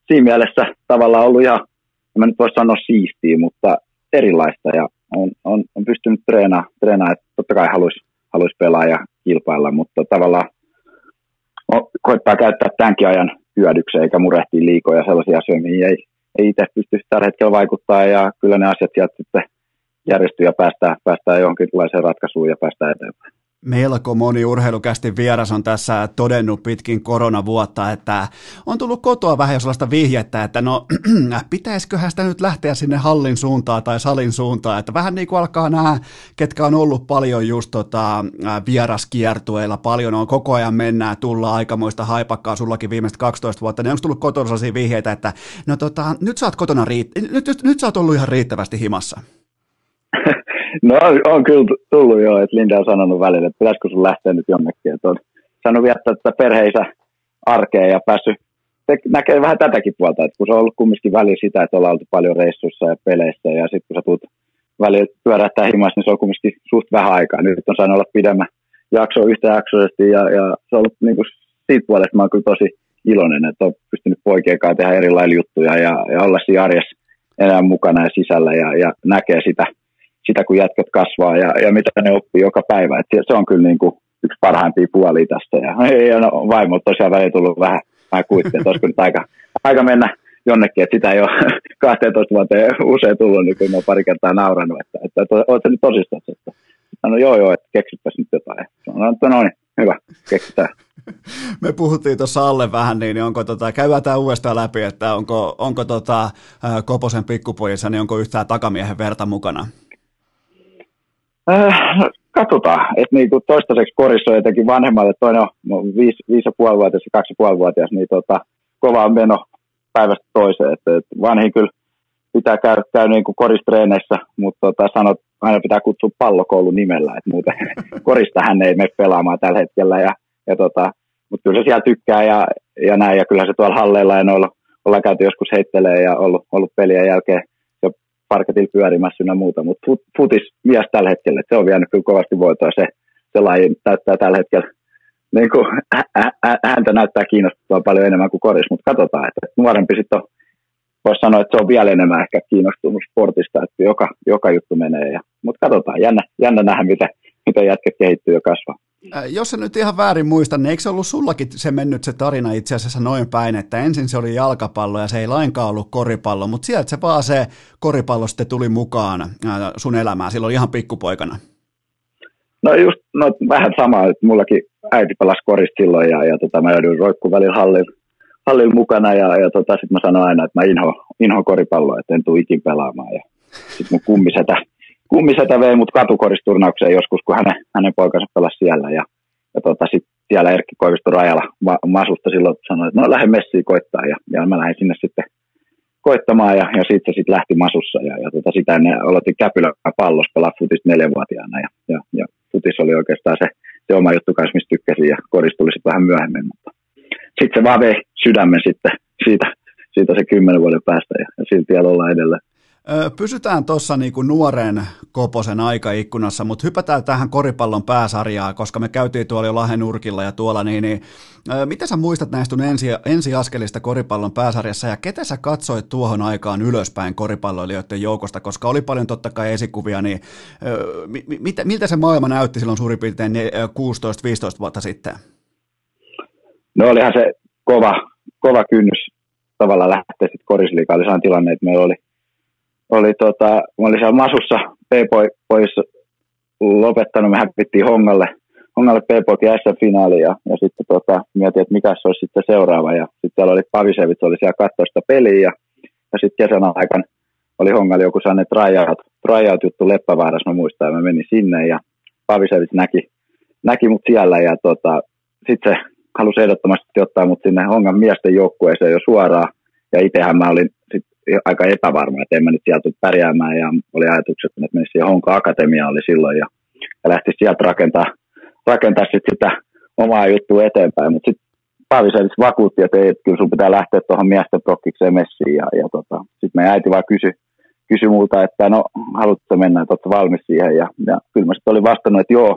siinä mielessä tavallaan ollut ihan, en mä nyt voi sanoa siistiä, mutta erilaista ja on, on, on pystynyt treenaamaan, treenaa, että totta kai haluaisi haluais pelaa ja kilpailla, mutta tavallaan no, koittaa käyttää tämänkin ajan hyödykseen eikä murehtia liikoja sellaisia asioita, mihin ei, ei itse pysty tällä hetkellä vaikuttaa ja kyllä ne asiat sieltä sitten järjestyy ja päästään, päästään johonkinlaiseen ratkaisuun ja päästään eteenpäin melko moni urheilukästi vieras on tässä todennut pitkin koronavuotta, että on tullut kotoa vähän jo sellaista vihjettä, että no pitäisiköhän sitä nyt lähteä sinne hallin suuntaan tai salin suuntaan, että vähän niin kuin alkaa nämä, ketkä on ollut paljon just tota, vieraskiertueilla, paljon on koko ajan mennään, tulla aikamoista haipakkaa sullakin viimeiset 12 vuotta, niin onko tullut kotona sellaisia vihjeitä, että no tota, nyt sä oot kotona riitt- nyt, nyt, nyt sä oot ollut ihan riittävästi himassa? No on kyllä tullut jo, että Linda on sanonut välillä, että pitäisikö sun lähteä nyt jonnekin. Että on saanut viettää tätä perheisä arkeen ja päässyt näkee vähän tätäkin puolta, että kun se on ollut kumminkin väli sitä, että ollaan oltu paljon reissussa ja peleissä ja sitten kun sä tulet välillä pyörähtää himassa, niin se on kumminkin suht vähän aikaa. Nyt on saanut olla pidemmän jakso yhtäjaksoisesti ja, ja se on ollut niin kuin, siitä puolesta mä oon kyllä tosi iloinen, että on pystynyt poikien kanssa tehdä erilaisia juttuja ja, ja olla siinä arjessa enää mukana ja sisällä ja, ja näkee sitä, sitä, kun jätkät kasvaa ja, ja mitä ne oppii joka päivä. Et se on kyllä niin kuin yksi parhaimpia puolia tästä. Ja, ja no, vaimo tosiaan väliin tullut vähän, vähän kuittia, että olisiko nyt aika, aika mennä jonnekin, että sitä ei ole 12 vuoteen usein tullut, niin kuin mä pari kertaa nauranut, että, että, että olet nyt tosissaan. Että, no joo joo, että keksipäs nyt jotain. No, no, no niin, hyvä, keksitään. Me puhuttiin tuossa alle vähän, niin onko tota, käydään tämä uudestaan läpi, että onko, onko tota, Koposen pikkupojissa, niin onko yhtään takamiehen verta mukana? Äh, katsotaan, että niinku toistaiseksi korissa on jotenkin vanhemmalle, toinen on no, viisi, viisi ja puoli vuotias ja kaksi ja puoli vuotias, niin tota, kova meno päivästä toiseen. Et, et vanhin kyllä pitää käydä, käydä niin koristreeneissä, mutta tota, sanot, aina pitää kutsua pallokoulun nimellä, että muuten korista hän ei mene pelaamaan tällä hetkellä. Ja, ja tota, mutta kyllä se siellä tykkää ja, ja näin, ja kyllä se tuolla halleilla ja noilla ollaan käyty joskus heittelee ja ollut, ollut pelien jälkeen parketilla pyörimässä ja muuta, mutta fut, futis mies tällä hetkellä, se on vienyt kyllä kovasti voitoa, se, se laji täyttää tällä hetkellä niin kuin, häntä näyttää kiinnostavaa paljon enemmän kuin koris, mutta katsotaan, että nuorempi sitten on, voisi sanoa, että se on vielä enemmän ehkä kiinnostunut sportista, että joka, joka juttu menee, ja, mutta katsotaan, jännä, jännä nähdä, miten, miten jätket kehittyy ja kasvaa. Jos se nyt ihan väärin muista, niin eikö se ollut sullakin se mennyt se tarina itse asiassa noin päin, että ensin se oli jalkapallo ja se ei lainkaan ollut koripallo, mutta sieltä se vaan se koripallo sitten tuli mukaan sun elämään silloin ihan pikkupoikana. No just no, vähän sama, että mullakin äiti pelasi korista silloin ja, ja tota, mä jouduin roikkuun välillä hallilla, hallilla mukana ja, ja tota, sitten mä sanoin aina, että mä inho, inho koripalloa, että en tule ikin pelaamaan ja sitten mun kummisetä kummisetä vei mut katukoristurnaukseen joskus, kun hänen, hänen poikansa pelasi siellä. Ja, ja tota, sitten siellä Erkki Koivisto rajalla ma- Masusta silloin sanoi, että no lähde messiin koittaa. Ja, ja mä lähdin sinne sitten koittamaan ja, ja sitten se sitten lähti Masussa. Ja, ja tota, sitä ennen aloitin Käpylä pallossa pelaa futista neljänvuotiaana. Ja, ja, ja futis oli oikeastaan se, se oma juttu kanssa, mistä tykkäsin. Ja koris tuli sitten vähän myöhemmin. Mutta sitten se vaan vei sydämen sitten siitä, siitä se kymmenen vuoden päästä ja, ja silti ollaan edelleen. Pysytään tuossa niinku nuoren Koposen aikaikkunassa, mutta hypätään tähän koripallon pääsarjaan, koska me käytiin tuolla jo Lahen nurkilla ja tuolla, niin, niin mitä sä muistat näistä ensi, ensiaskelista koripallon pääsarjassa ja ketä sä katsoit tuohon aikaan ylöspäin koripalloilijoiden joukosta, koska oli paljon totta kai esikuvia, niin mit, miltä se maailma näytti silloin suurin piirtein 16-15 vuotta sitten? No olihan se kova, kova kynnys tavallaan lähteä sitten korisliikaan. Oli tilanne, että meillä oli oli tota, mä olin siellä Masussa P-poissa lopettanut, me hävittiin Hongalle, Hongalle P-poikin S-finaali ja, ja sitten tota, mietin, että mikä se olisi sitten seuraava. Ja sitten siellä oli Pavisevits, oli siellä katsoa sitä peliä ja, ja sitten kesän aikana oli Hongalle joku sellainen tryout, tryout juttu Leppävaarassa, mä muistan, ja mä menin sinne ja Pavisevits näki, näki mut siellä ja tota, sitten se halusi ehdottomasti ottaa mut sinne Hongan miesten joukkueeseen jo suoraan. Ja itsehän mä olin sit aika epävarma, että en mä nyt sieltä pärjäämään. Ja oli ajatukset, että menisi siihen Honka Akatemia oli silloin ja, ja lähti sieltä rakentaa, rakentaa sit sitä omaa juttua eteenpäin, mutta sitten Paaviselis vakuutti, että, ei, että kyllä sun pitää lähteä tuohon miesten prokkikseen messiin. Ja, ja tota, sitten meidän äiti vaan kysyi, kysyi multa, että no haluatko mennä, että oletko valmis siihen? Ja, ja kyllä mä sitten olin vastannut, että joo.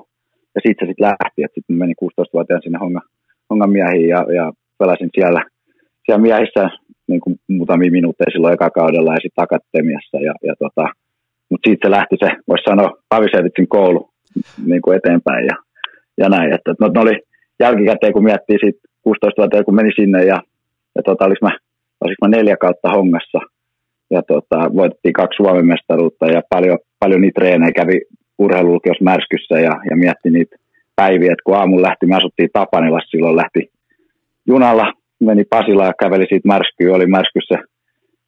Ja sitten se sitten lähti, että sitten meni 16-vuotiaan sinne Hongan, Hongan miehiin ja, ja pelasin siellä, siellä miehissä niin kuin muutamia minuutteja silloin eka kaudella ja sitten akatemiassa. Ja, ja tota, mutta siitä se lähti se, voisi sanoa, Pavisevitsin koulu niin kuin eteenpäin ja, ja näin. Että, no, ne oli jälkikäteen, kun miettii siitä 16 vuotta, kun meni sinne ja, ja tota, olis mä, olis mä neljä kautta hongassa ja tota, voitettiin kaksi Suomen mestaruutta ja paljon, paljon niitä treenejä kävi urheilulukiossa Märskyssä ja, ja mietti niitä päiviä, että kun aamulla lähti, me asuttiin Tapanilassa, silloin lähti junalla meni Pasila ja käveli siitä märskyyn, oli märskyssä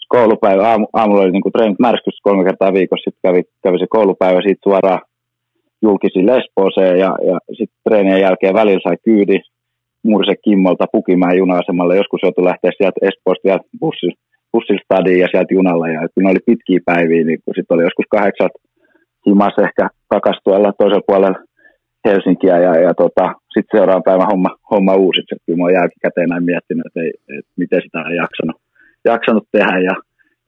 koulupäivä, aamu, aamulla oli niin kuin treenit märskyssä kolme kertaa viikossa, sitten kävi, kävi se koulupäivä siitä suoraan julkisiin Lesbooseen ja, ja sitten treenien jälkeen välillä sai kyydi Murse Kimmolta Pukimäen juna-asemalle. Joskus joutui lähteä sieltä Espoosta vielä bussi, bussistadiin ja sieltä junalla. Ja kun oli pitkiä päiviä, niin sitten oli joskus kahdeksan himas ehkä takas tuolla toisella puolella Helsinkiä ja, ja tota, sitten seuraavan päivän homma, homma uusiksi. Kyllä mä oon jälkikäteen näin miettinyt, että, ei, että miten sitä on jaksanut, jaksanut tehdä ja,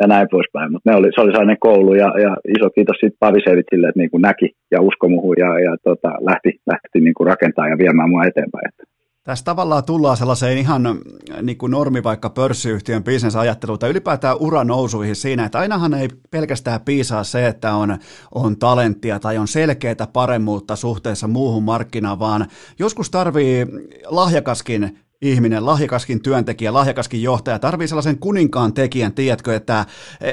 ja näin poispäin. Mutta oli, se oli sellainen koulu ja, ja iso kiitos siitä Pavisevitsille, että niin näki ja usko muuhun ja, ja tota, lähti, lähti niin rakentamaan ja viemään mua eteenpäin. Että tässä tavallaan tullaan sellaiseen ihan niin kuin normi vaikka pörssiyhtiön bisnesajatteluun tai ylipäätään uranousuihin siinä, että ainahan ei pelkästään piisaa se, että on, on talenttia tai on selkeää paremmuutta suhteessa muuhun markkinaan, vaan joskus tarvii lahjakaskin ihminen, lahjakaskin työntekijä, lahjakaskin johtaja, tarvii sellaisen kuninkaan tekijän, tiedätkö, että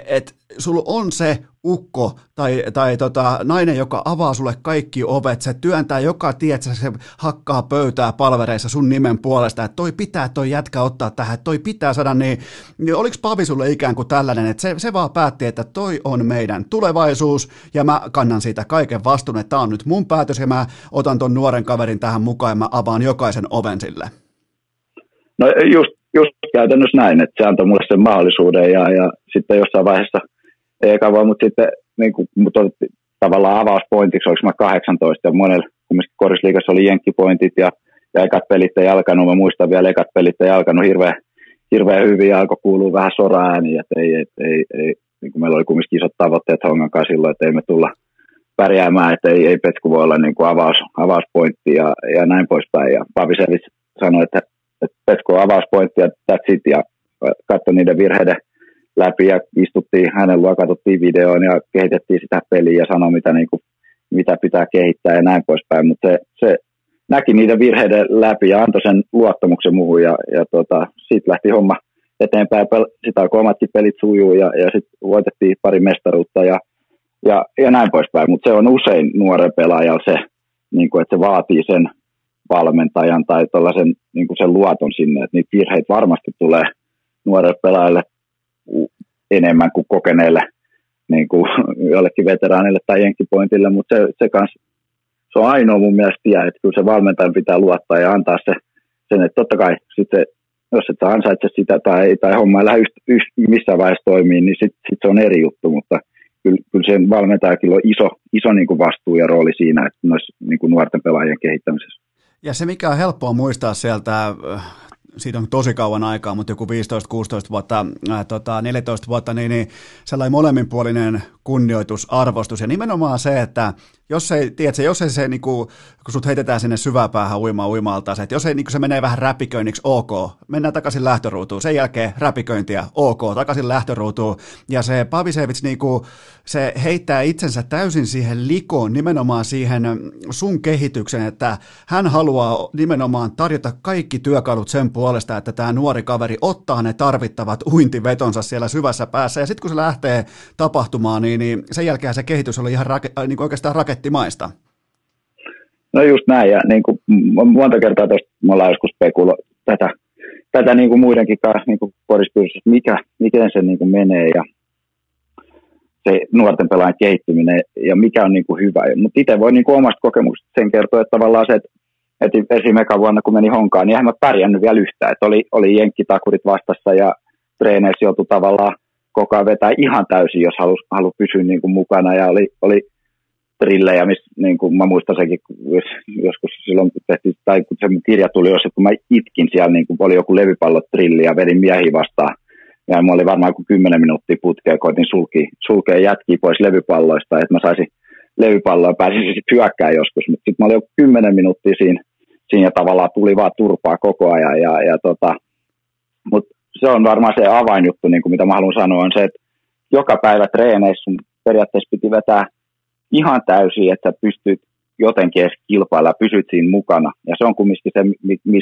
et, sulla on se ukko tai, tai tota, nainen, joka avaa sulle kaikki ovet, se työntää joka tiet, se hakkaa pöytää palvereissa sun nimen puolesta, että toi pitää toi jätkä ottaa tähän, toi pitää saada, niin, niin oliko Pavi sulle ikään kuin tällainen, että se, se vaan päätti, että toi on meidän tulevaisuus ja mä kannan siitä kaiken vastuun, että tämä on nyt mun päätös ja mä otan ton nuoren kaverin tähän mukaan ja mä avaan jokaisen oven sille. No just, just käytännössä näin, että se antoi mulle sen mahdollisuuden ja, ja sitten jossain vaiheessa, ei kauan, mutta sitten niin kuin, mut otettiin tavallaan avauspointiksi, oliko mä 18 ja monella kumminkin korisliikassa oli jenkkipointit ja, ja ekat pelit ei alkanut, mä muistan vielä ekat pelit ei alkanut hirveän, hirveän hyvin ja alkoi kuulua vähän sora-ääni, että ei, et, ei, ei niin kuin meillä oli kumminkin isot tavoitteet Hongan kanssa silloin, että ei me tulla pärjäämään, että ei, ei Petku voi olla niin kuin avaus, avauspointti ja, ja näin poispäin. Ja Pavisevic sanoi, että että Petko avauspointti ja that's it, ja katsoi niiden virheiden läpi ja istuttiin hänen luo, katsottiin videoon ja kehitettiin sitä peliä ja sanoi, mitä, niin kuin, mitä pitää kehittää ja näin poispäin, mutta se, se näki niiden virheiden läpi ja antoi sen luottamuksen muuhun ja, ja tota, siitä lähti homma eteenpäin. Sitä alkoi omatkin pelit sujuu ja, ja sitten voitettiin pari mestaruutta ja, ja, ja näin poispäin, mutta se on usein nuoren pelaajan se, niin kuin, että se vaatii sen valmentajan tai tällaisen niin kuin sen luoton sinne, että niitä virheitä varmasti tulee nuorelle pelaajalle enemmän kuin kokeneelle niin kuin jollekin veteraanille tai jenkkipointille, mutta se, se, kans, se on ainoa mun mielestä tie, että kyllä se valmentajan pitää luottaa ja antaa se, sen, että totta kai sitten jos et ansaitse sitä tai, tai homma ei lähde missään vaiheessa toimii, niin sitten sit se on eri juttu, mutta kyllä, kyllä sen valmentajakin on iso, iso niin kuin vastuu ja rooli siinä, että noissa niin kuin nuorten pelaajien kehittämisessä. Ja se, mikä on helppoa muistaa sieltä äh, siitä on tosi kauan aikaa, mutta joku 15-16 vuotta, ää, tota, 14 vuotta, niin, niin sellainen molemminpuolinen kunnioitus, arvostus ja nimenomaan se, että jos ei, tiedätkö, jos ei se, niin kuin, kun sut heitetään sinne syväpäähän uimaan uimalta, se, että jos ei, niin kuin se menee vähän räpiköinniksi, ok, mennään takaisin lähtöruutuun, sen jälkeen räpiköintiä, ok, takaisin lähtöruutuun, ja se Pavisevits, niin kuin, se heittää itsensä täysin siihen likoon, nimenomaan siihen sun kehityksen, että hän haluaa nimenomaan tarjota kaikki työkalut sen puolesta, että tämä nuori kaveri ottaa ne tarvittavat uintivetonsa siellä syvässä päässä, ja sitten kun se lähtee tapahtumaan, niin, niin sen jälkeen se kehitys oli ihan rake, niin oikeastaan rakettimaista. No just näin, ja niin kuin monta kertaa tuosta me ollaan joskus spekulo tätä, tätä niin kuin muidenkin kanssa niin kuin mikä, miten se niin kuin menee, ja se nuorten pelaajan kehittyminen, ja mikä on niin kuin hyvä. Mutta itse voi niin kuin omasta kokemuksesta sen kertoa, että tavallaan se, että esimerkiksi vuonna, kun meni honkaan, niin eihän mä pärjännyt vielä yhtään. Että oli, oli jenkkitakurit vastassa ja treeneissä joutui tavallaan koko ajan vetää ihan täysin, jos halusi, halusi pysyä niin kuin mukana. Ja oli, oli trillejä, missä niin kuin mä muistan senkin, joskus silloin kun tehtiin, tai kun se kirja tuli, jos kun mä itkin siellä, niin kuin oli joku levypallotrilli ja vedin miehiä vastaan. Ja mä oli varmaan joku kymmenen minuuttia putkea, koitin sulkea, sulkea jätkiä pois levypalloista, että mä saisin levypalloa ja pääsisin sitten hyökkää joskus. Mutta sitten mä olin jo kymmenen minuuttia siinä siinä tavallaan tuli vaan turpaa koko ajan. Ja, ja tota, mutta se on varmaan se avainjuttu, niin kuin mitä mä haluan sanoa, on se, että joka päivä treeneissä periaatteessa piti vetää ihan täysin, että pystyt jotenkin edes kilpailla, pysyt siinä mukana. Ja se on kumminkin se,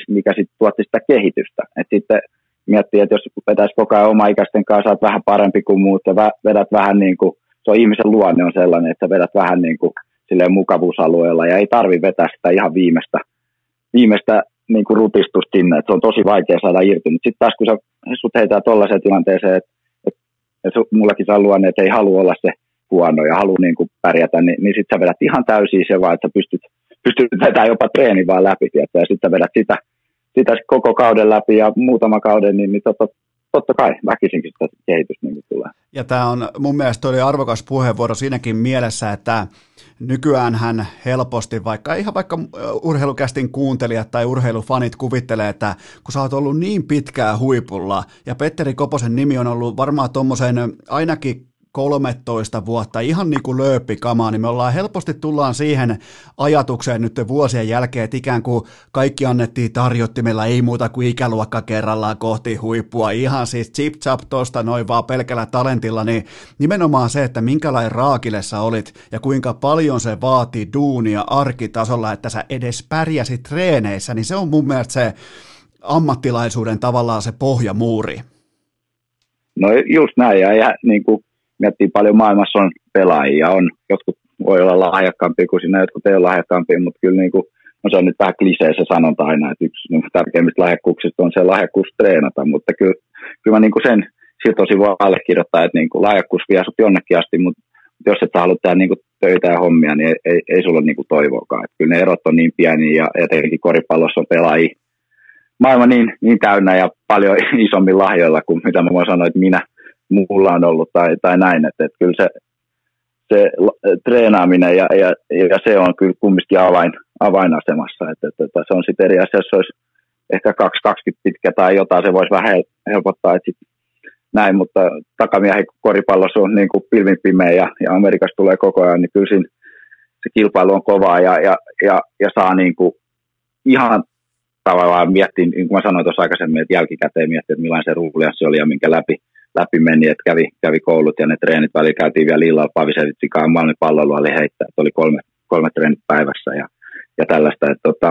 mikä sitten tuotti sitä kehitystä. Et sitten miettii, että jos vetäisi koko ajan oma-ikäisten kanssa, olet vähän parempi kuin muut ja vedät vähän niin kuin, se on ihmisen luonne on sellainen, että vedät vähän niin kuin silleen mukavuusalueella ja ei tarvi vetää sitä ihan viimeistä viimeistä niin kuin rutistusta sinne, että se on tosi vaikea saada irti. Mutta sitten taas kun sä, sut heitää tuollaiseen tilanteeseen, että, että, että mullakin saa luonne, että ei halua olla se huono ja haluaa niin kuin pärjätä, niin, niin sitten sä vedät ihan täysin se vaan, että pystyt, pystyt vetämään jopa treeni vaan läpi, tietää, ja sitten vedät sitä, sitä koko kauden läpi ja muutama kauden, niin, niin totta, totta kai väkisinkin sitä kehitystä niin tulee. Ja tämä on mun mielestä oli arvokas puheenvuoro siinäkin mielessä, että nykyään hän helposti, vaikka ihan vaikka urheilukästin kuuntelijat tai urheilufanit kuvittelee, että kun sä oot ollut niin pitkään huipulla, ja Petteri Koposen nimi on ollut varmaan tuommoisen ainakin 13 vuotta, ihan niin kuin lööppikamaa, niin me ollaan helposti tullaan siihen ajatukseen nyt vuosien jälkeen, että ikään kuin kaikki annettiin tarjottimella, ei muuta kuin ikäluokka kerrallaan kohti huippua, ihan siis chip chap tosta noin vaan pelkällä talentilla, niin nimenomaan se, että minkälainen raakille sä olit ja kuinka paljon se vaatii duunia arkitasolla, että sä edes pärjäsit treeneissä, niin se on mun mielestä se ammattilaisuuden tavallaan se pohjamuuri. No just näin, ja, ja niin kuin miettii paljon maailmassa on pelaajia, on, jotkut voi olla lahjakkaampia kuin sinä, jotkut ei ole lahjakkaampia, mutta kyllä niin kuin, no se on nyt vähän klisee se sanonta aina, että yksi niin tärkeimmistä lahjakkuuksista on se lahjakkuus treenata, mutta kyllä, kyllä mä niin kuin sen siltä tosi voi allekirjoittaa, että niin kuin lahjakkuus vie sut jonnekin asti, mutta jos et sä haluat tehdä niin kuin töitä ja hommia, niin ei, ei, ei sulla niin kuin toivoakaan. Että kyllä ne erot on niin pieniä ja, tietenkin koripallossa on pelaajia maailma niin, niin täynnä ja paljon isommin lahjoilla kuin mitä mä voin sanoa, että minä – mulla on ollut tai, tai näin, että, että kyllä se, se treenaaminen ja, ja, ja, se on kyllä kumminkin avain, avainasemassa, että, että, että se on sitten eri asia, jos olisi ehkä 2-20 pitkä tai jotain, se voisi vähän helpottaa, että sit näin, mutta takamiehen koripallossa on niin kuin pilvin pimeä ja, ja Amerikassa tulee koko ajan, niin kyllä siinä se kilpailu on kovaa ja, ja, ja, ja saa niin kuin ihan tavallaan miettiä, niin kuin mä sanoin tuossa aikaisemmin, että jälkikäteen miettiä, että millainen se ruulianssi oli ja minkä läpi, läpi meni, että kävi, kävi koulut ja ne treenit välillä käytiin vielä illalla Pavisevitsikaan, Malmin pallolla oli heittää, että oli kolme, kolme treenit päivässä ja, ja tällaista, että tota,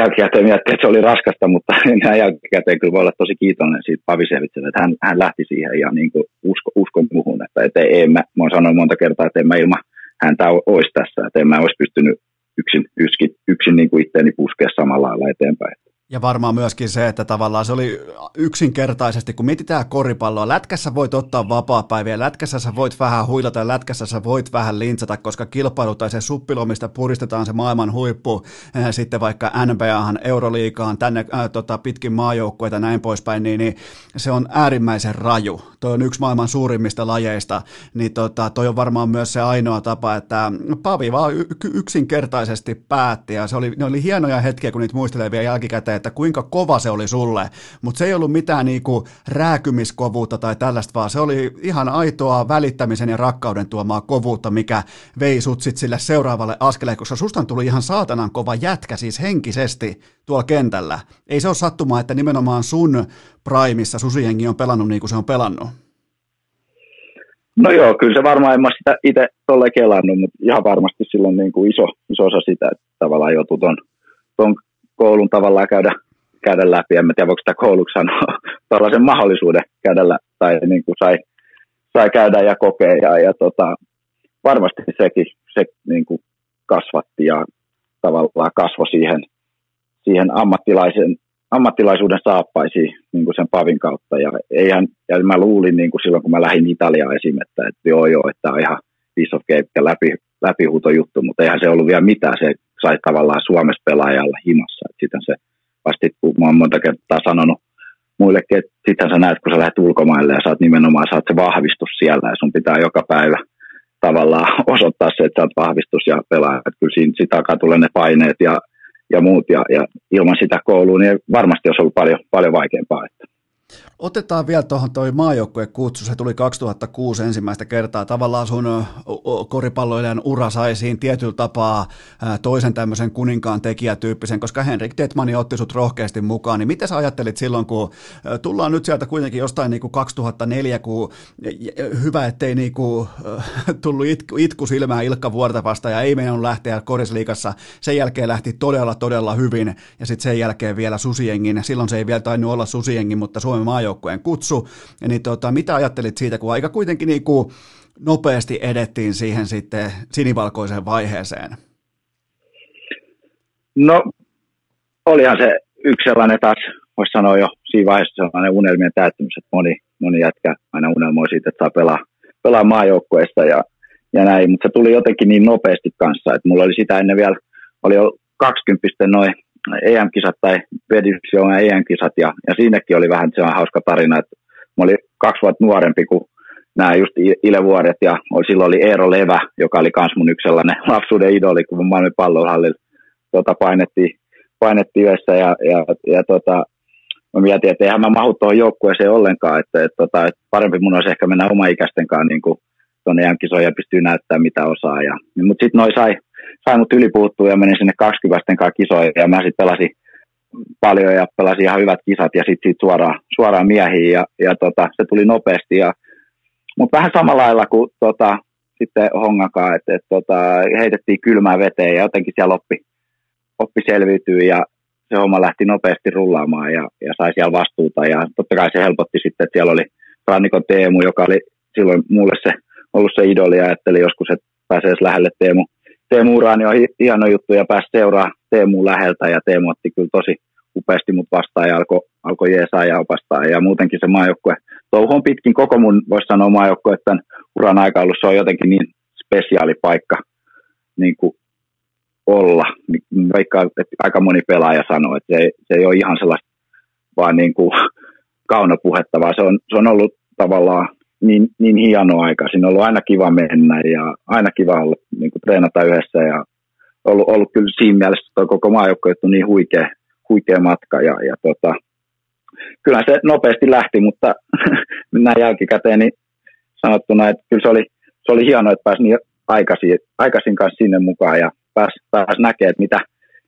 jälkikäteen miettii, että se oli raskasta, mutta enää jälkikäteen kyllä voi olla tosi kiitollinen siitä Pavisevitselle, että hän, hän lähti siihen ja niin kuin usko, uskon muuhun, että, että ei, mä, mä oon sanonut monta kertaa, että en mä ilman häntä olisi tässä, että en mä olisi pystynyt yksin, yksin, yksin niin kuin itteeni puskea samalla lailla eteenpäin. Ja varmaan myöskin se, että tavallaan se oli yksinkertaisesti, kun mietitään koripalloa, lätkässä voit ottaa vapaa-päiviä, lätkässä sä voit vähän huilata ja lätkässä sä voit vähän lintsata, koska kilpailu tai se suppilo, mistä puristetaan se maailman huippu, äh, sitten vaikka NBAhan, Euroliigaan, tänne äh, tota, pitkin maajoukkueita ja näin poispäin, niin, niin se on äärimmäisen raju. Toi on yksi maailman suurimmista lajeista, niin tota, toi on varmaan myös se ainoa tapa, että Pavi vaan y- yksinkertaisesti päätti, ja se oli, ne oli hienoja hetkiä, kun niitä muistelee vielä jälkikäteen, että kuinka kova se oli sulle, mutta se ei ollut mitään niinku rääkymiskovuutta tai tällaista, vaan se oli ihan aitoa välittämisen ja rakkauden tuomaa kovuutta, mikä vei sut sit sille seuraavalle askeleelle, koska susta tuli ihan saatanan kova jätkä siis henkisesti tuolla kentällä. Ei se ole sattumaa, että nimenomaan sun primissa susihengi on pelannut niin kuin se on pelannut. No joo, kyllä se varmaan en mä sitä itse tolle kelannut, mutta ihan varmasti silloin niin kuin iso, iso osa sitä, että tavallaan joutuu ton, ton koulun tavallaan käydä, käydä läpi. En tiedä, voiko sitä kouluksi sanoa tällaisen mahdollisuuden käydä tai niin kuin sai, sai käydä ja kokea. Ja, ja tota, varmasti sekin se niin kuin kasvatti ja tavallaan kasvoi siihen, siihen ammattilaisen ammattilaisuuden saappaisiin niin kuin sen pavin kautta. Ja, eihän, ja mä luulin niin kuin silloin, kun mä lähdin Italiaan esimerkiksi, että joo joo, että on ihan piece of cake läpi, läpihuutojuttu, mutta eihän se ollut vielä mitään. Se sai tavallaan Suomessa pelaajalla himassa. Sitten se vasti, kun mä oon monta kertaa sanonut muillekin, että sitten sä näet, kun sä lähdet ulkomaille ja saat nimenomaan saat se vahvistus siellä ja sun pitää joka päivä tavallaan osoittaa se, että sä oot vahvistus ja pelaa. Että kyllä siinä sitä alkaa tulee ne paineet ja ja muut, ja, ja ilman sitä koulua, niin varmasti olisi ollut paljon, paljon vaikeampaa. Että. Otetaan vielä tuohon toi kutsu, se tuli 2006 ensimmäistä kertaa. Tavallaan sun koripalloilijan ura sai siinä tietyllä tapaa toisen tämmöisen kuninkaan tekijätyyppisen, koska Henrik Detmani otti sut rohkeasti mukaan. Niin mitä sä ajattelit silloin, kun tullaan nyt sieltä kuitenkin jostain niin kuin 2004, kun hyvä, ettei niin kuin, tullut itku, itku silmään Ilkka Vuortavasta ja ei meidän lähteä korisliikassa. Sen jälkeen lähti todella, todella hyvin ja sitten sen jälkeen vielä Susiengin. Silloin se ei vielä tainnut olla Susiengin, mutta Suomen maajoukkueen kutsu, niin tota, mitä ajattelit siitä, kun aika kuitenkin niin kuin nopeasti edettiin siihen sitten sinivalkoiseen vaiheeseen? No, olihan se yksi sellainen taas, voisi sanoa jo siinä vaiheessa sellainen unelmien täyttymys, että moni, moni jätkä aina unelmoi siitä, että saa pelaa, pelaa maajoukkueesta ja, ja näin, mutta se tuli jotenkin niin nopeasti kanssa, että mulla oli sitä ennen vielä, oli jo 20 noin EM-kisat tai Bedivision EM-kisat ja, ja siinäkin oli vähän se hauska tarina, että mä olin kaksi vuotta nuorempi kuin nämä just Ilevuodet ja silloin oli Eero Levä, joka oli kans mun yksi sellainen lapsuuden idoli, kun maailman pallohallilla tota, painettiin, painettiin yhdessä ja, ja, ja tota, mä mietin, että eihän mä mahu tuohon joukkueeseen ollenkaan, että, että, tota, että parempi mun olisi ehkä mennä oma ikäisten kanssa niin tuonne EM-kisoihin ja pystyy näyttämään mitä osaa. Ja, mutta sitten noi sai, sai mut ylipuuttua ja menin sinne 20 kanssa kisoihin ja mä sitten pelasin paljon ja pelasin ihan hyvät kisat ja sitten suoraan, suoraan miehiin ja, ja tota, se tuli nopeasti. Ja, mutta vähän samalla lailla kuin tota, sitten Hongakaan, että et, tota, heitettiin kylmää veteen ja jotenkin siellä oppi, oppi selviytyy ja se homma lähti nopeasti rullaamaan ja, ja sai siellä vastuuta ja totta kai se helpotti sitten, että siellä oli Rannikon Teemu, joka oli silloin mulle se ollut se idoli ja ajattelin joskus, että pääsee lähelle Teemu, Teemu Uraani on hieno juttu ja pääsi seuraa Teemu läheltä ja Teemu otti kyllä tosi upeasti mut vastaan ja alkoi alko jeesaa ja opastaa ja muutenkin se maajoukkue touhu on pitkin koko mun, voisi sanoa maajoukkue, että uran aika ollut, se on jotenkin niin spesiaali paikka niin kuin olla. Vaikka että aika moni pelaaja sanoo, että se, se ei ole ihan sellaista vaan niin kuin kaunopuhetta, vaan se on, se on ollut tavallaan niin, niin hieno aika. Siinä on ollut aina kiva mennä ja aina kiva olla, niin kuin treenata yhdessä ja ollut, ollut kyllä siinä mielessä tuo koko maajoukkue on niin huikea, huikea matka ja, ja tota, kyllä se nopeasti lähti, mutta näin jälkikäteen niin sanottuna, että kyllä se oli, se oli hienoa, että pääsi niin aikaisin, aikaisin kanssa sinne mukaan ja pääsi, pääsi näkemään, että mitä,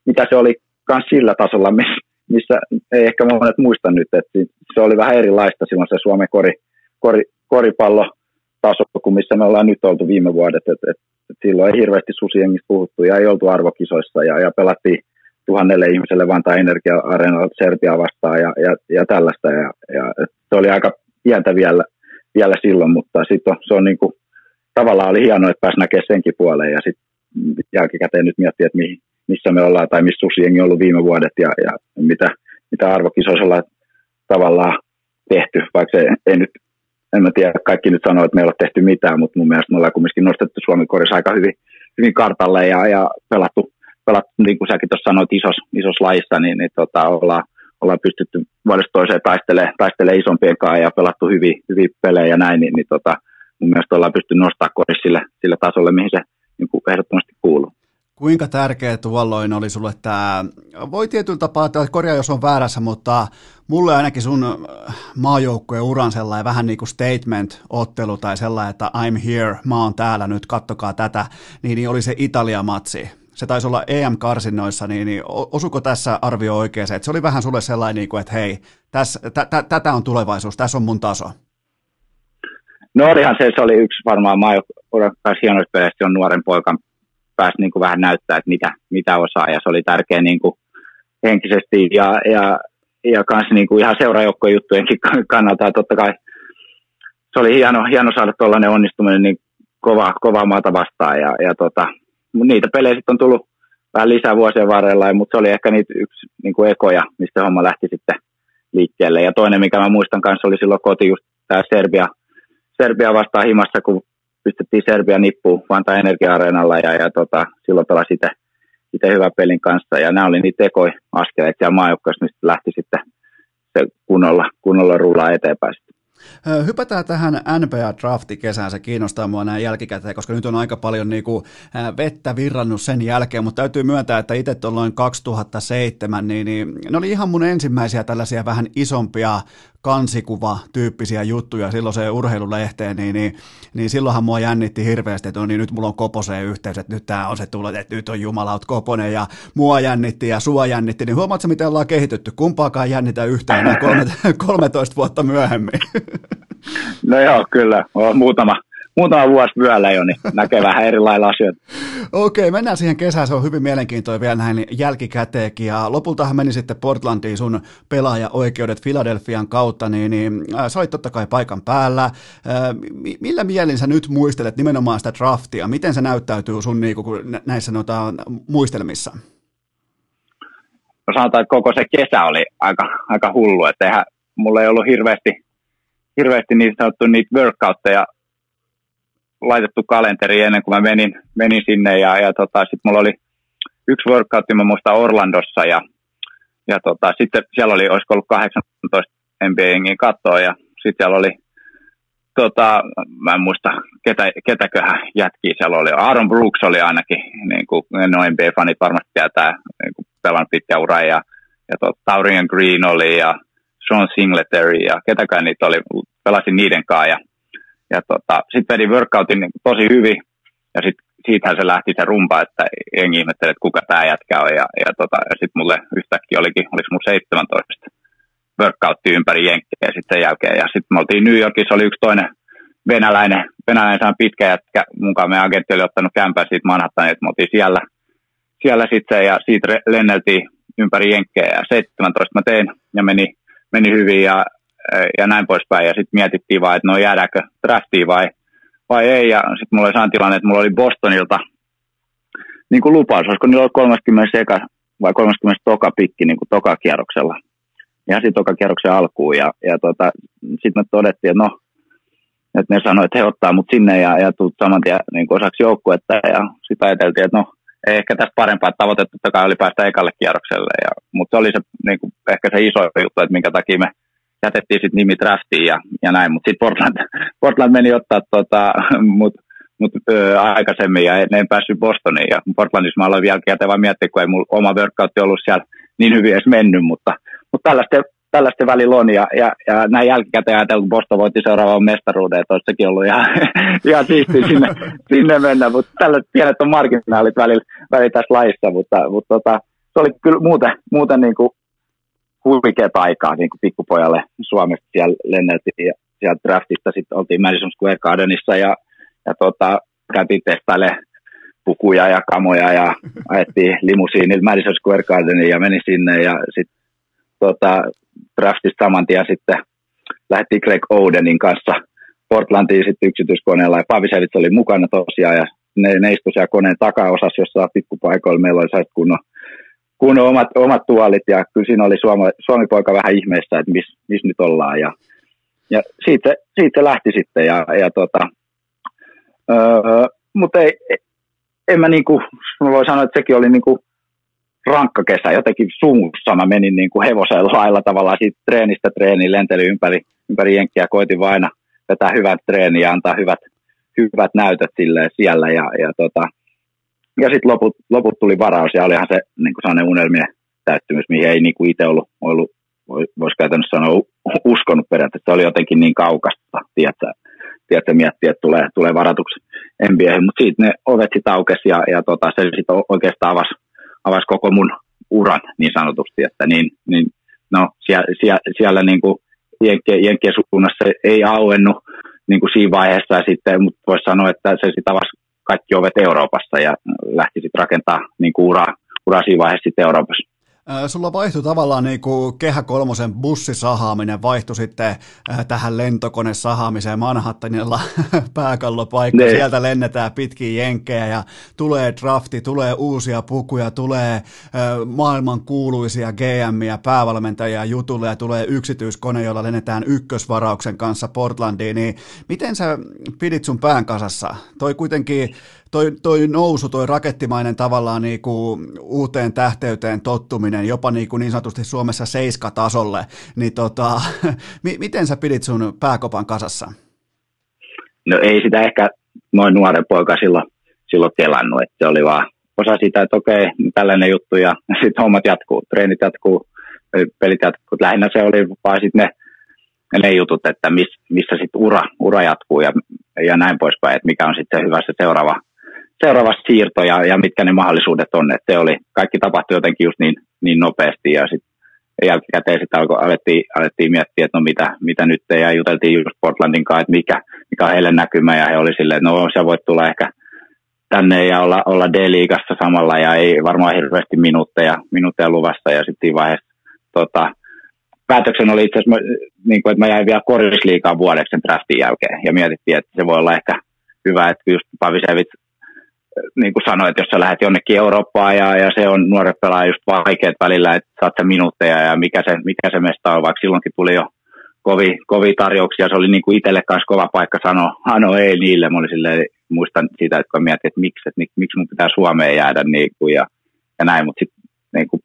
mitä se oli myös sillä tasolla, missä, missä ei ehkä monet muista nyt, että se oli vähän erilaista silloin se Suomen kori, kori, koripallotaso kuin missä me ollaan nyt oltu viime vuodet. Et, et, et silloin ei hirveästi susiengistä puhuttu ja ei oltu arvokisoissa ja, ja pelattiin tuhannelle ihmiselle Vantaa Energia-areenalla Serbia vastaan ja, ja, ja tällaista. Ja, ja se oli aika pientä vielä, vielä silloin, mutta sitten se on niin kuin, tavallaan oli hienoa, että pääsi näkemään senkin puoleen ja sitten jälkikäteen nyt miettiä, että mihin, missä me ollaan tai missä susiengi on ollut viime vuodet ja, ja mitä, mitä arvokisoissa ollaan tavallaan tehty, vaikka se ei nyt en mä tiedä, kaikki nyt sanoo, että me ei ole tehty mitään, mutta mun mielestä me ollaan kumminkin nostettu Suomen korissa aika hyvin, hyvin kartalle ja, ja pelattu, pelattu, niin kuin säkin tuossa sanoit, isos, isos lajissa, niin, niin tota, ollaan, ollaan pystytty vuodesta toiseen taistelemaan, taistelemaan isompien kanssa ja pelattu hyvin, hyvin pelejä ja näin, niin, niin tota, mun mielestä ollaan pystynyt nostamaan korissa sille, sille tasolle, mihin se niin kuin ehdottomasti kuuluu kuinka tärkeä tuolloin oli sulle tämä, voi tietyllä tapaa, että korjaa jos on väärässä, mutta mulle ainakin sun maajoukkueen uran sellainen vähän niin kuin statement-ottelu tai sellainen, että I'm here, mä oon täällä nyt, kattokaa tätä, niin, niin oli se Italia-matsi. Se taisi olla EM-karsinnoissa, niin, niin osuko tässä arvio oikein se, että se oli vähän sulle sellainen, niin kuin, että hei, tässä, tä, tä, tätä on tulevaisuus, tässä on mun taso. No olihan se, se oli yksi varmaan maajoukkueen hienoista on nuoren poikan pääsi niin kuin vähän näyttää, että mitä, mitä osaa, ja se oli tärkeä niin kuin henkisesti ja, ja, ja kans niin kuin ihan seurajoukkojen juttujenkin kannalta, totta kai se oli hieno, hieno saada tuollainen onnistuminen niin kova, kova maata vastaan, ja, ja tota, niitä pelejä sitten on tullut vähän lisää vuosien varrella, mutta se oli ehkä niitä yksi niin kuin ekoja, mistä homma lähti sitten liikkeelle. Ja toinen, mikä mä muistan kanssa, oli silloin koti just tämä Serbia, Serbia vastaan himassa, kun pistettiin Serbia nippuun Vanta Energia-areenalla ja, ja tota, silloin pelasi itse, itse hyvän pelin kanssa. Ja nämä oli niitä tekoja askeleita siellä maajoukkoissa, mistä lähti sitten se kunnolla, kunnolla rullaa eteenpäin. Hypätään tähän NBA-drafti kesään, se kiinnostaa mua näin jälkikäteen, koska nyt on aika paljon niin kuin vettä virrannut sen jälkeen, mutta täytyy myöntää, että itse tuolloin 2007, niin, niin ne oli ihan mun ensimmäisiä tällaisia vähän isompia kansikuva-tyyppisiä juttuja silloin se urheilulehteen, niin, niin, niin silloinhan mua jännitti hirveästi, että no niin nyt mulla on Koposeen yhteys, että nyt tämä on se tullut, että nyt on jumalaut Koponen ja mua jännitti ja sua jännitti, niin huomaatko miten ollaan kehitytty, kumpaakaan jännitä yhtään enää 13 vuotta myöhemmin. No joo, kyllä, on muutama, muutama vuosi vyöllä jo, niin näkee vähän eri lailla asioita. Okei, mennään siihen kesään. Se on hyvin mielenkiintoinen vielä näin jälkikäteenkin. Ja lopultahan meni sitten Portlandiin sun pelaaja-oikeudet Filadelfian kautta, niin, niin äh, sä olit totta kai paikan päällä. Äh, millä mielin sä nyt muistelet nimenomaan sitä draftia? Miten se näyttäytyy sun niinku, näissä noita, muistelmissa? No sanotaan, että koko se kesä oli aika, aika hullu, että eihän, mulla ei ollut hirveästi, hirveästi niin sanottu niitä workoutteja laitettu kalenteri ennen kuin mä menin, menin sinne ja, ja tota, sitten mulla oli yksi workout, mä muistan Orlandossa ja, ja tota, sitten siellä oli, olisiko ollut 18 NBA-jengin kattoa ja sitten siellä oli tota, mä en muista, ketä, ketäköhän jätkiä siellä oli. Aaron Brooks oli ainakin, niin kuin no NBA-fanit varmasti tietää, niin kuin pelannut pitkä ura, ja, ja tota, Taurian Green oli, ja Sean Singletary, ja ketäkään niitä oli, pelasin niiden kanssa, ja ja tota, sitten vedin workoutin niin tosi hyvin, ja sitten siitähän se lähti se rumpa, että en ihmettele, että kuka tämä jätkä on, ja, ja, tota, ja sitten mulle yhtäkkiä olikin, oliko mulla 17 workoutti ympäri jenkkejä sitten jälkeen, ja sitten me oltiin New Yorkissa, oli yksi toinen venäläinen, venäläinen pitkä jätkä, mukaan meidän agentti oli ottanut kämpää siitä Manhattanin, että me oltiin siellä, siellä sitten, ja siitä lenneltiin ympäri jenkkejä, ja 17 mä tein, ja meni, meni hyvin, ja ja näin poispäin. Ja sitten mietittiin vaan, että no jäädäänkö draftiin vai, vai ei. Ja sitten mulla oli sellainen tilanne, että mulla oli Bostonilta niin kuin lupaus, olisiko niillä ollut 30 eka vai 30 toka pikki niin kuin toka kierroksella. Ja sitten toka kierroksen alkuun. Ja, ja tota, sitten me todettiin, että no, että ne sanoivat, että he ottaa mut sinne ja, ja tuut saman tien niin osaksi joukkuetta. Ja sitten ajateltiin, että no, ei ehkä tässä parempaa tavoite totta kai oli päästä ekalle kierrokselle. Ja, mutta se oli se, niin kuin, ehkä se iso juttu, että minkä takia me jätettiin sitten nimi draftiin ja, ja näin, mutta sitten Portland, Portland meni ottaa tota, mut, mut, ö, aikaisemmin ja ne ei päässyt Bostoniin. Ja Portlandissa mä aloin vielä vaan miettiä, kun ei mulla oma workoutti ollut siellä niin hyvin edes mennyt, mutta, mutta tällaista, tällaista välillä on. Ja, ja, ja näin jälkikäteen ajatellut, kun Boston voitti seuraavan mestaruuden, että olisi sekin ollut ihan, ihan siisti sinne, sinne mennä, mutta tällaiset pienet on marginaalit välillä, välillä tässä laissa, mutta, mutta tota, se oli kyllä muuten, muuten niin kuin huikeat aikaa niin kuin pikkupojalle Suomesta siellä lenneltiin ja sieltä draftista sitten oltiin Madison Square Gardenissa ja, ja tota, käytiin testailemaan pukuja ja kamoja ja ajettiin limusiinilla Madison Square Gardeniin ja meni sinne ja sitten tota, draftista saman tien sitten lähdettiin Greg Odenin kanssa Portlantiin sitten yksityiskoneella ja Pavisevits oli mukana tosiaan ja ne, ne istui siellä koneen takaosassa, jossa pikkupaikoilla meillä oli kunnon kun omat, omat tuolit ja kyllä siinä oli Suomi, Suomi-poika vähän ihmeessä, että missä mis nyt ollaan ja, ja siitä, siitä lähti sitten ja, ja tota, öö, mutta ei, en mä niinku, mä voin sanoa, että sekin oli niinku rankka kesä, jotenkin sumussa mä menin niinku hevosella lailla tavallaan siitä treenistä treeniin, lenteli ympäri, ympäri jenkkiä, koitin vain vetää hyvät treeniä ja antaa hyvät, hyvät näytöt siellä ja, ja tota, ja sitten loput, loput tuli varaus ja olihan se niin kuin unelmien täyttymys, mihin ei niin kuin itse ollut, ollut voisi käytännössä sanoa uskonut periaatteessa. Se oli jotenkin niin kaukasta, tiedätkö, tiedätkö miettiä, että tulee, tulee varatuksi NBA, mutta siitä ne ovet sitten aukesi ja, ja tota, se sitten oikeastaan avasi, avasi koko mun uran niin sanotusti, että niin, niin no, siellä, siellä, siellä niin kuin Jenkkien, Jenkkien suunnassa ei auennut niin kuin siinä vaiheessa, sitten, mutta voisi sanoa, että se sitten avasi kaikki ovet Euroopassa ja lähti sitten rakentaa niin kuin uraa, uraa siinä vaiheessa sitten Euroopassa. Sulla vaihtui tavallaan niin kuin Kehä Kolmosen bussisahaaminen vaihtui sitten tähän lentokonesahaamiseen Manhattanilla pääkallopaikka. Ne. Sieltä lennetään pitkin jenkkejä ja tulee drafti, tulee uusia pukuja, tulee maailman kuuluisia GM-ja päävalmentajia jutulle ja tulee yksityiskone, jolla lennetään ykkösvarauksen kanssa Portlandiin. Niin miten sä pidit sun pään kasassa? Toi kuitenkin toi, toi nousu, toi rakettimainen tavallaan niin kuin uuteen tähteyteen tottuminen, jopa niin, kuin niin sanotusti Suomessa seiskatasolle, niin tota, miten sä pidit sun pääkopan kasassa? No ei sitä ehkä noin nuoren poika silloin, silloin kelannut, että se oli vaan osa sitä, että okei, tällainen juttu ja sitten hommat jatkuu, treenit jatkuu, pelit jatkuu. Lähinnä se oli vaan sitten ne, ne jutut, että miss, missä sitten ura, ura jatkuu ja, ja näin poispäin, että mikä on sitten hyvä se seuraava, seuraava siirto ja, mitkä ne mahdollisuudet on. Että se oli, kaikki tapahtui jotenkin just niin, niin nopeasti ja sitten jälkikäteen sitten alko, alettiin, alettiin miettiä, että no mitä, mitä nyt ja juteltiin just Portlandin kanssa, että mikä, mikä on heille näkymä. Ja he oli silleen, että no se voi tulla ehkä tänne ja olla, olla D-liigassa samalla. Ja ei varmaan hirveästi minuutteja, minuutteja luvassa. Ja sitten vaiheessa tota, päätöksen oli itse asiassa, niin kuin, että mä jäin vielä korisliikaan vuodeksi sen draftin jälkeen. Ja mietittiin, että se voi olla ehkä hyvä, että just Pavisevit niin kuin sanoin, että jos sä lähdet jonnekin Eurooppaan ja, ja se on nuoret pelaajat just vaikeat välillä, että saat sä minuutteja ja mikä se, mikä se mesta on, vaikka silloinkin tuli jo kovi, kovi tarjouksia, se oli niin kuin itselle kanssa kova paikka sanoa, ano ei niille, mä silleen, muistan sitä, että kun mietin, että miksi, että miksi mun pitää Suomeen jäädä niin kuin ja, ja näin, mutta sitten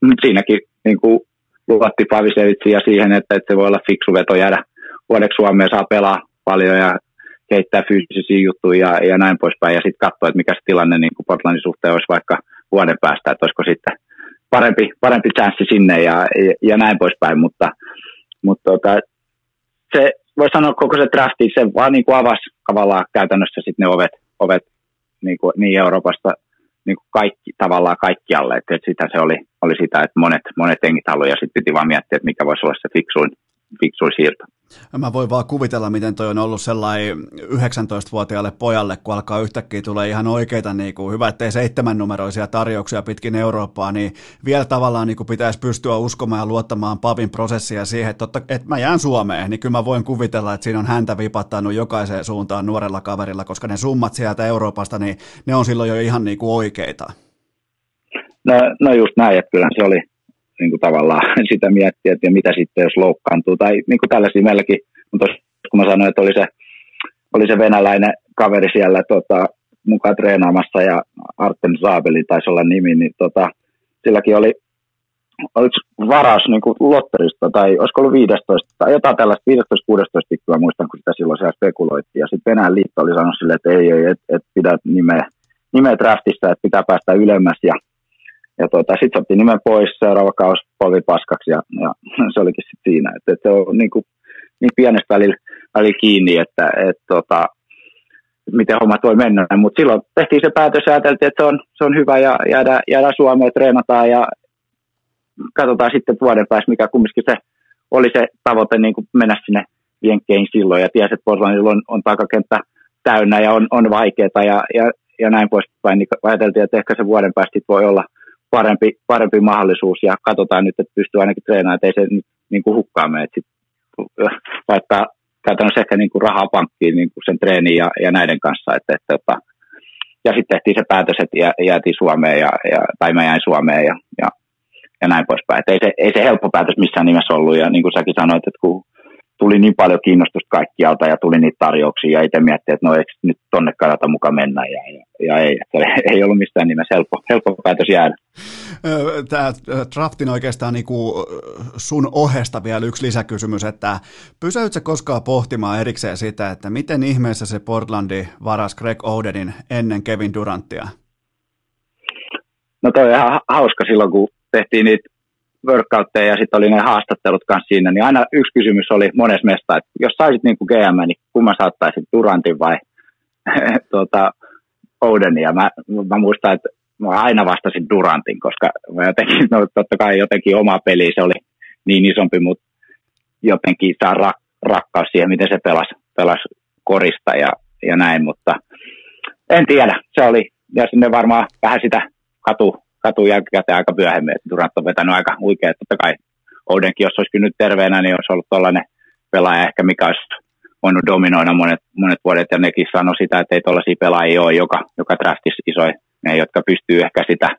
niin siinäkin niin kuin luotti Pavisevitsiä siihen, että, että se voi olla fiksu veto jäädä. Vuodeksi Suomeen, saa pelaa paljon ja kehittää fyysisiä juttuja ja, ja näin poispäin, ja sitten katsoa, että mikä se tilanne niin kuin Portlandin suhteen olisi vaikka vuoden päästä, että olisiko sitten parempi, parempi chanssi sinne ja, ja, ja näin poispäin, mutta, mutta tota, se voi sanoa koko se drafti, se vaan niin kuin avasi tavallaan käytännössä sitten ne ovet, ovet niin, kuin, niin Euroopasta niin kuin kaikki, tavallaan kaikkialle, että, että sitä se oli, oli sitä, että monet, monet tengit ja sitten piti vaan miettiä, että mikä voisi olla se fiksuin, fiksuin siirto. Mä voin vaan kuvitella, miten toi on ollut sellainen 19-vuotiaalle pojalle, kun alkaa yhtäkkiä tulee ihan oikeita, niin kuin, hyvä ettei seitsemän numeroisia tarjouksia pitkin Eurooppaa, niin vielä tavallaan niin kuin pitäisi pystyä uskomaan ja luottamaan Pavin prosessia siihen, että, totta, että mä jään Suomeen, niin kyllä mä voin kuvitella, että siinä on häntä vipattanut jokaiseen suuntaan nuorella kaverilla, koska ne summat sieltä Euroopasta, niin ne on silloin jo ihan niin kuin oikeita. No, no just näin, että kyllä se oli, niin kuin tavallaan sitä miettiä, että mitä sitten jos loukkaantuu. Tai niin kuin tällaisia meilläkin, mutta kun mä sanoin, että oli se, oli se venäläinen kaveri siellä tota, mukaan treenaamassa ja Artem Zaabeli taisi olla nimi, niin tota, silläkin oli, oli varas niin kuin lotterista, tai olisiko ollut 15, tai jotain tällaista 15-16 tikkuja, muistan, kun sitä silloin siellä spekuloitiin. Ja sitten Venäjän liitto oli sanonut sille, että ei, ei, että et pidä nimeä, nimeä draftista, että pitää päästä ylemmäs. Ja ja tuota, sitten otti nimen pois, seuraava kausi polvi paskaksi ja, ja se olikin sitten siinä. Että, että se on niin, kuin, niin pienestä välillä, välillä kiinni, että, että tota, miten hommat voi mennä. Mutta silloin tehtiin se päätös ja ajateltiin, että se on, se on hyvä ja jäädään, jäädään Suomeen, treenataan ja katsotaan sitten vuoden päästä, mikä kumminkin se oli se tavoite niin kuin mennä sinne jenkkeihin silloin ja tiesi, että Portlandilla on, on takakenttä täynnä ja on, on vaikeaa ja, ja, ja näin poispäin, niin ajateltiin, että ehkä se vuoden päästä voi olla – parempi, parempi mahdollisuus ja katsotaan nyt, että pystyy ainakin treenaamaan, että ei se nyt niin kuin hukkaa mene. Vaikka käytännössä ehkä niin kuin rahaa pankkiin niin kuin sen treeniin ja, ja näiden kanssa. Että, että, että, ja sitten tehtiin se päätös, että jä, jäätiin Suomeen ja, ja, tai mä jäin Suomeen ja, ja, ja näin poispäin. Että ei, se, ei se helppo päätös missään nimessä ollut ja niin kuin säkin sanoit, että kun tuli niin paljon kiinnostusta kaikkialta ja tuli niitä tarjouksia ja itse miettii, että no eikö nyt tonne kannata mukaan mennä ja, ja, ja ei, että ei ollut mistään nimessä helppo, helppo päätös jäädä. Tämä draftin oikeastaan niin kuin sun ohesta vielä yksi lisäkysymys, että pysäytkö koskaan pohtimaan erikseen sitä, että miten ihmeessä se Portlandi varas Greg Odenin ennen Kevin Durantia? no toi on ihan hauska silloin, kun tehtiin niitä workoutteja ja sitten oli ne haastattelut kanssa siinä, niin aina yksi kysymys oli monessa mesta, että jos saisit niin kuin GM, niin kumman saattaisit Durantin vai tuota, Odenin, ja mä, mä muistan, että mä aina vastasin Durantin, koska mä jotenkin, no totta kai jotenkin oma peli, se oli niin isompi, mutta jotenkin saa rak, rakkaus siihen, miten se pelasi, pelasi korista ja, ja näin, mutta en tiedä, se oli, ja sinne varmaan vähän sitä katu, katu jälkikäteen aika myöhemmin, että Durant on vetänyt aika huikea, totta kai Oudenkin, jos olisi nyt terveenä, niin olisi ollut tällainen pelaaja ehkä, mikä olisi voinut dominoida monet, monet vuodet, ja nekin sanoi sitä, että ei tuollaisia pelaajia ole, joka, joka draftissa isoja, ne, jotka pystyy ehkä sitä,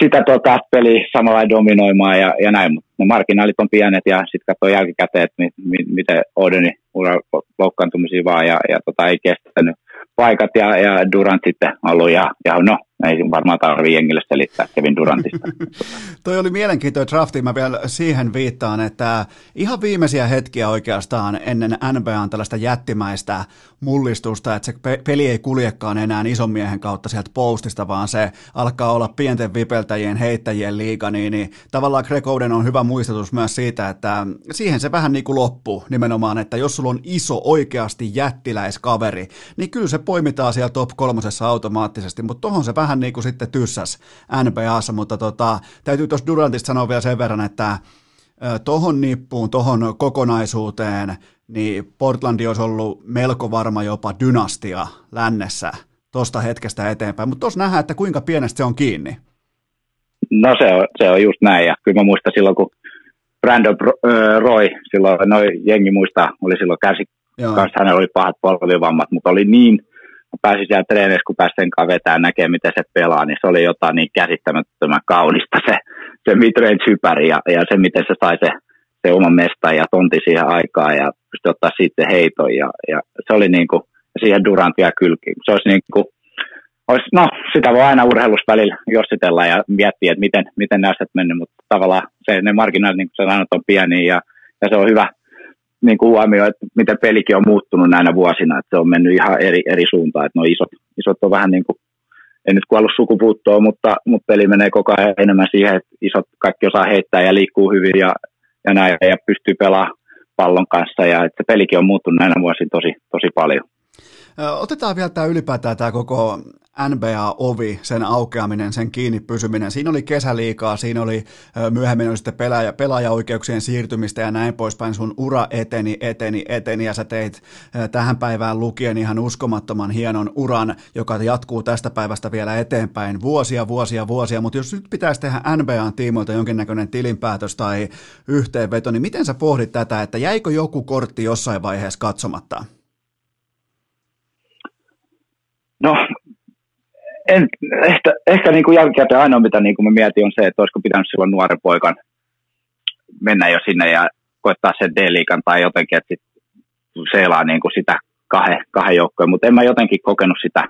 sitä tota, peliä samalla dominoimaan ja, ja näin, mutta ne marginaalit on pienet ja sitten katsoo jälkikäteen, että mi, mi, miten Odeni ura loukkaantumisia vaan ja, ja tota, ei kestänyt paikat ja, ja Durant sitten ollut ja, ja no, ei varmaan tarvitse jengille selittää Kevin Durantista. Toi oli mielenkiintoinen drafti, mä vielä siihen viittaan, että ihan viimeisiä hetkiä oikeastaan ennen NBAn tällaista jättimäistä mullistusta, että se peli ei kuljekaan enää ison miehen kautta sieltä postista, vaan se alkaa olla pienten vipeltäjien, heittäjien liiga, niin, niin tavallaan Greg Oden on hyvä muistutus myös siitä, että siihen se vähän niin kuin loppuu nimenomaan, että jos sulla on iso oikeasti jättiläiskaveri, niin kyllä se poimitaan siellä top kolmosessa automaattisesti, mutta tohon se vähän niin kuin sitten tyssäs NBAssa, mutta tota, täytyy tuossa Durantista sanoa vielä sen verran, että tohon nippuun, tohon kokonaisuuteen, niin Portlandi olisi ollut melko varma jopa dynastia lännessä tuosta hetkestä eteenpäin, mutta tuossa nähdään, että kuinka pienestä se on kiinni. No se on, se on just näin, ja kyllä mä muistan silloin, kun Brandon Roy, silloin noin jengi muistaa, oli silloin käsi, kanssa hänellä oli pahat polvivammat, mutta oli niin mä pääsin siellä treenissä, kun pääsin sen kanssa vetää näkee, miten se pelaa, niin se oli jotain niin käsittämättömän kaunista se, se midrange hypäri ja, ja se, miten se sai se, se oma mesta ja tonti siihen aikaan ja pystyi ottaa sitten heiton ja, ja se oli niin kuin, siihen Durantia kylki. Se olisi niin kuin, olisi, no, sitä voi aina urheilussa välillä jossitella ja miettiä, että miten, miten näistä mennyt, mutta tavallaan se, ne marginaalit, niin kuin sanot, on pieniä ja, ja se on hyvä, niin kuin huomio, että miten pelikin on muuttunut näinä vuosina, että se on mennyt ihan eri, eri suuntaan, että no isot, isot on vähän niin kuin, ei nyt kuollut sukupuuttoon, mutta, mutta peli menee koko ajan enemmän siihen, että isot kaikki osaa heittää ja liikkuu hyvin ja, ja näin, ja pystyy pelaamaan pallon kanssa, ja että pelikin on muuttunut näinä vuosina tosi, tosi paljon. Otetaan vielä tämä ylipäätään tämä koko NBA-ovi, sen aukeaminen, sen kiinni pysyminen. Siinä oli kesäliikaa, siinä oli myöhemmin oli sitten pelaaja, pelaajaoikeuksien siirtymistä ja näin poispäin. Sun ura eteni, eteni, eteni ja sä teit tähän päivään lukien ihan uskomattoman hienon uran, joka jatkuu tästä päivästä vielä eteenpäin vuosia, vuosia, vuosia. Mutta jos nyt pitäisi tehdä NBAn tiimoilta jonkinnäköinen tilinpäätös tai yhteenveto, niin miten sä pohdit tätä, että jäikö joku kortti jossain vaiheessa katsomatta? No en, ehkä, ehkä niin kuin jälkikäteen ainoa, mitä niin kuin mä mietin, on se, että olisiko pitänyt silloin nuoren poikan mennä jo sinne ja koittaa sen D-liikan tai jotenkin, että sit seilaa niin kuin sitä kahden, kahden joukkojen, mutta en mä jotenkin kokenut sitä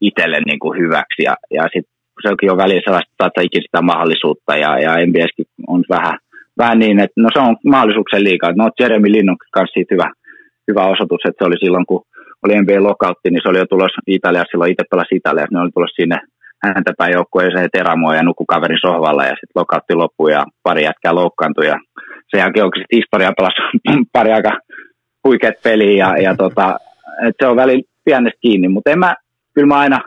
itselle niin kuin hyväksi ja, ja sitten se onkin jo välillä sellaista, että ikinä sitä mahdollisuutta ja, ja NBSkin on vähän, vähän niin, että no se on mahdollisuuksien liikaa. No Jeremy Linnun kanssa siitä hyvä, hyvä osoitus, että se oli silloin, kun oli NBA lokautti, niin se oli jo tulossa Italiassa, silloin itse pelasi Italiassa, ne oli tulossa sinne häntä päin joukkueeseen Teramoa ja nukku kaverin sohvalla ja sitten lokautti loppui ja pari jätkää loukkaantui ja sen jälkeen onkin sitten historia pelasi pari aika huikeat peliä ja, ja tota, et se on välillä pienestä kiinni, mutta en mä, kyllä mä aina,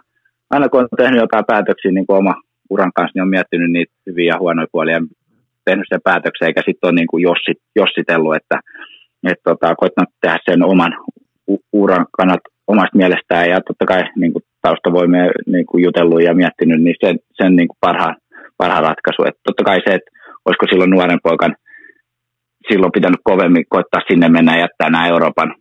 aina kun olen tehnyt jotain päätöksiä niin kuin oma uran kanssa, niin on miettinyt niitä hyviä ja huonoja puolia tehnyt sen päätöksen, eikä sitten ole niin kuin jossit, jossitellut, että et tota, koittanut tehdä sen oman uran kannat omasta mielestään ja totta kai niin kuin taustavoimia niin kuin jutellut ja miettinyt, niin sen, sen niin kuin parhaan, parhaan ratkaisu. Et totta kai se, että olisiko silloin nuoren poikan silloin pitänyt kovemmin koittaa sinne mennä ja jättää nämä Euroopan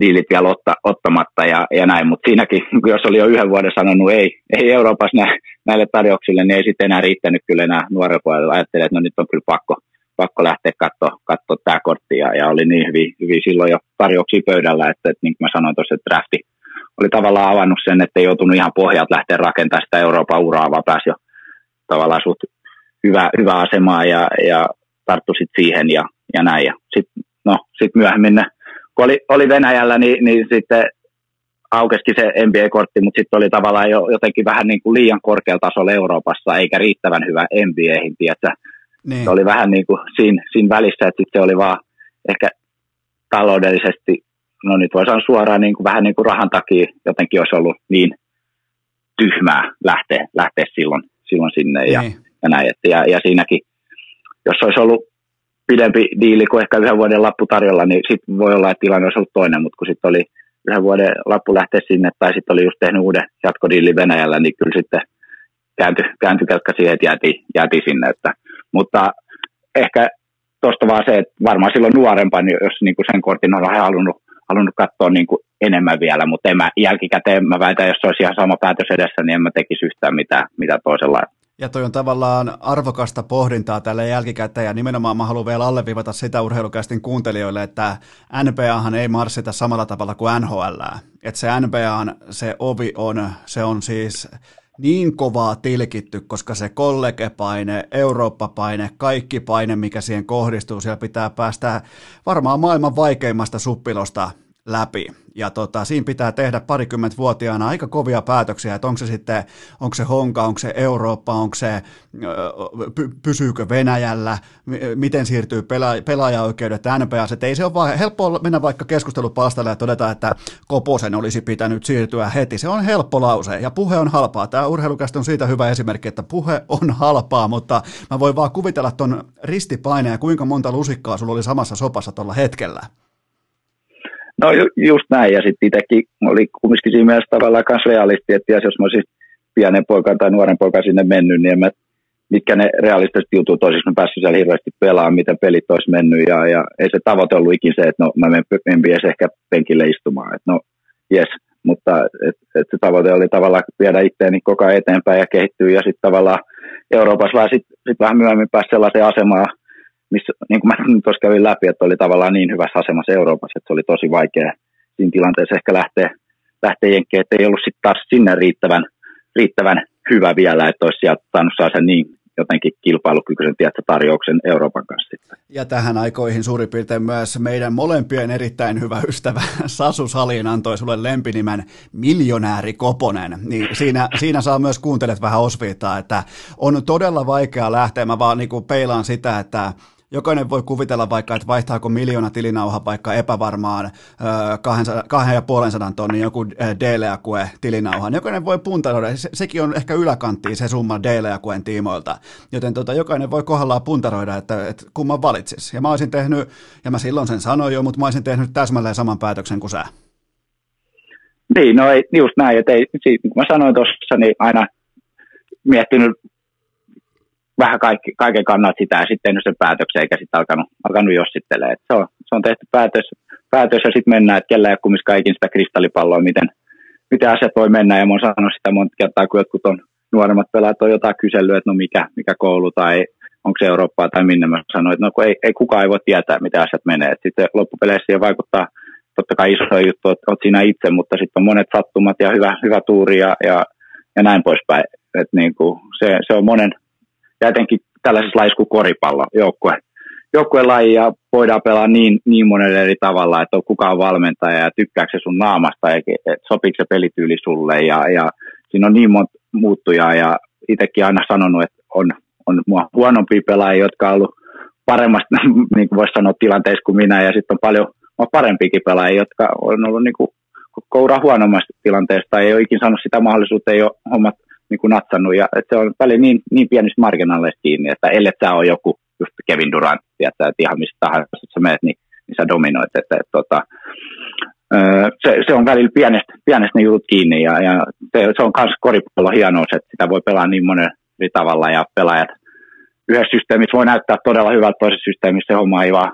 diilit vielä otta, ottamatta ja, ja näin, mutta siinäkin, jos oli jo yhden vuoden sanonut ei, ei Euroopassa nä, näille tarjouksille, niin ei sitten enää riittänyt kyllä enää nuoren puolella. Ajattelin, että no nyt on kyllä pakko, pakko lähteä katsoa, katsoa tämä kortti ja, ja, oli niin hyvin, hyvin silloin jo tarjouksia pöydällä, että, että niin kuin mä sanoin tuossa, että drafti oli tavallaan avannut sen, että ei joutunut ihan pohjat lähteä rakentamaan sitä Euroopan uraa, vaan pääsi jo tavallaan suht hyvä, hyvä asemaa ja, ja tarttu sitten siihen ja, ja näin. Ja sitten no, sit myöhemmin, kun oli, oli Venäjällä, niin, niin sitten aukeskin se NBA-kortti, mutta sitten oli tavallaan jo jotenkin vähän niin kuin liian korkealla tasolla Euroopassa, eikä riittävän hyvä NBAihin, tiedätkö? Niin. Se oli vähän niin kuin siinä, siinä välissä, että sitten se oli vaan ehkä taloudellisesti, no nyt voi sanoa suoraan niin kuin, vähän niin kuin rahan takia jotenkin olisi ollut niin tyhmää lähteä, lähteä silloin, silloin sinne ja, niin. ja näin. Ja, ja siinäkin, jos olisi ollut pidempi diili kuin ehkä yhden vuoden lappu tarjolla, niin sitten voi olla, että tilanne olisi ollut toinen, mutta kun sitten oli yhden vuoden lappu lähteä sinne, tai sitten oli just tehnyt uuden jatkodiilin Venäjällä, niin kyllä sitten kääntyi, kääntyi kelkka siihen, että jäätiin, jäätiin sinne. Että, mutta ehkä tuosta vaan se, että varmaan silloin nuorempana, niin jos niin kuin sen kortin on halunnut, halunnut katsoa niin kuin enemmän vielä, mutta en mä, jälkikäteen mä väitän, jos se olisi ihan sama päätös edessä, niin en mä tekisi yhtään mitään, mitä toisella. Ja toi on tavallaan arvokasta pohdintaa tälle jälkikäteen, ja nimenomaan mä haluan vielä alleviivata sitä urheilukästin kuuntelijoille, että NBAhan ei marssita samalla tavalla kuin NHL. Että se NBAn se ovi on, se on siis niin kovaa tilkitty, koska se kollegepaine, Eurooppa-paine, kaikki paine, mikä siihen kohdistuu, siellä pitää päästä varmaan maailman vaikeimmasta suppilosta läpi. Ja tota, siinä pitää tehdä parikymmentä vuotiaana aika kovia päätöksiä, että onko se sitten, onko se Honka, onko se Eurooppa, onko se, pysyykö Venäjällä, miten siirtyy pela, pelaajaoikeudet NPS, että ei se ole vaan helppo mennä vaikka keskustelupalstalle ja todeta, että Koposen olisi pitänyt siirtyä heti. Se on helppo lause ja puhe on halpaa. Tämä urheilukästä on siitä hyvä esimerkki, että puhe on halpaa, mutta mä voin vaan kuvitella ton ristipaineen ja kuinka monta lusikkaa sulla oli samassa sopassa tuolla hetkellä. No ju, just näin, ja sitten itsekin oli kumminkin siinä mielessä tavallaan myös realisti, että jos mä olisin pienen poikan tai nuoren poikan sinne mennyt, niin en mä, mitkä ne realistiset jutut olisi, mä päässyt siellä hirveästi pelaamaan, miten pelit olisi mennyt, ja, ja ei se tavoite ollut ikin se, että no mä menen edes ehkä penkille istumaan, että no jes, mutta et, et se tavoite oli tavallaan viedä itseäni koko ajan eteenpäin ja kehittyä, ja sitten tavallaan Euroopassa vähän, sit, sit vähän myöhemmin pääsi sellaiseen asemaan, missä, niin kuin mä tuossa kävin läpi, että oli tavallaan niin hyvässä asemassa Euroopassa, että se oli tosi vaikea siinä tilanteessa ehkä lähteä, lähteä jenkkeen, että ei ollut sitten taas sinne riittävän, riittävän hyvä vielä, että olisi sieltä saanut saa sen niin jotenkin kilpailukykyisen tiedätkö, tarjouksen Euroopan kanssa. Ja tähän aikoihin suurin piirtein myös meidän molempien erittäin hyvä ystävä Sasu Salin antoi sulle lempinimen Miljonääri Koponen. Niin siinä, siinä saa myös kuuntelet vähän osviittaa, että on todella vaikea lähteä. Mä vaan niin peilaan sitä, että jokainen voi kuvitella vaikka, että vaihtaako miljoona tilinauha vaikka epävarmaan kahden ja puolen sadan tonnin joku Deleakue tilinauhan. Jokainen voi puntaroida, se, sekin on ehkä yläkanttiin se summa Deleakuen tiimoilta, joten tota, jokainen voi kohdallaan puntaroida, että, että kumman valitsis. Ja mä olisin tehnyt, ja mä silloin sen sanoin jo, mutta mä olisin tehnyt täsmälleen saman päätöksen kuin sä. Niin, no ei, just näin, että ei, niin kuin mä sanoin tuossa, niin aina miettinyt vähän kaikki, kaiken kannat sitä ja sitten tehnyt sen päätöksen eikä sitten alkanut, alkanut jossittelemaan. Se on, se on tehty päätös, päätös ja sitten mennään, että kellä ei ole ikinä sitä kristallipalloa, miten, miten asiat voi mennä. Ja mä oon sanonut sitä monta kertaa, kun jotkut on nuoremmat pelaajat on jotain kysellyt, että no mikä, mikä koulu tai onko se Eurooppaa tai minne. Mä sanoin, että no kun ei, ei kukaan ei voi tietää, miten asiat menee. Et sitten loppupeleissä vaikuttaa totta kai iso juttu, että olet siinä itse, mutta sitten on monet sattumat ja hyvä, hyvä tuuri ja, ja, ja näin poispäin. Et niin kuin se, se on monen, ja etenkin tällaisessa lajissa kuin koripallo, joukkue, joukkuelaji ja voidaan pelaa niin, niin monelle eri tavalla, että on kukaan valmentaja ja tykkääkö se sun naamasta, että sopiiko se pelityyli sulle ja, ja siinä on niin monta muuttujaa ja itsekin aina sanonut, että on, on mua huonompia pelaajia, jotka on ollut paremmasta, niin kuin voisi sanoa, tilanteessa kuin minä ja sitten on paljon parempiakin pelaajia, jotka on ollut niin kuin koura huonommasta tilanteesta tai ei ole ikinä saanut sitä mahdollisuutta, ei ole hommat niin kuin natsannut. Ja että se on välillä niin, niin pienistä marginaaleista kiinni, että ellei sä ole joku just Kevin Durant, että ihan mistä tahansa sä menet, niin, niin sä dominoit. Että, että, että, tota, se, se, on välillä pienestä, pienestä ne jutut kiinni ja, ja se, se, on myös koripallo hienous, että sitä voi pelaa niin monen eri tavalla ja pelaajat yhdessä systeemissä voi näyttää todella hyvältä, toisessa systeemissä se homma ei vaan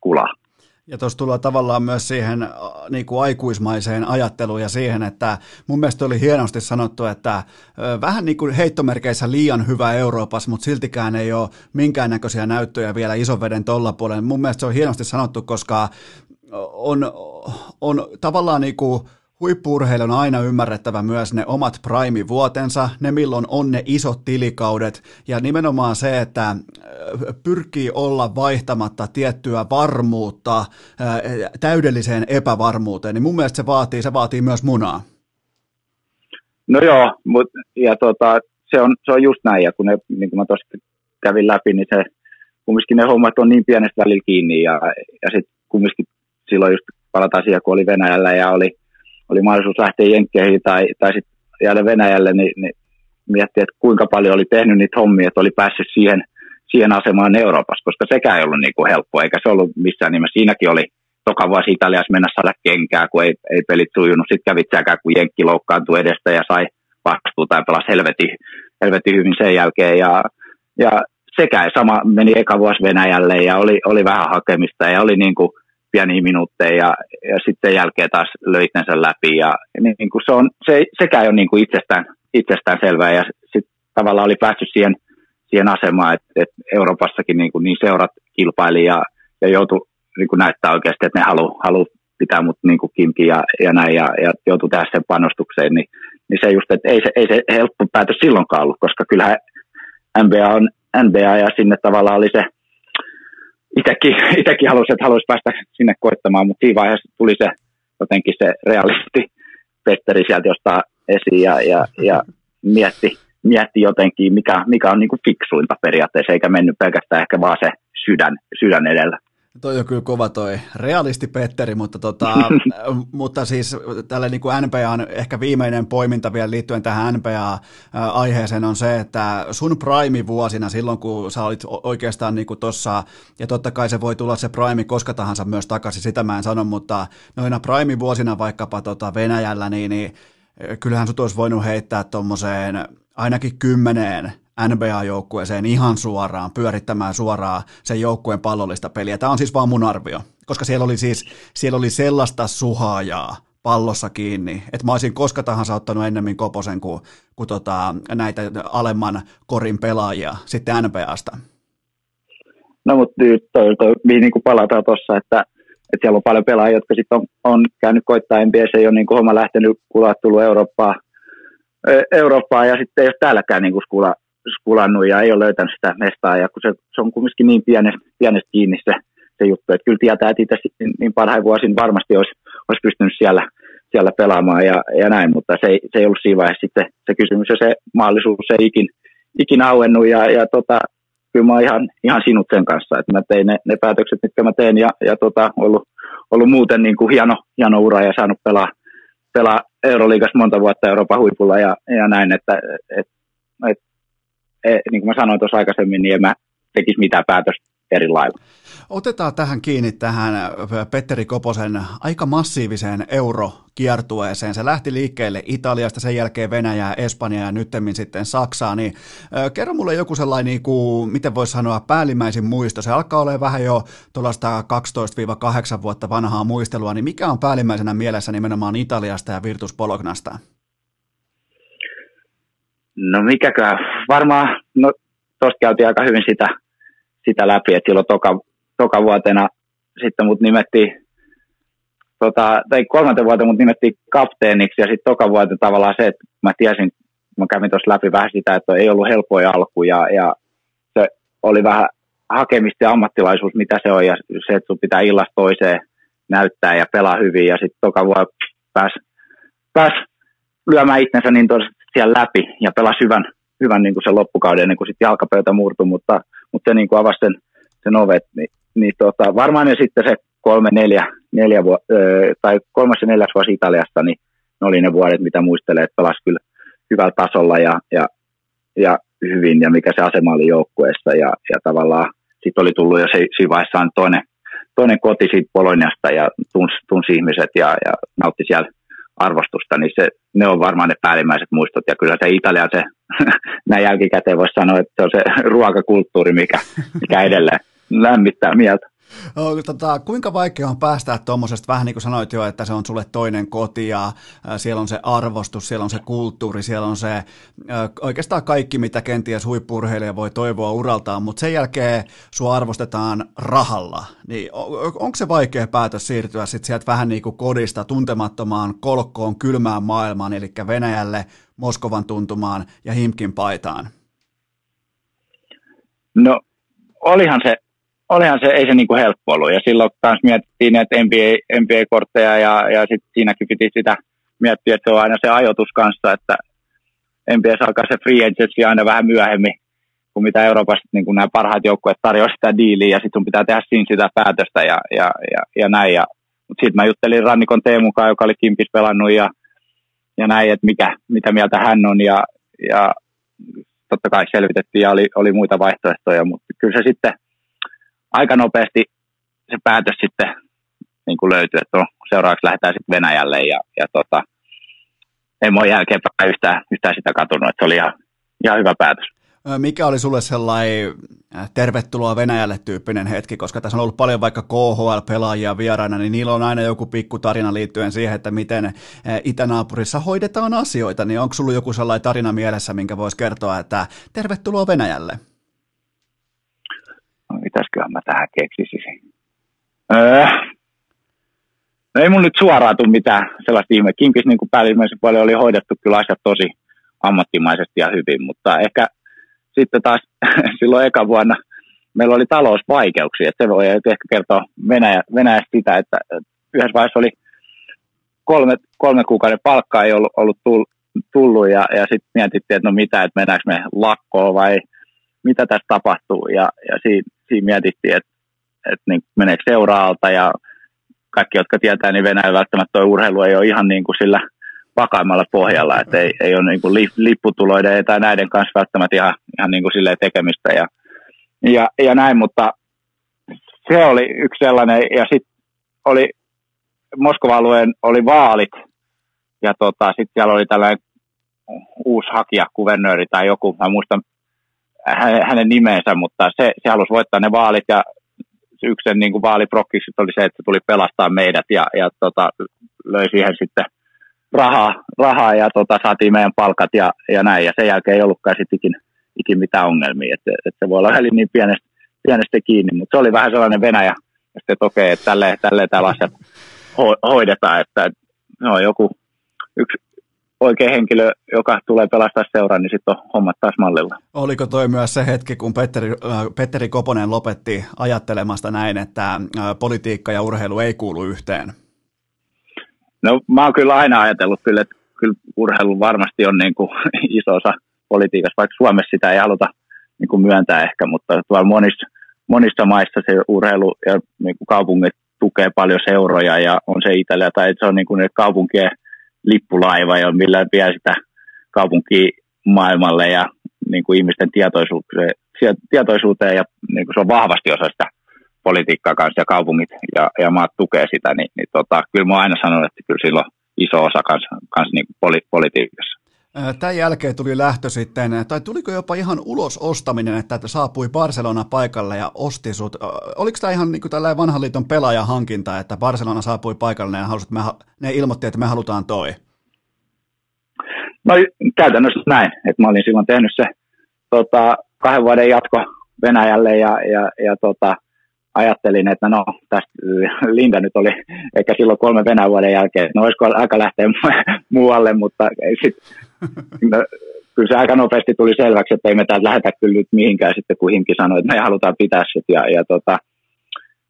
kulaa. Ja tuossa tullaan tavallaan myös siihen niin kuin aikuismaiseen ajatteluun ja siihen, että mun mielestä oli hienosti sanottu, että vähän niin kuin heittomerkeissä liian hyvä Euroopassa, mutta siltikään ei ole minkäännäköisiä näyttöjä vielä ison veden tolla puolella. Mun mielestä se on hienosti sanottu, koska on, on tavallaan niin kuin Huippurheilun on aina ymmärrettävä myös ne omat prime-vuotensa, ne milloin on ne isot tilikaudet ja nimenomaan se, että äh, pyrkii olla vaihtamatta tiettyä varmuutta äh, täydelliseen epävarmuuteen, niin mun mielestä se vaatii, se vaatii myös munaa. No joo, mut, ja tota, se, on, se on just näin, ja kun ne, niin kuin mä tuossa kävin läpi, niin se, kumminkin ne hommat on niin pienestä välillä kiinni, ja, ja sitten kumminkin silloin just palataan siihen, kun oli Venäjällä ja oli, oli mahdollisuus lähteä Jenkkeihin tai, tai sitten jäädä Venäjälle, niin, niin miettiä, että kuinka paljon oli tehnyt niitä hommia, että oli päässyt siihen, siihen asemaan Euroopassa, koska sekään ei ollut niin kuin helppo, eikä se ollut missään nimessä. Siinäkin oli toka vuosi Italiassa mennä saada kenkää, kun ei, ei pelit sujunut. Sitten kävit säkään, kun Jenkki loukkaantui edestä ja sai vastuuta ja pelasi helvetin, helvetin hyvin sen jälkeen. Ja, ja sekä sama meni eka vuosi Venäjälle ja oli, oli vähän hakemista ja oli niin kuin pieniä minuutteja ja, ja sitten jälkeen taas löi läpi. Ja, niin kuin se on, se, sekä ei ole niin kuin itsestään, itsestään selvää ja sitten tavallaan oli päässyt siihen, siihen asemaan, että, että Euroopassakin niin, kuin niin seurat kilpaili ja, ja joutui niin kuin näyttää oikeasti, että ne haluaa halu pitää mut niin kuin kimpi ja, ja näin ja, ja joutuu tehdä sen panostukseen, niin, niin se just, että ei se, ei se helppo päätös silloinkaan ollut, koska kyllähän NBA on NBA ja sinne tavallaan oli se, itsekin, itsekin halusi, että halusi päästä sinne koittamaan, mutta siinä vaiheessa tuli se jotenkin se realisti Petteri sieltä jostain esiin ja, ja, ja mietti, mietti jotenkin, mikä, mikä on niin fiksuinta periaatteessa, eikä mennyt pelkästään ehkä vaan se sydän, sydän edellä. Toi on kyllä kova toi realisti Petteri, mutta, tota, mutta siis tällä niin kuin on ehkä viimeinen poiminta vielä liittyen tähän NBA-aiheeseen on se, että sun prime-vuosina silloin, kun sä olit oikeastaan niin tuossa, ja totta kai se voi tulla se prime koska tahansa myös takaisin, sitä mä en sano, mutta noina prime-vuosina vaikkapa tota Venäjällä, niin, niin kyllähän sut olisi voinut heittää tuommoiseen ainakin kymmeneen NBA-joukkueeseen ihan suoraan, pyörittämään suoraan sen joukkueen pallollista peliä. Tämä on siis vaan mun arvio, koska siellä oli siis siellä oli sellaista suhaajaa pallossa kiinni, että mä olisin koska tahansa ottanut ennemmin Koposen kuin, kuin tota, näitä alemman korin pelaajia sitten NBAsta. No mutta nyt toi, toi, mihin niin palataan tuossa, että, että siellä on paljon pelaajia, jotka sitten on, on käynyt koittaa NBA, ei ole niin homma lähtenyt, kun tullut Eurooppaan, ja sitten ei ole täälläkään niin skula, skulannut ja ei ole löytänyt sitä mestaa. Ja kun se, se on kumminkin niin pienestä, pienestä kiinni se, se juttu, että kyllä tietää, että itse niin parhain vuosin varmasti olisi, olisi pystynyt siellä, siellä pelaamaan ja, ja näin, mutta se ei, se ei ollut siinä vaiheessa sitten se kysymys ja se mahdollisuus ei ikin, ikin auennut. Ja, ja tota, kyllä mä oon ihan, ihan sinut sen kanssa, että mä tein ne, ne päätökset, mitkä mä teen. Ja, ja tota, ollut, ollut muuten niin kuin hieno, hieno ura ja saanut pelaa, pelaa Euroliigassa monta vuotta Euroopan huipulla ja, ja näin, että et, et Eh, niin kuin mä sanoin tuossa aikaisemmin, niin en mä tekisi mitään päätöstä eri lailla. Otetaan tähän kiinni tähän äh, Petteri Koposen aika massiiviseen eurokiertueeseen. Se lähti liikkeelle Italiasta, sen jälkeen Venäjää, Espanjaa ja nyttemmin sitten Saksaa. Niin, äh, kerro mulle joku sellainen, niin kuin, miten voisi sanoa, päällimmäisin muisto. Se alkaa olla vähän jo tuollaista 12-8 vuotta vanhaa muistelua. Niin mikä on päällimmäisenä mielessä nimenomaan Italiasta ja Virtus Bolognasta? No mikäkään, varmaan, no tuosta käytiin aika hyvin sitä, sitä läpi, että silloin toka, toka vuotena sitten mut nimettiin, tota, tai kolmanten vuoteen mut nimettiin kapteeniksi ja sitten toka vuoteen tavallaan se, että mä tiesin, mä kävin tuossa läpi vähän sitä, että ei ollut helppoja alku ja, ja se oli vähän hakemista ja ammattilaisuus, mitä se on ja se, että sun pitää illasta toiseen näyttää ja pelaa hyvin ja sitten toka vuonna pääs, pääs lyömään itsensä niin tos, siellä läpi ja pelasi hyvän, hyvän niin kuin sen loppukauden ennen kuin sitten jalkapöytä murtui, mutta, mutta se niin kuin avasi sen, sen ovet, niin, niin tota, varmaan ne sitten se kolme, neljä, neljä vu- tai kolmas ja neljäs vuosi Italiasta, niin ne oli ne vuodet, mitä muistelee, että pelasi kyllä hyvällä tasolla ja, ja, ja hyvin, ja mikä se asema oli joukkueessa, ja, ja tavallaan sitten oli tullut jo siinä vaiheessa toinen, toinen koti siitä Poloniasta, ja tunsi, tunsi ihmiset, ja, ja nautti siellä arvostusta, niin se, ne on varmaan ne päällimmäiset muistot. Ja kyllä se Italia, se, näin jälkikäteen voisi sanoa, että se on se ruokakulttuuri, mikä, mikä edelleen lämmittää mieltä. Tota, kuinka vaikea on päästä tuommoisesta, vähän niin kuin sanoit jo, että se on sulle toinen koti ja siellä on se arvostus, siellä on se kulttuuri, siellä on se oikeastaan kaikki, mitä kenties huippurheilija voi toivoa uraltaan, mutta sen jälkeen sua arvostetaan rahalla. Niin onko se vaikea päätös siirtyä sitten sieltä vähän niin kuin kodista tuntemattomaan kolkkoon, kylmään maailmaan, eli Venäjälle, Moskovan tuntumaan ja Himkin paitaan? No olihan se olihan se, ei se niin kuin helppo ollut. Ja silloin taas mietittiin, että NBA, NBA-kortteja ja, ja sit siinäkin piti sitä miettiä, että se on aina se ajoitus kanssa, että NBA alkaa se free agency aina vähän myöhemmin kuin mitä Euroopassa niin kuin nämä parhaat joukkueet tarjoavat sitä diiliä ja sitten sun pitää tehdä siinä sitä päätöstä ja, ja, ja, ja näin. Ja, mutta sitten mä juttelin Rannikon Teemun kanssa, joka oli Kimpis pelannut ja, ja näin, että mikä, mitä mieltä hän on ja, ja totta kai selvitettiin ja oli, oli muita vaihtoehtoja, mutta kyllä se sitten aika nopeasti se päätös sitten niin kuin löytyi, että seuraavaksi lähdetään sitten Venäjälle ja, ja tota, en ole jälkeenpäin yhtään, yhtään sitä katunut, että se oli ihan, ihan hyvä päätös. Mikä oli sulle sellainen tervetuloa Venäjälle tyyppinen hetki, koska tässä on ollut paljon vaikka KHL-pelaajia vieraina, niin niillä on aina joku pikku tarina liittyen siihen, että miten itänaapurissa hoidetaan asioita, niin onko sulla joku sellainen tarina mielessä, minkä voisi kertoa, että tervetuloa Venäjälle? No mitäsköhän mä tähän keksisin. Öö, no ei mun nyt suoraan tule mitään sellaista ihme. Kimpis niin päällimmäisen paljon oli hoidettu kyllä asiat tosi ammattimaisesti ja hyvin, mutta ehkä sitten taas silloin eka vuonna meillä oli talousvaikeuksia, että se voi ehkä kertoa Venäjä, Venäjästä sitä, että yhdessä vaiheessa oli kolme, kolme kuukauden palkkaa ei ollut, ollut tullut ja, ja sitten mietittiin, että no mitä, että mennäänkö me lakkoon vai mitä tässä tapahtuu. Ja, ja siinä, siinä mietittiin, että, että niin meneekö seuraalta. Ja kaikki, jotka tietää, niin Venäjä välttämättä tuo urheilu ei ole ihan niin kuin sillä vakaimmalla pohjalla, että ei, ei ole niin kuin lipputuloiden tai näiden kanssa välttämättä ihan, ihan niin kuin tekemistä. Ja, ja, ja näin, mutta se oli yksi sellainen. Ja sitten oli Moskova-alueen oli vaalit. Ja tota, sitten siellä oli tällainen uusi hakija, kuvernööri tai joku, mä muistan hänen nimensä, mutta se, se halusi voittaa ne vaalit ja yksi sen niin vaaliprokkiksi oli se, että se tuli pelastaa meidät ja, ja tota, löi siihen sitten rahaa, rahaa ja tota, saatiin meidän palkat ja, ja näin. Ja sen jälkeen ei ollutkaan sitten ikin, ikin mitään ongelmia. Että, että se voi olla vähän niin pienestä, pienestä kiinni, mutta se oli vähän sellainen Venäjä, että okei, okay, että tälleen, tälleen ho, hoidetaan, että no, joku yksi, oikea henkilö, joka tulee pelastaa seuraa, niin sitten on hommat taas mallilla. Oliko toi myös se hetki, kun Petteri, äh, Petteri Koponen lopetti ajattelemasta näin, että äh, politiikka ja urheilu ei kuulu yhteen? No mä oon kyllä aina ajatellut kyllä, että kyllä urheilu varmasti on niin kuin iso osa politiikassa, vaikka Suomessa sitä ei haluta niin kuin myöntää ehkä, mutta tuolla monissa, monissa maissa se urheilu ja niin kuin kaupungit tukee paljon seuroja ja on se Italia tai se on niin kuin kaupunkien lippulaiva, ja millä vie sitä kaupunkia maailmalle ja niin kuin ihmisten tietoisuuteen, tietoisuuteen ja niin kuin se on vahvasti osa sitä politiikkaa kanssa ja kaupungit ja, ja maat tukee sitä, niin, niin tota, kyllä mä aina sanonut, että kyllä sillä on iso osa kanssa, kanssa niin poli, politiikassa. Tämän jälkeen tuli lähtö sitten, tai tuliko jopa ihan ulos ostaminen, että saapui Barcelona paikalle ja osti sut. Oliko tämä ihan niin tällainen vanhan liiton pelaajahankinta, että Barcelona saapui paikalle ja halusit, ne ilmoitti, että me halutaan toi? No käytännössä näin, että mä olin silloin tehnyt se tota, kahden vuoden jatko Venäjälle ja, ja, ja tota, ajattelin, että no tästä Linda nyt oli ehkä silloin kolme Venäjän vuoden jälkeen, no olisiko aika lähteä muualle, mutta sitten kyllä se aika nopeasti tuli selväksi, että ei me täältä lähetä kyllä nyt mihinkään sitten, kun Himki sanoi, että me halutaan pitää sit ja, ja tota,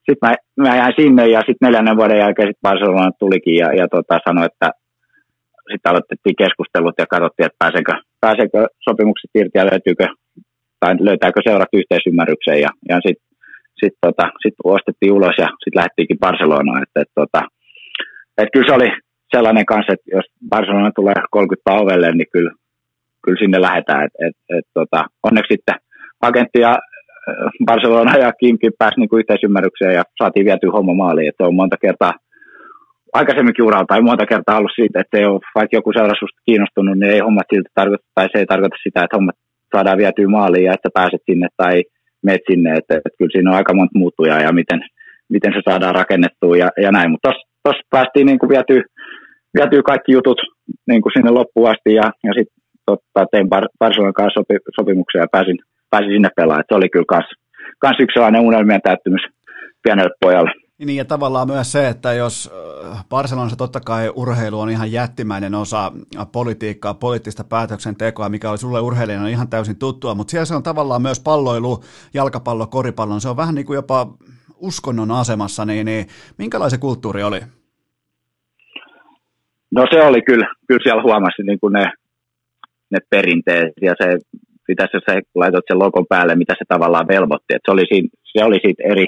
sitten mä, mä jäin sinne ja sitten neljännen vuoden jälkeen sitten Barcelona tulikin ja, ja tota, sanoi, että sitten aloitettiin keskustelut ja katsottiin, että pääseekö, pääseekö sopimukset irti ja löytyykö tai löytääkö seurat yhteisymmärryksen ja, ja sitten sit, tota, sit ostettiin ulos ja sitten lähdettiinkin Barcelonaan. Että, et, tota, et kyllä se oli sellainen kanssa, että jos Barcelona tulee 30 ovelle, niin kyllä, kyllä sinne lähdetään. Et, et, et, tota, onneksi sitten agentti ja äh, Barcelona ja Kimki pääsi niin yhteisymmärrykseen ja saatiin vietyä homma maaliin. Että on monta kertaa aikaisemminkin uralla tai monta kertaa ollut siitä, että ei ole, vaikka joku seura kiinnostunut, niin ei hommat siltä tarkoita, tai se ei tarkoita sitä, että hommat saadaan vietyä maaliin ja että pääset sinne tai meet sinne, että, että kyllä siinä on aika monta muuttujaa ja miten, miten se saadaan rakennettua ja, ja näin. Mutta tuossa päästiin niin kuin vietyä, vietyä kaikki jutut niin kuin sinne loppuun asti ja, ja sitten tota, tein Bar- Barcelonan kanssa sopi, sopimuksen ja pääsin, pääsin sinne pelaamaan. se oli kyllä kans, kans yksi sellainen unelmien täyttymys pienelle pojalle. Niin ja tavallaan myös se, että jos äh, Barcelonassa totta kai urheilu on ihan jättimäinen osa politiikkaa, poliittista päätöksentekoa, mikä oli sulle urheilijana ihan täysin tuttua, mutta siellä se on tavallaan myös palloilu, jalkapallo, koripallo, se on vähän niin kuin jopa uskonnon asemassa, niin, niin minkälainen kulttuuri oli? No se oli kyllä, kyllä siellä huomasi niin kuin ne, ne perinteet ja se pitäisi, jos sä laitat sen logon päälle, mitä se tavallaan velvoitti. että se, oli siinä, se oli siitä eri,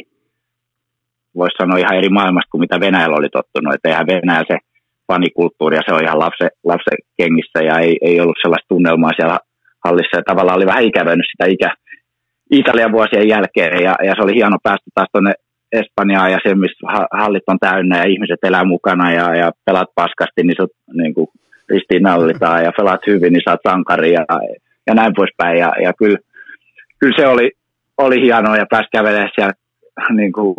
voisi sanoa ihan eri maailmasta kuin mitä Venäjällä oli tottunut. Että eihän Venäjällä se fanikulttuuri ja se on ihan lapse, lapse kengissä ja ei, ei ollut sellaista tunnelmaa siellä hallissa. Ja tavallaan oli vähän ikävönyt sitä ikä, Italian vuosien jälkeen ja, ja se oli hieno päästä taas tuonne Espanjaan ja se, missä hallit on täynnä ja ihmiset elää mukana ja, ja pelaat paskasti, niin sut niin kuin ristiinnallitaan ja pelaat hyvin, niin saat sankari ja, ja näin poispäin. Ja, ja kyllä, kyllä, se oli, oli hienoa ja pääsi kävelemään siellä niin kuin,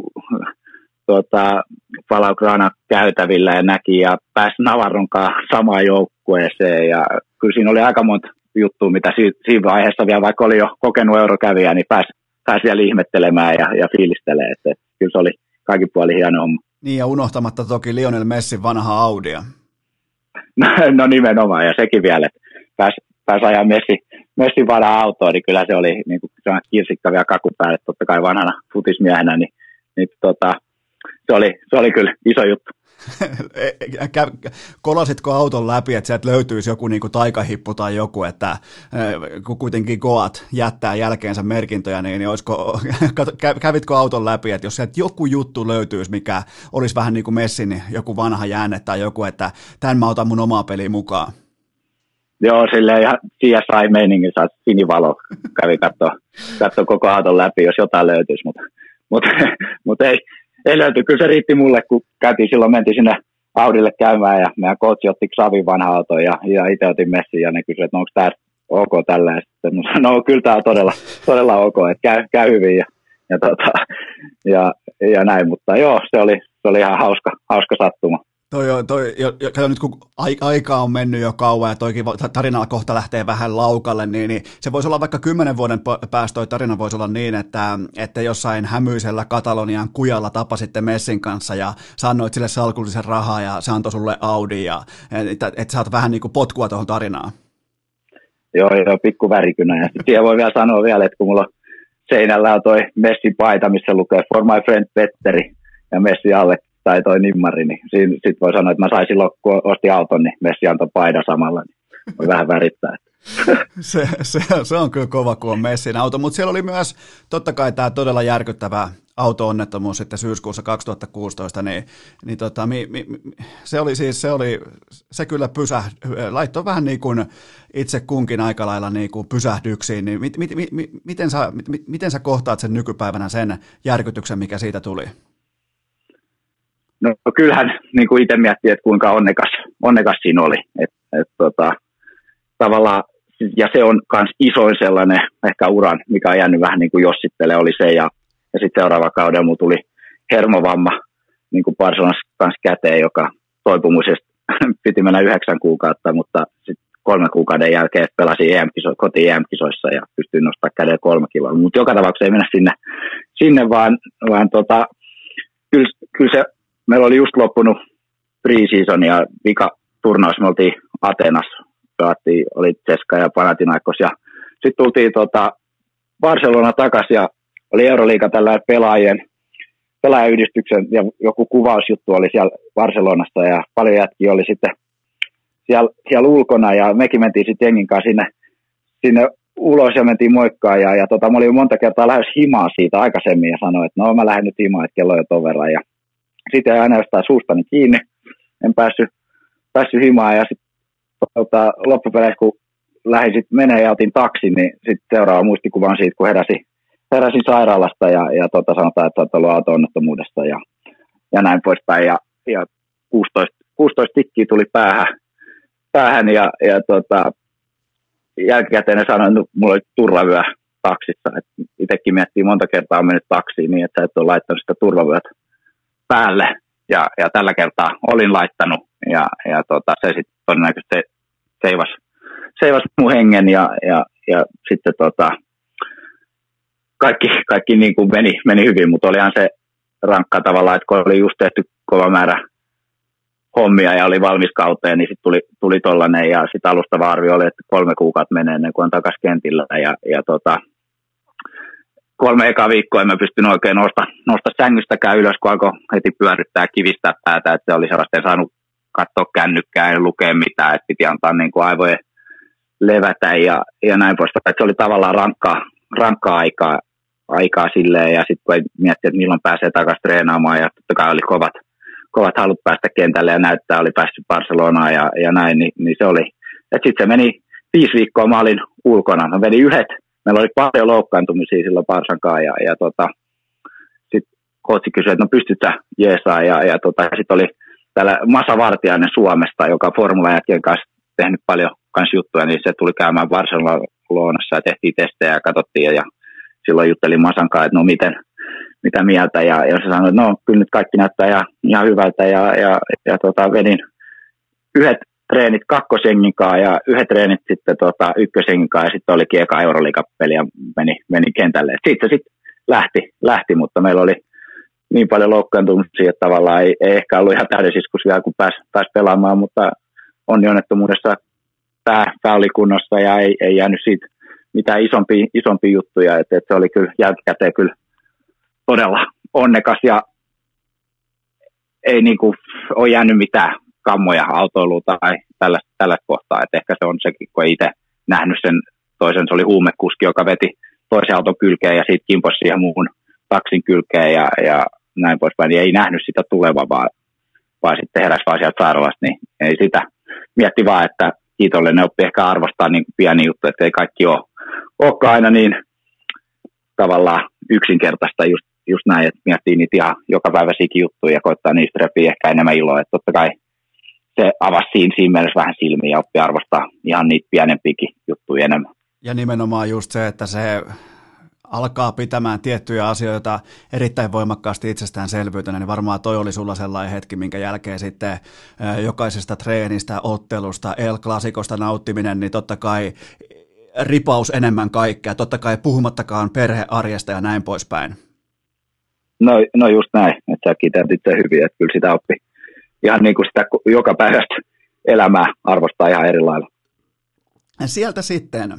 tuota, Palaugrana käytävillä ja näki ja pääsi Navarronkaan samaan joukkueeseen ja kyllä siinä oli aika monta juttua, mitä si- siinä vaiheessa vielä, vaikka oli jo kokenut eurokävijä, niin pääsi, pääsi vielä ihmettelemään ja, ja fiilistelemään, että, että kyllä se oli kaikki puoli hieno homma. Niin ja unohtamatta toki Lionel Messin vanha Audia. No, no nimenomaan, ja sekin vielä, että pääsi, pääsi ajaa Messi, Messin vanha autoa, niin kyllä se oli niin kuin kirsikka vielä kakun päälle, totta kai vanhana futismiehenä, niin, niin tota, se, oli, se oli kyllä iso juttu. Kolasitko auton läpi, että sieltä löytyisi joku niin kuin taikahippu tai joku, että kun kuitenkin Goat jättää jälkeensä merkintöjä, niin, niin olisiko, kävitkö auton läpi, että jos sieltä joku juttu löytyisi, mikä olisi vähän niin kuin Messin joku vanha jäänne tai joku, että tämän mä otan mun omaa peliä mukaan? Joo, silleen ihan CSI-meiningissä sinivalo kävi katsoa koko auton läpi, jos jotain löytyisi, mutta, mutta, mutta ei, ei löyty. Kyllä se riitti mulle, kun käytiin silloin, mentiin sinne Audille käymään ja meidän coachi otti Xavin vanha auto ja, ja itse otin messin ja ne kysyivät, että onko tämä ok tällä. Ja sitten no kyllä tämä on todella, todella ok, että käy, käy hyvin ja, ja, tota, ja, ja, näin, mutta joo, se oli, se oli ihan hauska, hauska sattuma. Toi, toi, jo, jo, kato nyt kun aika on mennyt jo kauan ja toikin tarina kohta lähtee vähän laukalle, niin, niin se voisi olla vaikka kymmenen vuoden päästä toi tarina voisi olla niin, että, että jossain hämyisellä Katalonian kujalla tapasitte Messin kanssa ja sanoit sille salkullisen rahaa ja se antoi sulle Audi ja että, että saat vähän niin kuin potkua tuohon tarinaan. Joo, joo, pikku värikynä. Ja sitten voi vielä sanoa vielä, että kun mulla seinällä on toi Messin paita, missä lukee For my friend Petteri ja Messi alle tai toi nimmari, niin sitten voi sanoa, että mä saisin silloin, kun ostin auton, niin Messi antoi paida samalla, niin voi vähän värittää. se, se, se, on kyllä kova, kun on Messin auto, mutta siellä oli myös totta kai tämä todella järkyttävä auto-onnettomuus sitten syyskuussa 2016, niin, niin tota, mi, mi, se oli siis, se oli, se kyllä pysä, laittoi vähän niin kuin itse kunkin aika lailla niin kuin pysähdyksiin, niin mit, mit, mit, miten, sä, mit, miten sä kohtaat sen nykypäivänä sen järkytyksen, mikä siitä tuli? No kyllähän niin kuin itse miettii, että kuinka onnekas, onnekas siinä oli. Et, et, tota, tavallaan, ja se on myös isoin sellainen ehkä uran, mikä on jäänyt vähän niin kuin jossittele, oli se. Ja, ja sitten seuraava kauden mulla tuli hermovamma niin kuin Barcelonassa kanssa käteen, joka toipumisesta piti mennä yhdeksän kuukautta, mutta sitten kolmen kuukauden jälkeen pelasin EM koti EM-kisoissa ja pystyin nostamaan käden kolme kiloa. Mutta joka tapauksessa ei mennä sinne, sinne vaan, vaan tota, kyllä, kyllä se meillä oli just loppunut pre-season ja vika turnaus, me oltiin Atenassa, pelattiin, oli Ceska ja Panathinaikos. Ja sitten tultiin tota Barcelona takaisin ja oli Euroliiga tällä pelaajien pelaajayhdistyksen ja joku kuvausjuttu oli siellä Barcelonassa ja paljon jätkiä oli sitten siellä, siellä ulkona ja mekin mentiin sitten jengin kanssa sinne, sinne ulos ja mentiin moikkaan ja, ja tota, mä olin monta kertaa lähes himaa siitä aikaisemmin ja sanoin, että no mä lähden nyt himaan, että kello on jo ton verran ja sitten jäi aina jostain suustani kiinni. En päässyt, päässyt himaan ja sitten tota, loppupeleissä, kun lähdin sitten menee ja otin taksin, niin sitten seuraava muistikuva on siitä, kun heräsin, heräsin sairaalasta ja, ja tota, sanotaan, että olet ollut auto-onnettomuudesta ja, ja näin poispäin. Ja, ja 16, 16 tikkiä tuli päähän, päähän ja, ja tota, jälkikäteen ne sanoi, että mulla oli turvavyö taksissa. Et itsekin miettii monta kertaa on mennyt taksiin niin, että sä et ole laittanut sitä turvavyötä päälle. Ja, ja tällä kertaa olin laittanut ja, ja tota, se sitten todennäköisesti seivas, seivas mun hengen ja, ja, ja sitten tota, kaikki, kaikki niin kuin meni, meni hyvin, mutta olihan se rankka tavalla, että kun oli just tehty kova määrä hommia ja oli valmis kauteen, niin sitten tuli, tuli ja sitten alustava arvio oli, että kolme kuukautta menee ennen kuin on takaisin kentillä ja, ja tota, kolme ekaa viikkoa en mä pystynyt oikein nosta, nosta sängystäkään ylös, kun alkoi heti pyörittää kivistää päätä, että se oli sellaista, saanut katsoa kännykkää ja lukea mitään, että piti antaa niin kuin aivojen levätä ja, ja näin poispäin. Se oli tavallaan rankkaa, rankkaa aikaa, aikaa silleen ja sitten kun miettii, että milloin pääsee takaisin treenaamaan ja totta kai oli kovat, kovat halut päästä kentälle ja näyttää, oli päässyt Barcelonaan ja, ja näin, niin, niin se oli. Sitten se meni viisi viikkoa, mä olin ulkona. Mä vedin yhdet, meillä oli paljon loukkaantumisia silloin Barsankaan ja, ja tota, sitten kootsi kysyi, että no pystyt sä jeesaa ja, ja tota, sitten oli täällä Masa Vartiainen Suomesta, joka Formula jätkien kanssa tehnyt paljon kans juttuja, niin se tuli käymään Barcelonassa ja tehtiin testejä ja katsottiin ja silloin juttelin Masan kanssa, että no miten, mitä mieltä ja, ja se sanoi, että no kyllä nyt kaikki näyttää ihan, ihan hyvältä ja, ja, ja tota, vedin yhdet treenit kakkosengin kanssa ja yhdet treenit sitten tota, ykkösengin kanssa ja sitten olikin eka Euroliigapeli ja meni, meni kentälle. Sitten se sitten lähti, lähti, mutta meillä oli niin paljon loukkaantumisia, että tavallaan ei, ei ehkä ollut ihan täydesiskus vielä, kun pääsi, pääsi pelaamaan, mutta on onnettomuudessa pää, pää oli kunnossa ja ei, ei jäänyt siitä mitään isompia, isompia juttuja, että, että se oli kyllä jälkikäteen kyllä todella onnekas ja ei niin kuin ole jäänyt mitään kammoja autoilua tai tällaista, tällaista kohtaa, että ehkä se on sekin, kun ei itse nähnyt sen toisen, se oli huumekuski, joka veti toisen auton kylkeen ja siitä kimposi siihen muuhun taksin kylkeen ja, ja näin poispäin, niin ei nähnyt sitä tulevaa, vaan, vaan sitten heräsi vaan sieltä sairaalasta, niin ei sitä mietti vaan, että kiitollinen oppi ehkä arvostaa niin pieni juttu, että ei kaikki ole, olekaan aina niin tavallaan yksinkertaista just, just näin, että miettii niitä ihan joka päiväisiäkin juttuja ja koittaa niistä repiä ehkä enemmän iloa, että totta kai se avasi siinä, siinä mielessä vähän silmiä ja oppi arvostaa ihan niitä pienempiäkin juttuja enemmän. Ja nimenomaan just se, että se alkaa pitämään tiettyjä asioita erittäin voimakkaasti itsestäänselvyytenä, niin varmaan toi oli sulla sellainen hetki, minkä jälkeen sitten jokaisesta treenistä, ottelusta, El-klasikosta nauttiminen, niin totta kai ripaus enemmän kaikkea, totta kai puhumattakaan perhearjesta ja näin poispäin. No, no just näin, että sä kiteytit hyvin, että kyllä sitä oppi ihan niin kuin sitä joka päivästä elämää arvostaa ihan eri lailla. Sieltä sitten,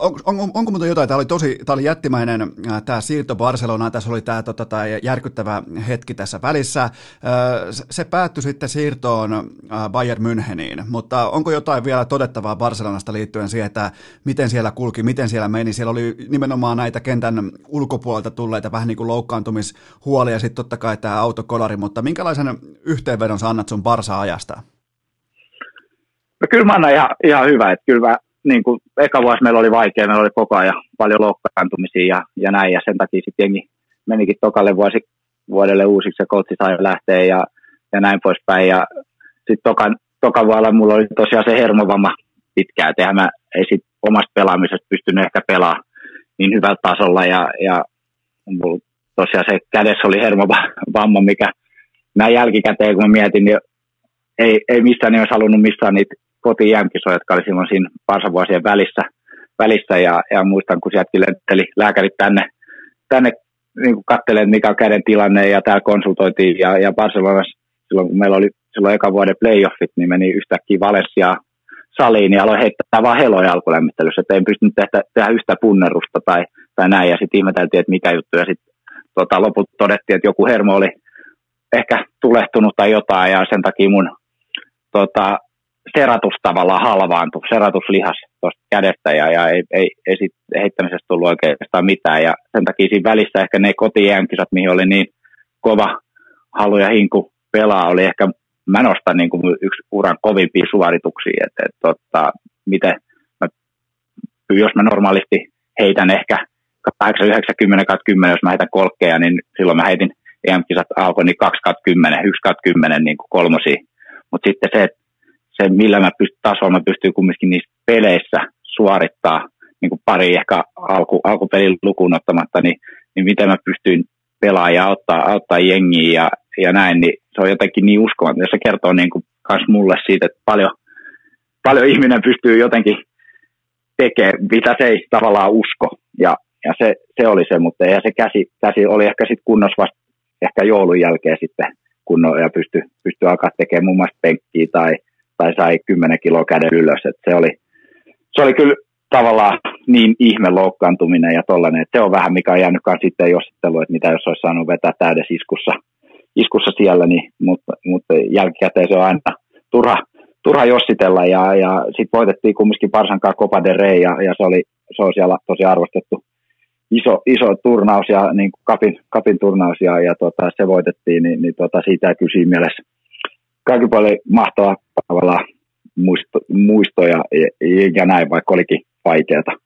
on, on, onko muuta jotain, tämä oli tosi, tämä oli jättimäinen tämä siirto Barcelonaan, tässä oli tämä, tota, tämä järkyttävä hetki tässä välissä, se päättyi sitten siirtoon Bayern Müncheniin, mutta onko jotain vielä todettavaa Barcelonasta liittyen siihen, että miten siellä kulki, miten siellä meni, siellä oli nimenomaan näitä kentän ulkopuolelta tulleita vähän niin kuin loukkaantumishuolia ja sitten totta kai tämä autokolari, mutta minkälaisen yhteenvedon sä annat sun Barsa-ajasta? No kyllä mä annan ihan, ihan hyvä, että kyllä mä niin kuin eka vuosi meillä oli vaikea, meillä oli koko ajan paljon loukkaantumisia ja, ja näin, ja sen takia sitten jengi menikin tokalle vuosi, vuodelle uusiksi, ja koutsi sai lähteä ja, ja näin poispäin, ja sitten tokan, toka vuonna mulla oli tosiaan se hermovamma pitkään, että mä ei sit omasta pelaamisesta pystynyt ehkä pelaamaan niin hyvällä tasolla, ja, ja mulla tosiaan se kädessä oli hermovamma, mikä näin jälkikäteen, kun mä mietin, niin ei, ei missään nimessä halunnut missään niitä kotiin jämkisoja, jotka oli silloin siinä varsavuosien välissä, välissä ja, ja, muistan, kun sieltäkin lenteli lääkärit tänne, tänne niin katselemaan, mikä on käden tilanne ja täällä konsultoitiin ja, ja Barcelonassa silloin, kun meillä oli silloin eka vuoden playoffit, niin meni yhtäkkiä Valencia saliin ja aloin heittää vaan heloja alkulämmittelyssä, että en pystynyt tehdä, tehdä yhtä punnerusta tai, tai näin, ja sitten ihmeteltiin, että mikä juttu, ja sitten tota, loput todettiin, että joku hermo oli ehkä tulehtunut tai jotain, ja sen takia mun tota, seratus tavallaan halvaantui, seratuslihas tuosta kädestä ja, ja ei, ei, ei sit heittämisestä tullut oikeastaan mitään. Ja sen takia siinä välissä ehkä ne kotijäänkisat, mihin oli niin kova halu ja hinku pelaa, oli ehkä mä nostan niin kuin yksi uran kovimpia suorituksia. että et, tota, miten mä, jos mä normaalisti heitän ehkä 8, 9, 10, 10, jos mä heitän kolkkeja, niin silloin mä heitin EM-kisat alkoi niin 2 10, 1 10 niin kuin kolmosia. Mutta sitten se, että se, millä mä pystyn tasolla, mä pystyn kumminkin niissä peleissä suorittaa niin kuin pari ehkä alku, alkupelin lukuun ottamatta, niin, niin miten mä pystyn pelaamaan ja auttaa, auttaa jengiä ja, ja näin, niin se on jotenkin niin uskomaton. Ja se kertoo niin kuin mulle siitä, että paljon, paljon ihminen pystyy jotenkin tekemään, mitä se ei tavallaan usko. Ja, ja se, se, oli se, mutta ja se käsi, käsi oli ehkä sitten kunnossa vasta ehkä joulun jälkeen sitten kunnon ja pystyi pysty alkaa tekemään muun muassa penkkiä tai, tai sai 10 kiloa käden ylös. Et se, oli, se oli kyllä tavallaan niin ihme loukkaantuminen ja tollainen, että se on vähän mikä on jäänyt sitten jossittelu, että mitä jos olisi saanut vetää täydessä iskussa, iskussa siellä, niin, mutta, mutta jälkikäteen se on aina turha, turha jossitella. Ja, ja sitten voitettiin kumminkin Parsankaa Copa de Rey ja, ja se, oli, se on siellä tosi arvostettu iso, iso turnaus ja niin kuin kapin, kapin, turnaus. Ja, ja tota, se voitettiin, niin, niin tota, siitä siinä mielessä kaikki paljon mahtavaa tavallaan muisto, muistoja ja, ja näin, vaikka olikin vaikeaa.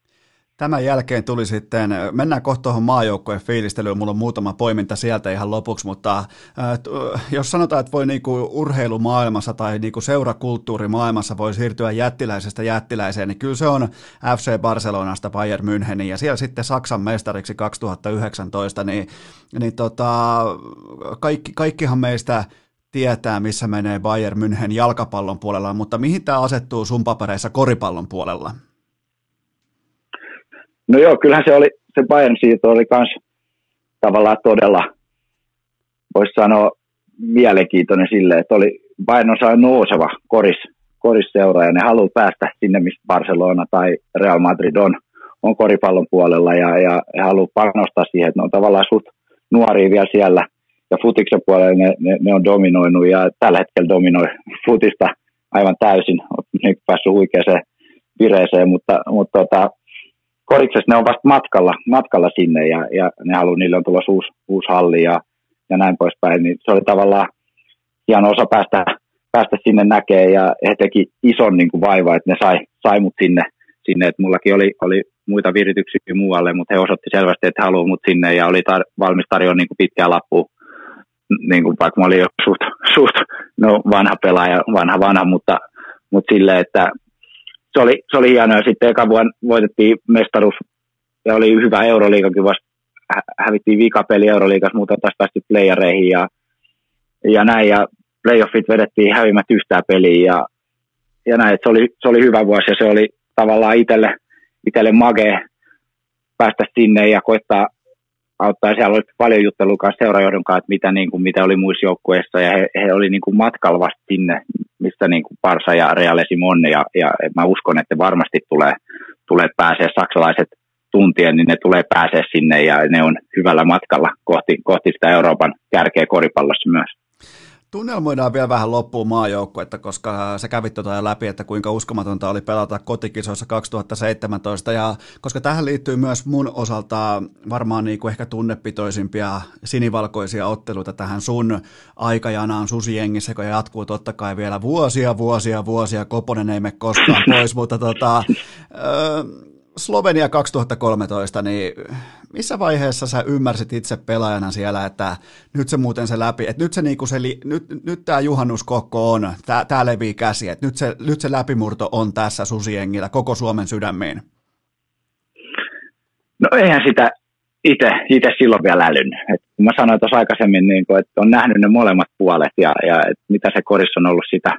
Tämän jälkeen tuli sitten, mennään kohta tuohon maajoukkojen fiilistelyyn, mulla on muutama poiminta sieltä ihan lopuksi, mutta äh, jos sanotaan, että voi niinku urheilumaailmassa tai niinku seurakulttuurimaailmassa voi siirtyä jättiläisestä jättiläiseen, niin kyllä se on FC Barcelonasta Bayern Münchenin ja siellä sitten Saksan mestariksi 2019, niin, niin tota, kaikki, kaikkihan meistä tietää, missä menee Bayern München jalkapallon puolella, mutta mihin tämä asettuu sun papereissa koripallon puolella? No joo, kyllähän se oli, se Bayern siirto oli myös tavallaan todella, voisi sanoa, mielenkiintoinen sille, että oli, Bayern on nouseva koris, korisseura ja ne haluaa päästä sinne, missä Barcelona tai Real Madrid on, on koripallon puolella ja, ja he haluaa panostaa siihen, että ne on tavallaan suht nuoria vielä siellä ja futiksen puolella ne, ne, ne, on dominoinut ja tällä hetkellä dominoi futista aivan täysin, on päässyt huikeaseen vireeseen, mutta, mutta tota, koriksessa ne on vasta matkalla, matkalla sinne ja, ja ne haluaa, niille on tulossa uusi, uusi halli ja, ja näin poispäin, niin se oli tavallaan hieno osa päästä, päästä sinne näkee ja he teki ison niin kuin vaiva, että ne sai, sai mut sinne, sinne. että mullakin oli, oli muita virityksiä muualle, mutta he osoitti selvästi, että haluaa mut sinne ja oli tar- valmis tarjoa niin kuin pitkää lappu, niin kuin vaikka mä olin jo suht, suht no, vanha pelaaja, vanha vanha, mutta, mutta silleen, että se oli, se oli hienoa. Sitten eka vuonna voitettiin mestaruus ja oli hyvä Euroliigakin vasta. Hävittiin vikapeli Euroliigassa, mutta taas päästy playereihin ja, ja näin. Ja playoffit vedettiin hävimät yhtään peliä ja, ja näin. Se oli, se oli hyvä vuosi ja se oli tavallaan itselle, itselle mage päästä sinne ja koittaa auttaa. Siellä oli paljon juttelua kanssa seurajohdon kanssa, että mitä, niin kuin, mitä oli muissa joukkueissa, ja he, he oli niin kuin matkalla vasta sinne, mistä niin kuin Parsa ja Real on, ja, ja mä uskon, että varmasti tulee, tulee pääsee saksalaiset tuntien, niin ne tulee pääsee sinne, ja ne on hyvällä matkalla kohti, kohti sitä Euroopan kärkeä koripallossa myös. Tunnelmoidaan vielä vähän loppuun maajoukkuetta, koska se kävi tuota läpi, että kuinka uskomatonta oli pelata kotikisoissa 2017, ja koska tähän liittyy myös mun osalta varmaan niin kuin ehkä tunnepitoisimpia sinivalkoisia otteluita tähän sun aikajanaan susijengissä, kun jatkuu totta kai vielä vuosia, vuosia, vuosia, Koponen ei mene koskaan pois, mutta tota, öö, Slovenia 2013, niin missä vaiheessa sä ymmärsit itse pelaajana siellä, että nyt se muuten se läpi, että nyt se, niinku se nyt, nyt tämä juhannuskokko on, tämä levii käsi, että nyt se, nyt se läpimurto on tässä susiengillä koko Suomen sydämiin? No eihän sitä itse silloin vielä älynnyt. Et kun mä sanoin tuossa aikaisemmin, niin kun, että on nähnyt ne molemmat puolet ja, ja mitä se korissa on ollut sitä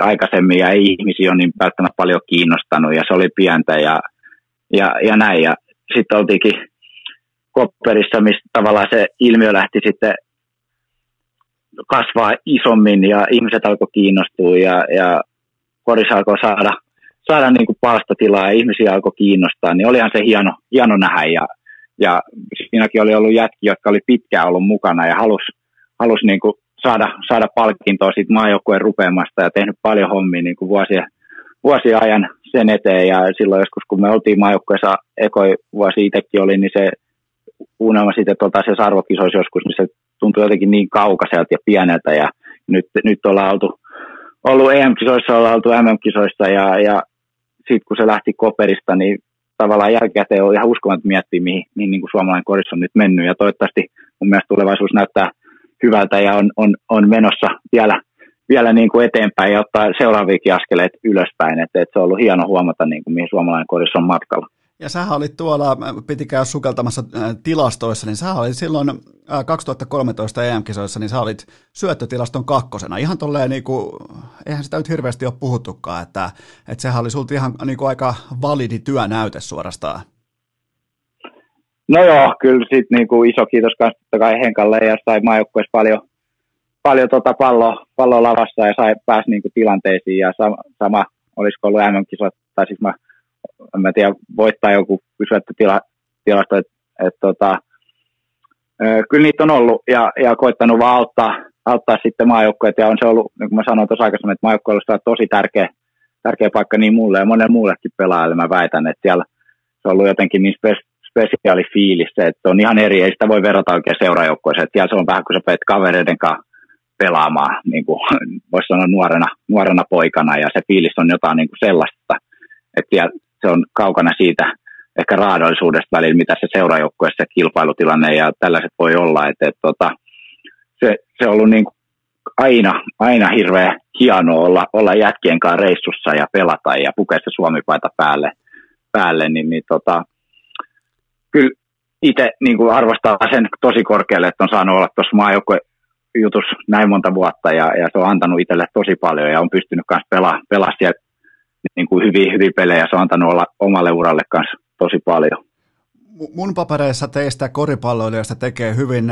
aikaisemmin ja ihmisiä on niin välttämättä paljon kiinnostanut ja se oli pientä ja ja, ja näin. Ja sitten oltiinkin Kopperissa, mistä tavallaan se ilmiö lähti sitten kasvaa isommin ja ihmiset alkoi kiinnostua ja, ja korissa alkoi saada, saada niin kuin palstatilaa ja ihmisiä alkoi kiinnostaa, niin olihan se hieno, hieno nähdä ja, ja siinäkin oli ollut jätki, jotka oli pitkään ollut mukana ja halusi halus niin kuin saada, saada palkintoa siitä maajoukkueen rupeamasta ja tehnyt paljon hommia niin kuin vuosien, vuosien ajan sen eteen. Ja silloin joskus kun me oltiin maajoukkueessa ekoi vuosi itsekin oli, niin se unelma siitä, että oltaisiin arvokisoissa joskus, niin se tuntui jotenkin niin kaukaiselta ja pieneltä. Ja nyt, nyt ollaan oltu, ollut EM-kisoissa, ollaan oltu MM-kisoissa ja, ja sitten kun se lähti Koperista, niin tavallaan jälkikäteen on ihan uskomaton miettiä, mihin, mihin niin kuin suomalainen koris on nyt mennyt. Ja toivottavasti mun mielestä tulevaisuus näyttää hyvältä ja on, on, on menossa vielä vielä niin kuin eteenpäin ja ottaa seuraaviakin askeleet ylöspäin. Että, että se on ollut hieno huomata, niin kuin, mihin suomalainen korissa on matkalla. Ja sä olit tuolla, piti käydä sukeltamassa tilastoissa, niin sä olit silloin 2013 EM-kisoissa, niin sä olit syöttötilaston kakkosena. Ihan tolleen, niin kuin, eihän sitä nyt hirveästi ole puhuttukaan, että, että sehän oli sulta ihan niin kuin aika validi työnäyte suorastaan. No joo, kyllä sitten niin kuin iso kiitos kanssa totta kai Henkalle ja sai maajoukkueessa paljon, paljon tota palloa, pallo lavassa ja sai pääsi niin kuin tilanteisiin ja sama, sama olisiko ollut MM-kisat, tai siis mä, en mä tiedä, voittaa joku pysyvätty tila, tilasto, että et, tota, kyllä niitä on ollut ja, ja koittanut vaan auttaa, auttaa sitten maajoukkueet ja on se ollut, niin kuin mä sanoin tuossa aikaisemmin, että maajoukkueet on tosi tärkeä, tärkeä paikka niin mulle ja monen muullekin pelaajalle mä väitän, että siellä se on ollut jotenkin niin spesiaali fiilis, että on ihan eri, ei sitä voi verrata oikein seurajoukkoeseen, että siellä se on vähän kuin sä peet kavereiden kanssa pelaamaan, niin kuin voisi sanoa nuorena, nuorena poikana, ja se fiilis on jotain niin kuin sellaista, että se on kaukana siitä ehkä raadollisuudesta välillä, mitä se seurajoukkueessa kilpailutilanne ja tällaiset voi olla, että, että tota, se, se on ollut niin kuin aina, aina hirveän hienoa olla, olla jätkien kanssa reissussa ja pelata ja pukea se suomipaita päälle, päälle niin, niin tota, kyllä itse niin arvostaa sen tosi korkealle, että on saanut olla tuossa maajoukkueen jutus näin monta vuotta ja, ja se on antanut itselle tosi paljon ja on pystynyt myös pelaamaan pelaa siellä niin kuin hyviä, hyviä pelejä. Se on antanut olla omalle uralle kanssa tosi paljon. Mun papereissa teistä koripalloilijoista tekee hyvin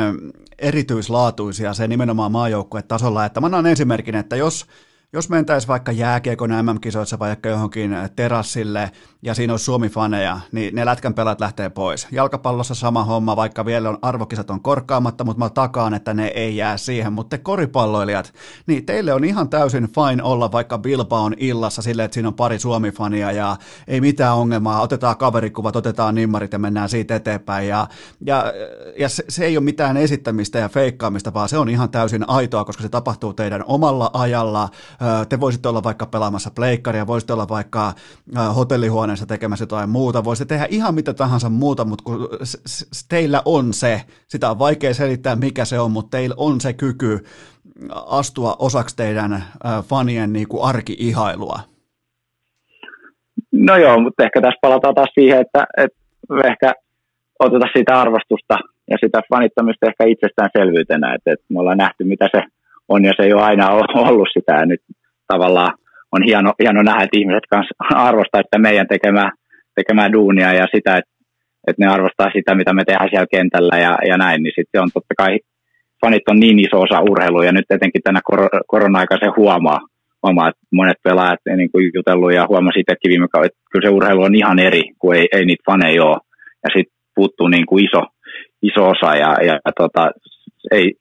erityislaatuisia se nimenomaan maajoukkuetasolla, että mä annan esimerkin, että jos jos mentäisiin vaikka jääkiekon MM-kisoissa vaikka johonkin terassille ja siinä olisi Suomi-faneja, niin ne lätkän pelaat lähtee pois. Jalkapallossa sama homma, vaikka vielä on arvokisat on korkkaamatta, mutta mä takaan, että ne ei jää siihen. Mutta te koripalloilijat, niin teille on ihan täysin fine olla vaikka Bilbaon illassa silleen, että siinä on pari Suomi-fania ja ei mitään ongelmaa, otetaan kaverikuvat, otetaan nimmarit ja mennään siitä eteenpäin. Ja, ja, ja se, se ei ole mitään esittämistä ja feikkaamista, vaan se on ihan täysin aitoa, koska se tapahtuu teidän omalla ajalla, te voisitte olla vaikka pelaamassa pleikkaria, voisitte olla vaikka hotellihuoneessa tekemässä jotain muuta, voisitte tehdä ihan mitä tahansa muuta, mutta kun teillä on se, sitä on vaikea selittää mikä se on, mutta teillä on se kyky astua osaksi teidän fanien niin kuin arki-ihailua. No joo, mutta ehkä tässä palataan taas siihen, että, että ehkä otetaan sitä arvostusta ja sitä fanittamista ehkä itsestäänselvyytenä, että, että me ollaan nähty, mitä se on ja se ei ole aina ollut sitä. Ja nyt tavallaan on hieno, hieno nähdä, että ihmiset kanssa arvostaa sitä meidän tekemää, tekemää duunia ja sitä, että, että ne arvostaa sitä, mitä me tehdään siellä kentällä ja, ja näin, niin sitten on totta kai, fanit on niin iso osa urheilua ja nyt etenkin tänä kor- korona-aika se huomaa, huomaa, että monet pelaajat niin kuin jutellut ja huomasi itsekin viime kaudella, että kyllä se urheilu on ihan eri, kun ei, ei niitä faneja ole. Ja sitten puuttuu niin kuin iso, iso osa ja, ja tota, ei,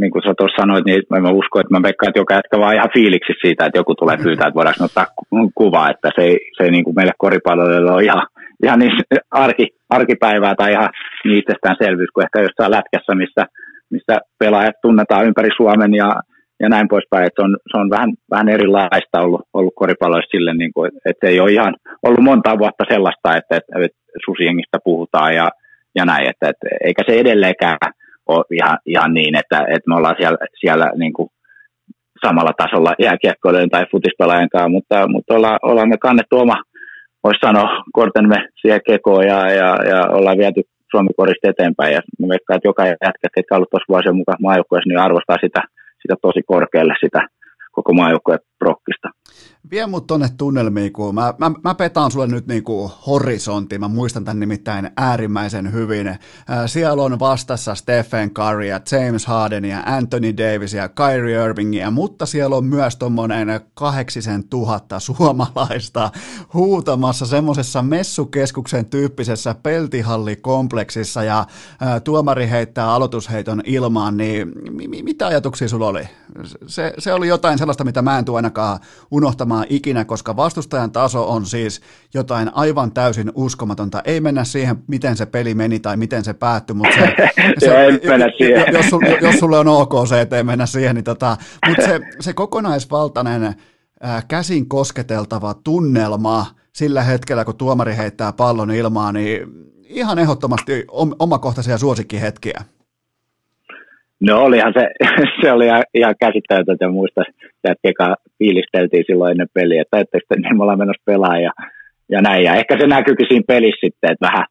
niin kuin sä tuossa sanoit, niin mä usko, että mä veikkaan, että joka jätkä vaan ihan fiiliksi siitä, että joku tulee pyytää, että voidaanko ottaa kuva, että se ei, se ei niin kuin meille koripalloille ole ihan, ihan niin arki, arkipäivää tai ihan niin itsestäänselvyys kuin ehkä jossain lätkässä, missä, missä pelaajat tunnetaan ympäri Suomen ja, ja näin poispäin, että se on, se on vähän, vähän erilaista ollut, ollut koripalloissa sille, niin kuin, että ei ole ihan ollut monta vuotta sellaista, että, että, että susiengistä puhutaan ja, ja näin, että, että eikä se edelleenkään ole ihan, ihan niin, että, että me ollaan siellä, siellä niin kuin samalla tasolla jääkiekkoilijan tai futispelaajan kanssa, mutta, mutta ollaan, ollaan me kannettu oma, voisi sanoa, kortemme siihen kekoon ja, ja, ja ollaan viety Suomi-korista eteenpäin. Ja mä veikkaan, että joka jätkä, ketkä ollut tuossa vuosien mukaan maajoukkueessa, niin arvostaa sitä, sitä tosi korkealle sitä koko maajoukkueen prokkista. Vie mut tonne tunnelmiin, kun mä, mä, mä petaan sulle nyt niinku horisontti, mä muistan tämän nimittäin äärimmäisen hyvin. Äh, siellä on vastassa Stephen Curry ja James Harden ja Anthony Davis ja Kyrie Irvingia, mutta siellä on myös tommonen kaheksisen tuhatta suomalaista huutamassa semmoisessa messukeskuksen tyyppisessä peltihallikompleksissa ja äh, tuomari heittää aloitusheiton ilmaan, niin mi- mitä ajatuksia sulla oli? Se, se oli jotain sellaista, mitä mä en tule ainakaan unohtamaan ikinä, koska vastustajan taso on siis jotain aivan täysin uskomatonta. Ei mennä siihen, miten se peli meni tai miten se päättyi, mutta se, se, Joo, ei mennä siihen. Jos, jos sulle on ok se, että ei mennä siihen, niin tota, mutta se, se kokonaisvaltainen ää, käsin kosketeltava tunnelma sillä hetkellä, kun tuomari heittää pallon ilmaan, niin ihan ehdottomasti omakohtaisia suosikkihetkiä. No olihan se, se oli ihan käsittämätöntä, muista, että keka fiilisteltiin silloin ennen peliä, että ettekö niin me ollaan menossa pelaamaan ja, ja näin. Ja ehkä se näkyykin siinä pelissä sitten, että vähän,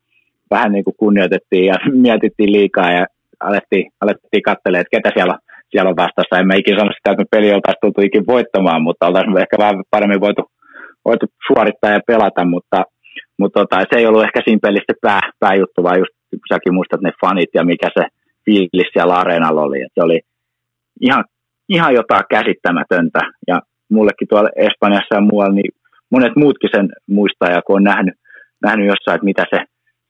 vähän niin kuin kunnioitettiin ja mietittiin liikaa ja alettiin, alettiin katselemaan, että ketä siellä, siellä on vastassa. En mä ikinä sano sitä, että me peli oltaisiin tultu ikinä voittamaan, mutta oltaisiin ehkä vähän paremmin voitu, voitu suorittaa ja pelata, mutta, mutta tota, se ei ollut ehkä siinä pelissä pää, pääjuttu, vaan just säkin muistat ne fanit ja mikä se fiilis siellä areenalla oli. että se oli ihan, ihan jotain käsittämätöntä ja mullekin tuolla Espanjassa ja muualla, niin monet muutkin sen muistaa ja kun on nähnyt, nähnyt jossain, että mitä se,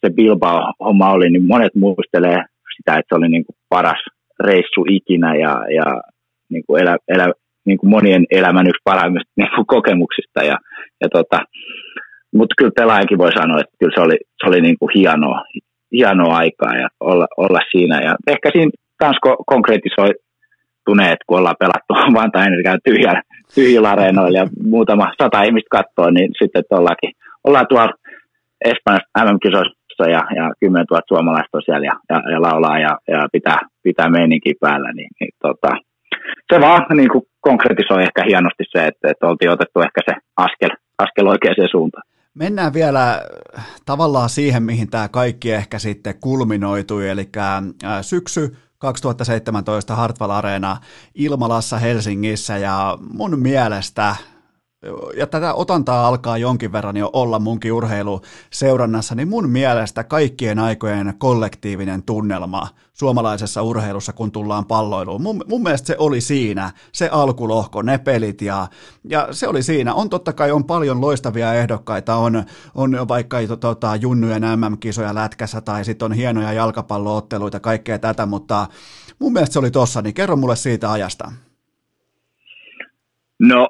se Bilbao-homma oli, niin monet muistelee sitä, että se oli niin kuin paras reissu ikinä ja, ja niin kuin elä, elä, niin kuin monien elämän yksi parhaimmista niin kuin kokemuksista. Ja, ja tota, mutta kyllä pelaajakin voi sanoa, että kyllä se oli, se oli niin kuin hienoa, hienoa aikaa ja olla, olla siinä. Ja ehkä siinä kans konkretisoituneet, kun ollaan pelattu Vantaa Energiaa tyhjällä, tyhjillä areenoilla ja muutama sata ihmistä katsoo, niin sitten ollaankin, ollaan tuolla Espanjassa MM-kisoissa ja, ja 10 000 suomalaista siellä ja, ja, ja laulaa ja, ja pitää, pitää meininkin päällä, niin, niin tota, se vaan niin kuin konkretisoi ehkä hienosti se, että, että oltiin otettu ehkä se askel, askel oikeaan suuntaan. Mennään vielä tavallaan siihen, mihin tämä kaikki ehkä sitten kulminoitui, eli syksy 2017 Hartwall Arena Ilmalassa Helsingissä ja mun mielestä ja tätä otantaa alkaa jonkin verran jo olla munkin urheiluseurannassa, niin mun mielestä kaikkien aikojen kollektiivinen tunnelma suomalaisessa urheilussa, kun tullaan palloiluun. Mun, mun mielestä se oli siinä, se alkulohko, ne pelit ja, ja se oli siinä. On totta kai on paljon loistavia ehdokkaita, on, on vaikka tota, junnujen MM-kisoja lätkässä tai sitten on hienoja jalkapallootteluita, kaikkea tätä, mutta mun mielestä se oli tossa, niin kerro mulle siitä ajasta. No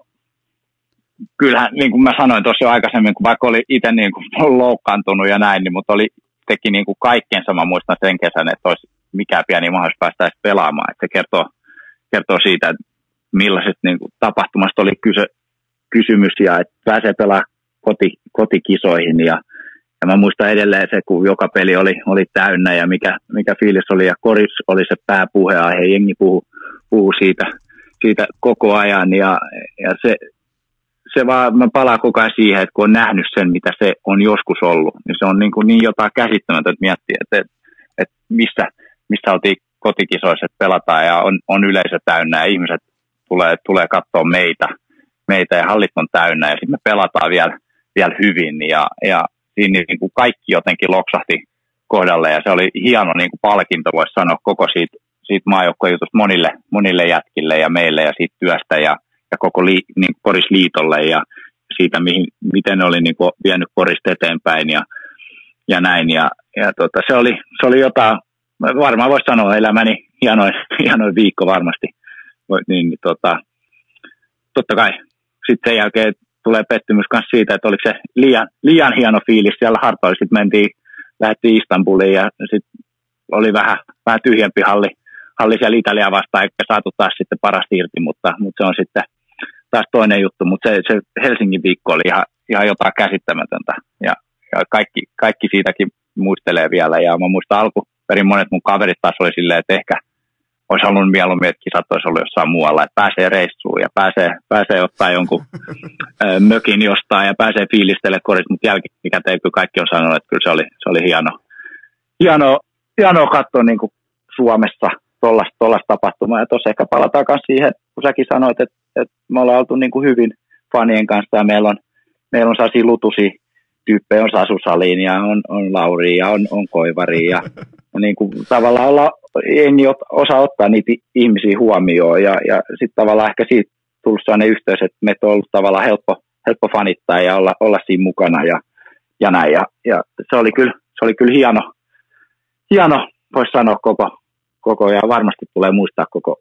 kyllähän, niin kuin mä sanoin tuossa jo aikaisemmin, kun vaikka oli itse niin kuin loukkaantunut ja näin, niin, mutta oli, teki niin kuin kaikkien sama muistan sen kesän, että olisi mikään pieni mahdollisuus päästä edes pelaamaan. Että se kertoo, kertoo siitä, että millaiset niin kuin, tapahtumasta oli kyse, kysymys ja että pääsee pelaamaan koti, kotikisoihin. Ja, ja mä muistan edelleen se, kun joka peli oli, oli täynnä ja mikä, mikä fiilis oli. Ja koris oli se pääpuheaihe, jengi puhuu puhu siitä, siitä koko ajan. Ja, ja se, se vaan, mä palaan koko ajan siihen, että kun on nähnyt sen, mitä se on joskus ollut, niin se on niin, kuin niin jotain käsittämätöntä miettiä, että, että, että missä, missä oltiin kotikisoissa, että pelataan ja on, on yleisö täynnä ja ihmiset tulee, tulee katsoa meitä, meitä ja hallit on täynnä ja sitten me pelataan vielä, vielä hyvin ja, ja siinä niin kuin kaikki jotenkin loksahti kohdalle ja se oli hieno niin kuin palkinto, voisi sanoa, koko siitä, siitä maajoukkojutusta monille, monille jätkille ja meille ja siitä työstä ja, ja koko li, niin korisliitolle ja siitä, mihin, miten ne oli niin kuin vienyt korista eteenpäin ja, ja näin. Ja, ja tota, se, oli, se oli jotain, varmaan voisi sanoa elämäni hienoin, hienoin viikko varmasti. Niin, tota, totta kai sitten sen jälkeen tulee pettymys myös siitä, että oliko se liian, liian hieno fiilis siellä Hartwallissa. Sitten mentiin, lähdettiin Istanbuliin ja sitten oli vähän, vähän tyhjempi halli, halli siellä Italia vastaan, eikä saatu taas sitten parasta irti, mutta, mutta se on sitten taas toinen juttu, mutta se, se Helsingin viikko oli ihan, ihan jotain käsittämätöntä. Ja, ja kaikki, kaikki siitäkin muistelee vielä. Ja mä muistan alkuperin monet mun kaverit taas oli silleen, että ehkä olisi halunnut mieluummin, että kisat olisi ollut jossain muualla, että pääsee reissuun ja pääsee, pääsee ottaa jonkun mökin jostain ja pääsee fiilistele korit, mutta jälkikäteen kyllä kaikki on sanonut, että kyllä se oli, se oli hieno, hieno, hieno katsoa niin kuin Suomessa tuollaista tapahtumaa. Ja tuossa ehkä palataan myös siihen, kun säkin sanoit, että, että me ollaan oltu niin kuin hyvin fanien kanssa ja meillä on, meillä on sellaisia lutusi tyyppejä, on Sasu Salin ja on, on Lauri ja on, on Koivari ja, ja niin kuin tavallaan olla, jengi osaa ottaa niitä ihmisiä huomioon ja, ja sitten tavallaan ehkä siitä tullut sellainen yhteys, että meitä on ollut tavallaan helppo, helppo fanittaa ja olla, olla siinä mukana ja, ja näin. Ja, ja se, oli kyllä, se oli kyllä hieno, hieno voisi sanoa koko, koko ajan varmasti tulee muistaa koko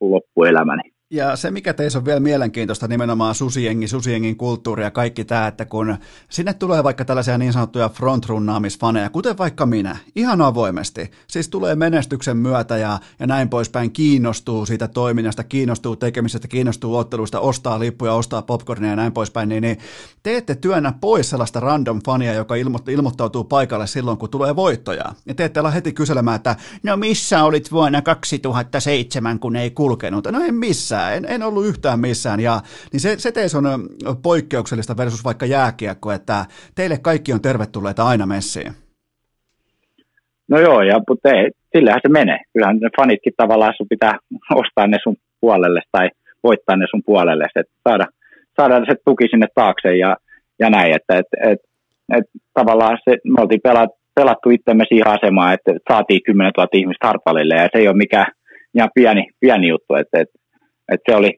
loppuelämäni. Ja se, mikä teissä on vielä mielenkiintoista, nimenomaan susiengi, susiengin kulttuuri ja kaikki tämä, että kun sinne tulee vaikka tällaisia niin sanottuja frontrunnaamisfaneja, kuten vaikka minä, ihan avoimesti, siis tulee menestyksen myötä ja, ja näin poispäin, kiinnostuu siitä toiminnasta, kiinnostuu tekemisestä, kiinnostuu otteluista, ostaa lippuja, ostaa popcornia ja näin poispäin, niin, niin te ette työnnä pois sellaista random fania, joka ilmo- ilmoittautuu paikalle silloin, kun tulee voittoja. Ja te ette ala heti kyselemään, että no missä olit vuonna 2007, kun ei kulkenut? No en missään missään, en, en ollut yhtään missään, ja niin se, se teissä on poikkeuksellista versus vaikka jääkiekko, että teille kaikki on tervetulleita aina messiin. No joo, ja, mutta ei, sillähän se menee. Kyllähän ne fanitkin tavallaan sun pitää ostaa ne sun puolelle tai voittaa ne sun puolelle, että saada, saada se tuki sinne taakse ja, ja näin, että et, et, et, tavallaan se, me oltiin pelattu, pelattu itsemme siihen asemaan, että saatiin 10 000 ihmistä hartalille ja se ei ole mikään ihan pieni, pieni juttu, että et, et se oli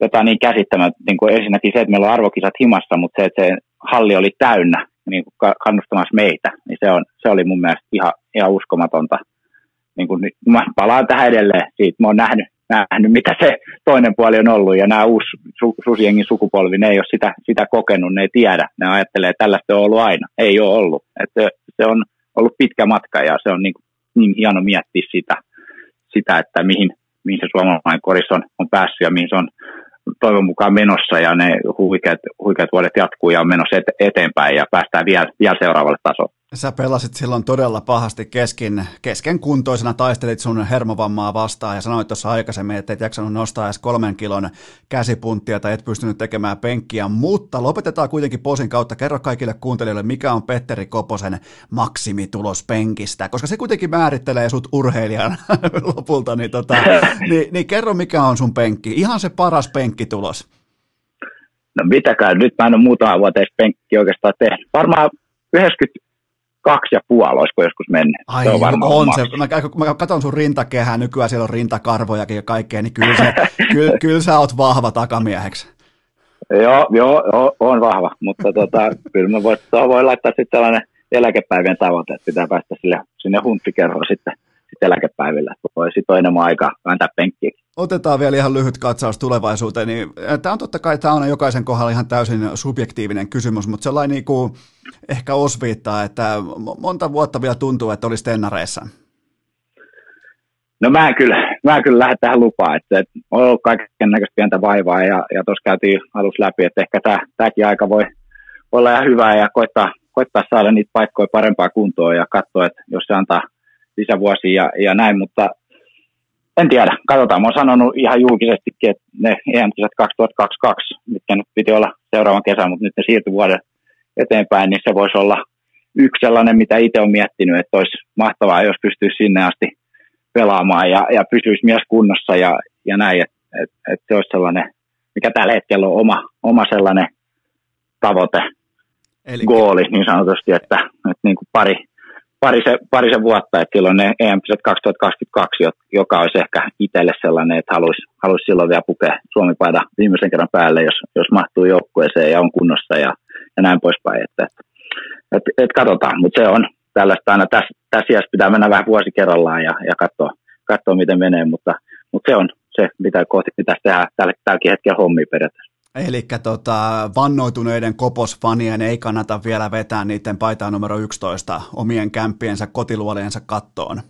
jotain niin käsittämättä, niin kuin ensinnäkin se, että meillä on arvokisat himassa, mutta se, että se halli oli täynnä niin kuin kannustamassa meitä, niin se, on, se oli mun mielestä ihan, ihan uskomatonta. Niin kuin, mä palaan tähän edelleen siitä, mä oon nähnyt, nähnyt, mitä se toinen puoli on ollut, ja nämä uusi su, susiengin sukupolvi, ne ei ole sitä, sitä kokenut, ne ei tiedä, ne ajattelee, että tällaista on ollut aina. Ei ole ollut. Että se on ollut pitkä matka, ja se on niin, niin hieno miettiä sitä, sitä että mihin, mihin se suomalainen koris on, on päässyt ja mihin se on toivon mukaan menossa ja ne huikeat, huikeat vuodet jatkuu ja on menossa eteenpäin ja päästään vielä, vielä seuraavalle tasolle. Sä pelasit silloin todella pahasti kesken, kesken kuntoisena, taistelit sun hermovammaa vastaan ja sanoit tuossa aikaisemmin, että et jaksanut nostaa edes kolmen kilon käsipunttia tai et pystynyt tekemään penkkiä, mutta lopetetaan kuitenkin posin kautta. Kerro kaikille kuuntelijoille, mikä on Petteri Koposen maksimitulos penkistä, koska se kuitenkin määrittelee sut urheilijan lopulta, niin, tota, niin, niin kerro mikä on sun penkki, ihan se paras penkkitulos. No mitäkään, nyt mä en ole muutama vuoteen penkki oikeastaan tehnyt. Varmaan 90, kaksi ja puoli, olisiko joskus mennyt. Ai, se on, varmaan on se. Mä, mä katson sun rintakehää, nykyään siellä on rintakarvojakin ja kaikkea, niin kyllä, se, kyllä, kyllä sä oot vahva takamieheksi. joo, joo, joo, on vahva, mutta tota, kyllä mä voi, voi laittaa sitten tällainen eläkepäivien tavoite, että pitää päästä sille, sinne hunttikerroon sitten sitten eläkepäivillä, että voi sitten enemmän aikaa vääntää penkkiä. Otetaan vielä ihan lyhyt katsaus tulevaisuuteen. Niin, tämä on totta kai tämä on jokaisen kohdalla ihan täysin subjektiivinen kysymys, mutta sellainen niin kuin ehkä osviittaa, että monta vuotta vielä tuntuu, että olisi tennareissa. No mä en kyllä, mä en kyllä lähde tähän lupaan, että, että on ollut kaiken näköistä pientä vaivaa ja, ja tuossa käytiin alussa läpi, että ehkä tämä, tämäkin aika voi olla ihan hyvä ja koittaa, koittaa saada niitä paikkoja parempaa kuntoon ja katsoa, että jos se antaa lisävuosia ja, ja näin, mutta en tiedä, katsotaan. Mä oon sanonut ihan julkisestikin, että ne em 2022, mitkä nyt piti olla seuraavan kesän, mutta nyt ne siirtyi vuoden eteenpäin, niin se voisi olla yksi sellainen, mitä itse olen miettinyt, että olisi mahtavaa, jos pystyisi sinne asti pelaamaan ja, ja pysyisi myös kunnossa ja, ja näin, että et, et se olisi sellainen, mikä tällä hetkellä on oma, oma sellainen tavoite, Eli... goali niin sanotusti, että, että niin kuin pari, parisen, parisen vuotta, että silloin ne EM 2022, joka olisi ehkä itselle sellainen, että haluaisi, haluaisi silloin vielä pukea suomi viimeisen kerran päälle, jos, jos mahtuu joukkueeseen ja on kunnossa ja, ja näin poispäin. Että, että, että, että katsotaan, mutta se on tällaista aina tässä, tässä iässä pitää mennä vähän vuosi kerrallaan ja, ja katsoa, katsoa, miten menee, mutta, mutta se on se, mitä kohti pitäisi tehdä tällä, tälläkin hetkellä hommia periaatteessa. Eli tota, vannoituneiden koposfanien ei kannata vielä vetää niiden paitaa numero 11 omien kämppiensä kotiluoliensa kattoon.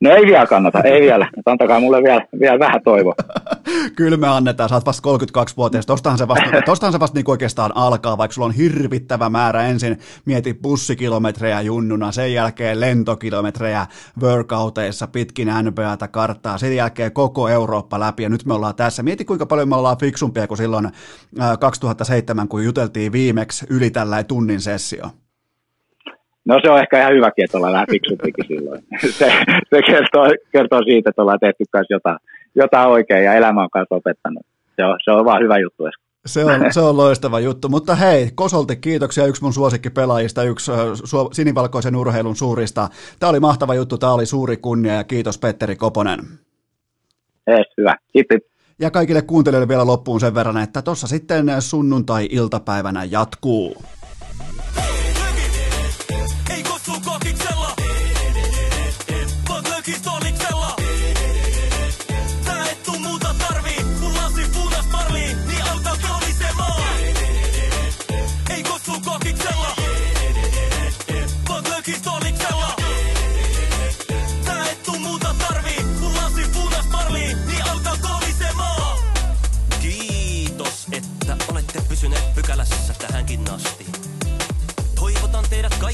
No ei vielä kannata, ei vielä. Antakaa mulle vielä, vielä vähän toivoa. Kyllä me annetaan, sä oot vasta 32-vuotias. Tostahan se vasta, tostahan se vasta niin oikeastaan alkaa, vaikka sulla on hirvittävä määrä. Ensin mieti bussikilometrejä junnuna, sen jälkeen lentokilometrejä workouteissa pitkin NBAta karttaa, sen jälkeen koko Eurooppa läpi ja nyt me ollaan tässä. Mieti kuinka paljon me ollaan fiksumpia kuin silloin 2007, kun juteltiin viimeksi yli tällä tunnin sessio. No se on ehkä ihan hyväkin, että ollaan vähän fiksumpikin silloin. Se, se kertoo, kertoo siitä, että ollaan tehty myös jotain, jotain oikein ja elämä on kanssa opettanut. Se on, se on vaan hyvä juttu. Se on, se on loistava juttu, mutta hei, Kosolti, kiitoksia, yksi mun suosikkipelaajista, yksi su- sinivalkoisen urheilun suurista. Tämä oli mahtava juttu, tämä oli suuri kunnia ja kiitos Petteri Koponen. Ees, hyvä, kiitos. Ja kaikille kuuntelijoille vielä loppuun sen verran, että tuossa sitten sunnuntai-iltapäivänä jatkuu.